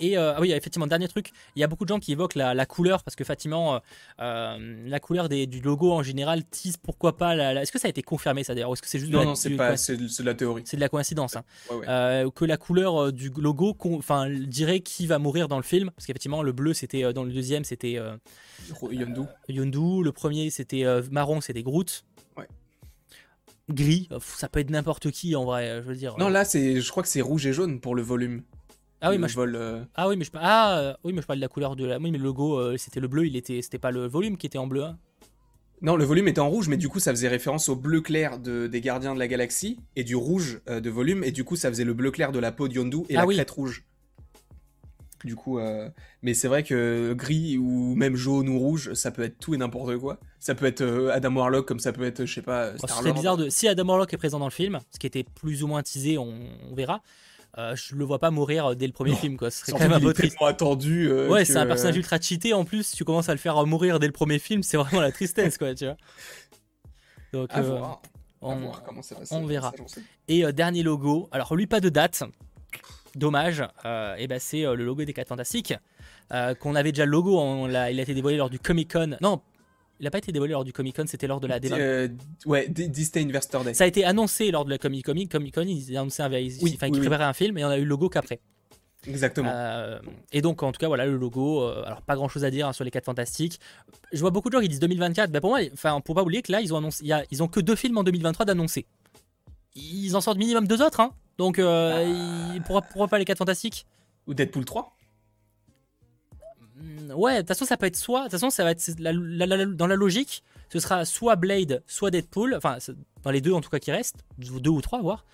Et ah oui, effectivement, dernier truc, il y a beaucoup de gens qui évoquent la, couleur, parce que effectivement, la couleur des, du logo en général tease pourquoi pas. La, Est-ce que ça a été confirmé ça d'ailleurs Est-ce que c'est juste Non, non, c'est pas, c'est de la théorie. C'est de la coïncidence. Hein. que la couleur du logo enfin, dirait qui va mourir dans le film, parce qu'effectivement, le bleu, c'était dans le deuxième, c'était Yondu. Yondu. Le premier, c'était marron, c'était Groot gris. Ça peut être n'importe qui en vrai, je veux dire. Non, là, c'est, je crois que c'est rouge et jaune pour le volume. Ah oui, moi, je... Euh. ah oui, mais je ah euh, oui, mais je parle de la couleur de la. Oui, mais le logo, euh, c'était le bleu. Il était, c'était pas le volume qui était en bleu. Hein. Non, le volume était en rouge, mais du coup, ça faisait référence au bleu clair de, des Gardiens de la Galaxie et du rouge de volume, et du coup, ça faisait le bleu clair de la peau de Yondu et ah la crête rouge. Du coup, euh, mais c'est vrai que gris ou même jaune ou rouge, ça peut être tout et n'importe quoi. Ça peut être euh, Adam Warlock comme ça peut être, je sais pas, Star C'est bizarre de. Si Adam Warlock est présent dans le film, ce qui était plus ou moins teasé, on, verra. Euh, je le vois pas mourir dès le premier film, quoi. Ce serait quand même un peu triste. attendu. ouais, c'est un personnage ultra cheaté en plus. Tu commences à le faire mourir dès le premier film, c'est vraiment la tristesse, quoi, tu vois. Donc, à voir. On, voir comment ça va on verra. Et dernier logo. Alors, lui, pas de date dommage, euh, et ben c'est euh, le logo des 4 Fantastiques. Euh, qu'on avait déjà le logo, il a été dévoilé lors du Comic Con. Non, il n'a pas été dévoilé lors du Comic Con, c'était lors de la euh, ouais, Disney Investor Day. Ça a été annoncé lors de la Comic Con. Comic Con, ils annonçaient un, oui, enfin, préparaient un film et on a eu le logo qu'après. Exactement. et donc, en tout cas, voilà le logo. alors, pas grand chose à dire hein, sur les 4 Fantastiques. Je vois beaucoup de gens qui disent 2024. Ben, pour moi, enfin, pour pas oublier que là, ils ont, annoncé, ils ont que deux films en 2023 d'annoncer. Ils en sortent minimum deux autres. Hein. Donc, euh, il pourra, pas les 4 fantastiques Ou Deadpool 3 Mm, Ouais, de toute façon, ça peut être soit. De toute façon, ça va être la- la- la- dans la logique, ce sera soit Blade, soit Deadpool. Enfin, dans les deux en tout cas qui restent, deux ou trois, voire.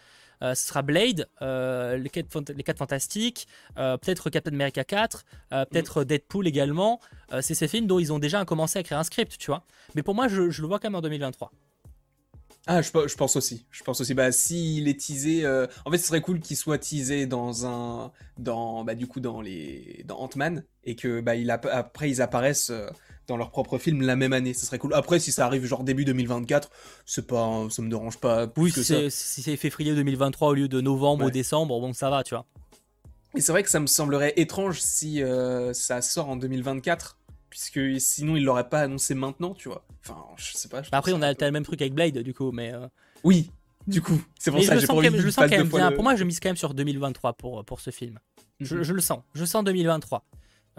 Euh, ce sera Blade, euh, les 4 les quatre Fantastiques, euh, peut-être Captain America 4, euh, peut-être Deadpool également. C'est ces films dont ils ont déjà commencé à créer un script, tu vois. Mais pour moi, je, je le vois quand même en 2023. Ah, je, pe- je pense aussi. Je pense aussi. Bah, s'il est teasé, euh, en fait, ce serait cool qu'il soit teasé dans un, dans, bah, du coup, dans les, dans Ant-Man, et que, bah, il app- après, ils apparaissent euh, dans leur propre film la même année. Ce serait cool. Après, si ça arrive genre début 2024, c'est pas, ça me dérange pas plus Oui, que si ça. c'est si c'est février 2023 au lieu de novembre ou décembre, bon, ça va, tu vois. Et c'est vrai que ça me semblerait étrange si euh, ça sort en 2024, puisque sinon il l'aurait pas annoncé maintenant, tu vois. Enfin, je sais pas. je Bah, après, on a le même truc avec Blade, du coup, mais. euh, Oui, du coup, c'est pour mais ça je que j'ai pas envie je le sens quand même bien. le- Pour moi, je mise quand même sur 2023 pour, pour ce film. Je, Mhm. je le sens. Je sens 2023.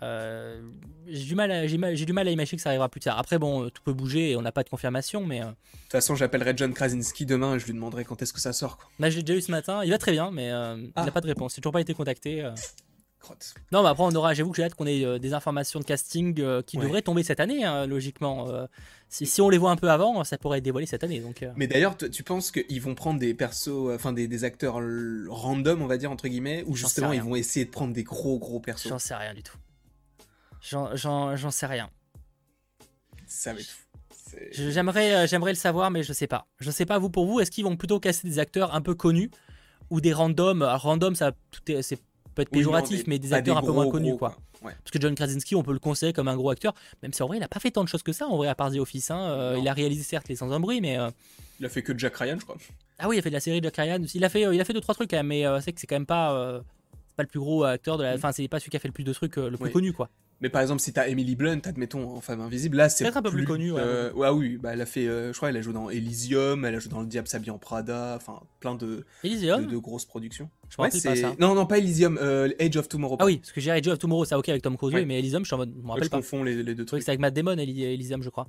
Euh, j'ai du mal à j'ai du mal à imaginer que ça arrivera plus tard. Après bon, euh, tout peut bouger et on n'a pas de confirmation, mais euh, De toute façon, j'appellerai John Krasinski demain et je lui demanderai quand est-ce que ça sort, quoi. là j'ai déjà eu ce matin. Il va très bien, mais euh, il Ah. n'a pas de réponse. Il n'a toujours pas été contacté. Crotte. Non, mais après on aura. J'avoue que j'ai hâte qu'on ait euh, des informations de casting euh, qui Ouais. devraient tomber cette année, hein, logiquement. euh. si, si on les voit un peu avant, ça pourrait être dévoilé cette année. Donc. Mais d'ailleurs, tu penses qu'ils vont prendre des persos, enfin des, des acteurs random, on va dire, entre guillemets, ou justement ils vont essayer de prendre des gros gros persos? J'en sais rien du tout. J'en- sais rien. Ça va être fou. J'aimerais, j'aimerais le savoir, mais je sais pas. Je sais pas vous pour vous. Est-ce qu'ils vont plutôt casser des acteurs un peu connus ou des randoms? Alors, Random, ça, tout est, c'est peut être Oui, péjoratif, mais des acteurs un peu moins connus, gros, quoi. Ouais. Parce que John Krasinski, on peut le considérer comme un gros acteur, même si en vrai, il a pas fait tant de choses que ça. En vrai, à part The Office, hein. Euh, il a réalisé certes les sans un bruit, mais euh, Il a fait que Jack Ryan, je crois. ah oui, il a fait de la série Jack Ryan. Il a fait, euh, il a fait deux trois trucs même, mais c'est que c'est quand même pas, pas le plus gros acteur de la. Mm. Enfin, c'est pas celui qui a fait le plus de trucs, le plus Oui. connu, quoi. Mais par exemple, si t'as Emily Blunt, admettons, en femme invisible, là c'est Peut-être un peu plus connu, ouais. euh, ouais, oui, bah elle a fait, euh, je crois, elle a joué dans Elysium, elle a joué dans Le Diable s'habille en Prada, enfin plein de, de, Elysium. de grosses productions. Je rappelle pas c'est ça. non non pas Elysium, euh, Age of Tomorrow. Ah oui, parce que j'ai Age of Tomorrow, ça ok avec Tom Cruise, Ouais. mais Elysium, je suis en mode, je me Ouais, rappelle je pas. confonds les, les deux trucs. c'était avec Matt Damon Elysium, je crois.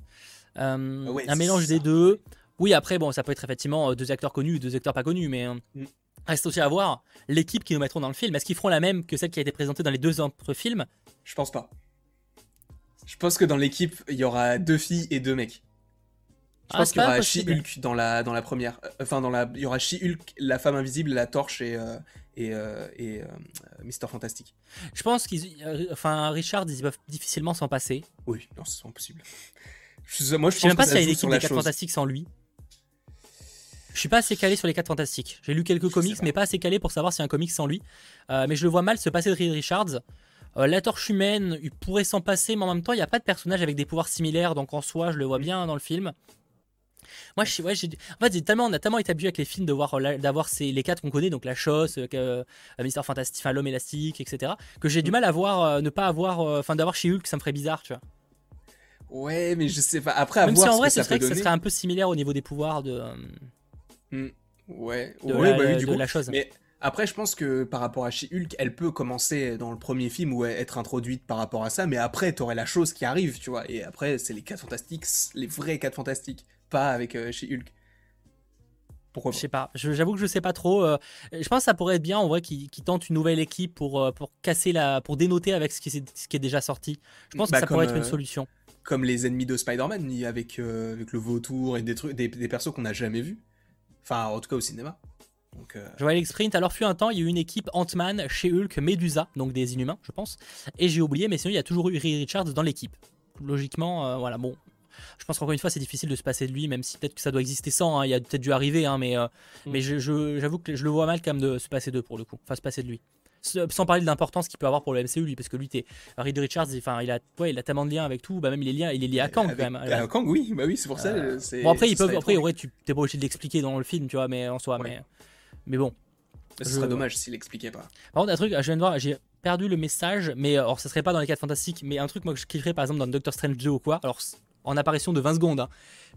Euh, Ah ouais, un c'est mélange ça. des deux. Oui, après, bon, ça peut être effectivement deux acteurs connus, deux acteurs pas connus, mais Mm. reste aussi à voir l'équipe qui nous mettront dans le film. Est-ce qu'ils feront la même que celle qui a été présentée dans les deux autres films? Je pense pas. Je pense que dans l'équipe, il y aura deux filles et deux mecs. Je Ah, pense qu'il y aura. She-Hulk dans la, dans la première. Euh, Enfin, dans la, il y aura She-Hulk, la femme invisible, la torche et, euh, et, euh, et euh, Mister Fantastique. Je pense qu'ils. Enfin, Richard, ils peuvent difficilement s'en passer. Oui, non, c'est impossible. Je, moi, je, Je sais même pas s'il y a une équipe sur des la 4 chose. Fantastiques sans lui. Je suis pas assez calé sur les 4 Fantastiques. J'ai lu quelques comics, pas. mais pas assez calé pour savoir s'il y a un comic sans lui. Mais je le vois mal se passer de Reed Richards. Euh, la torche humaine, il pourrait s'en passer, mais en même temps, il n'y a pas de personnage avec des pouvoirs similaires, donc en soi, je le vois Mm. bien dans le film. Moi, je, ouais, j'ai- en fait, j'ai tellement, on a tellement été habitué avec les films euh, d'avoir les quatre qu'on connaît, donc la Chose, euh, euh, Mister Fantastique, enfin l'homme élastique, etc. Que j'ai du Mm. mal à voir, euh, ne pas avoir, enfin d'avoir chez Hulk, ça me ferait bizarre, tu vois. Ouais, mais je sais pas. Après, à Même si voir en ce vrai, que ce ça serait peut que ça donner. serait un peu similaire au niveau des pouvoirs de, euh, Ouais, de, ouais, la, bah oui, du de coup. la chose. Mais après, je pense que par rapport à She-Hulk, elle peut commencer dans le premier film ou être introduite par rapport à ça, mais après, t'aurais la chose qui arrive, tu vois. Et après, c'est les 4 fantastiques, les vrais 4 fantastiques, pas avec euh, She-Hulk. Pourquoi Je sais pas, j'avoue que je sais pas trop. euh, je pense que ça pourrait être bien en vrai qu'ils qu'ils tentent une nouvelle équipe pour, euh, pour casser la. pour dénoter avec ce qui, est- ce qui est déjà sorti. Je pense Bah, que ça pourrait être une euh, solution. Comme les ennemis de Spider-Man, avec, avec le vautour et des, trucs, des, des persos qu'on n'a jamais vus. Enfin, en tout cas au cinéma. Donc, euh, Je vois Alex Sprint. Alors, fut un temps, il y a eu une équipe Ant-Man, chez Hulk, Medusa, donc des Inhumains, je pense. Et j'ai oublié, mais sinon, il y a toujours eu Reed Richards dans l'équipe. Logiquement, euh, voilà, bon. Je pense qu'encore une fois, c'est difficile de se passer de lui, même si peut-être que ça doit exister sans. hein, Il y a peut-être dû arriver, hein, mais, euh, Mm. mais je- je- j'avoue que je le vois mal quand même de se passer d'eux pour le coup. Enfin, se passer de lui. Sans parler de l'importance qu'il peut avoir pour le MCU, lui, parce que lui, t'es Reed Richards, enfin, il a, ouais, il a tellement de liens avec tout, bah même il est lié, il est lié à Kang avec- quand même. à Kang, oui, bah oui, c'est pour ça. Euh, Bon après ils peuvent, après ouais, tu t'es pas obligé de l'expliquer dans le film, tu vois, mais en soi, Ouais. mais, mais bon. Ce je- serait dommage s'il expliquait pas. Par contre, un truc, je viens de voir, j'ai perdu le message, mais alors ça serait pas dans les 4 fantastiques, mais un truc moi que je kifferais par exemple dans Doctor Strange 2 ou quoi, alors en apparition de 20 secondes, hein,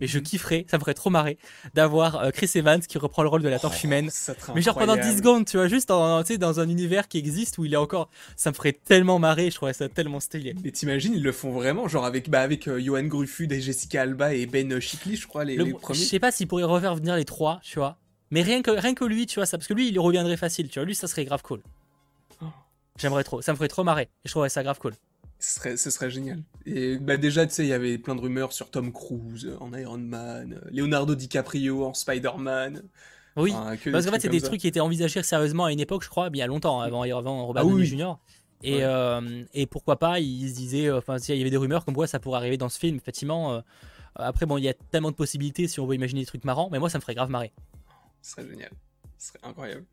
mais je Mhm. kifferais, ça me ferait trop marrer d'avoir euh, Chris Evans qui reprend le rôle de la torche Oh, humaine. Mais genre pendant 10 incroyable. secondes, tu vois, juste en- sais, dans un univers qui existe où il est encore. Ça me ferait tellement marrer, je trouverais ça tellement stylé. Mais t'imagines, ils le font vraiment, genre avec, bah, avec euh, Johan Gruffud et Jessica Alba et Ben Chickley, je crois, les, Le- les je premiers. sais pas s'il pourrait refaire venir les trois, tu vois. Mais rien que, rien que lui, tu vois, ça, parce que lui, il reviendrait facile, tu vois. Lui, ça serait grave cool. Oh. J'aimerais trop, ça me ferait trop marrer. Et je trouverais ça grave cool. Ce serait, ce serait génial. Et bah déjà, tu sais, il y avait plein de rumeurs sur Tom Cruise en Iron Man, Leonardo DiCaprio en Spider-Man. Oui, parce qu'en fait, c'est des trucs qui étaient envisagés sérieusement à une époque, je crois, bien longtemps, avant, avant Robert ah, Downey Jr. Et, euh, et, pourquoi pas, ils se disaient, enfin, il y avait des rumeurs comme quoi ça pourrait arriver dans ce film, effectivement. Euh, après, bon, il y a tellement de possibilités si on veut imaginer des trucs marrants, mais moi, ça me ferait grave marrer. Ce serait génial. Ce serait incroyable.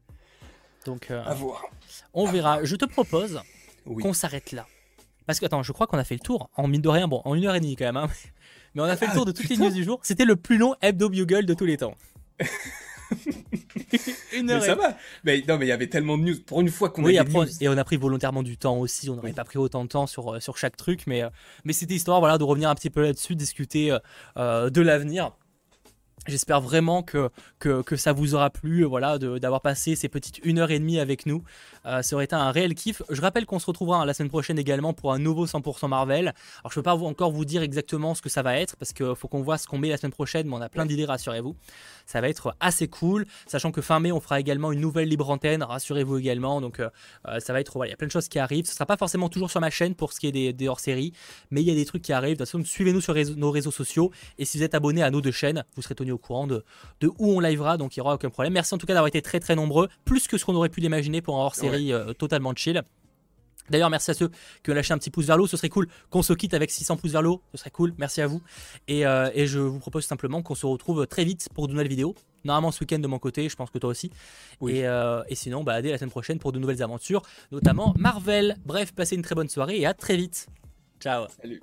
Donc, euh, à voir. On verra. Je te propose qu'on s'arrête là. Parce que, attends, je crois qu'on a fait le tour en mine de rien, bon, en une heure et demie quand même, hein. mais on a fait le ah, tour de toutes les news du jour. C'était le plus long hebdo Bugle de tous les temps. une heure mais ça va. Mais non, mais il y avait tellement de news. Pour une fois qu'on oui, a news. Et on a pris volontairement du temps aussi. On n'aurait pas pris autant de temps sur, euh, sur chaque truc. Mais, euh, mais c'était histoire voilà, de revenir un petit peu là-dessus, discuter euh, de l'avenir. J'espère vraiment que, ça vous aura plu, voilà, d'avoir passé ces petites une heure et demie avec nous. Euh, ça aurait été un réel kiff. Je rappelle qu'on se retrouvera la semaine prochaine également pour un nouveau 100% Marvel. Alors je peux pas encore vous dire exactement ce que ça va être parce qu'il faut qu'on voit ce qu'on met la semaine prochaine, mais on a plein d'idées, rassurez-vous. Ça va être assez cool, sachant que fin mai on fera également une nouvelle libre antenne, rassurez-vous également. Donc euh, euh, ça va être, voilà, il y a plein de choses qui arrivent. Ce sera pas forcément toujours sur ma chaîne pour ce qui est des, hors-séries, mais il y a des trucs qui arrivent. De toute façon, suivez-nous sur nos réseaux sociaux et si vous êtes abonné à nos deux chaînes, vous serez tenu au courant de, de où on livera, donc il n'y aura aucun problème. Merci en tout cas d'avoir été très très nombreux, plus que ce qu'on aurait pu l'imaginer pour un hors-série euh, totalement chill. D'ailleurs, merci à ceux qui ont lâché un petit pouce vers l'eau. Ce serait cool qu'on se quitte avec 600 pouces vers l'eau. Ce serait cool. Merci à vous. Et, euh, et je vous propose simplement qu'on se retrouve très vite pour de nouvelles vidéos. Normalement, ce week-end de mon côté, je pense que toi aussi. Et, euh, et, sinon, bah, dès la semaine prochaine pour de nouvelles aventures, notamment Marvel. Bref, passez une très bonne soirée et à très vite. Ciao. Salut.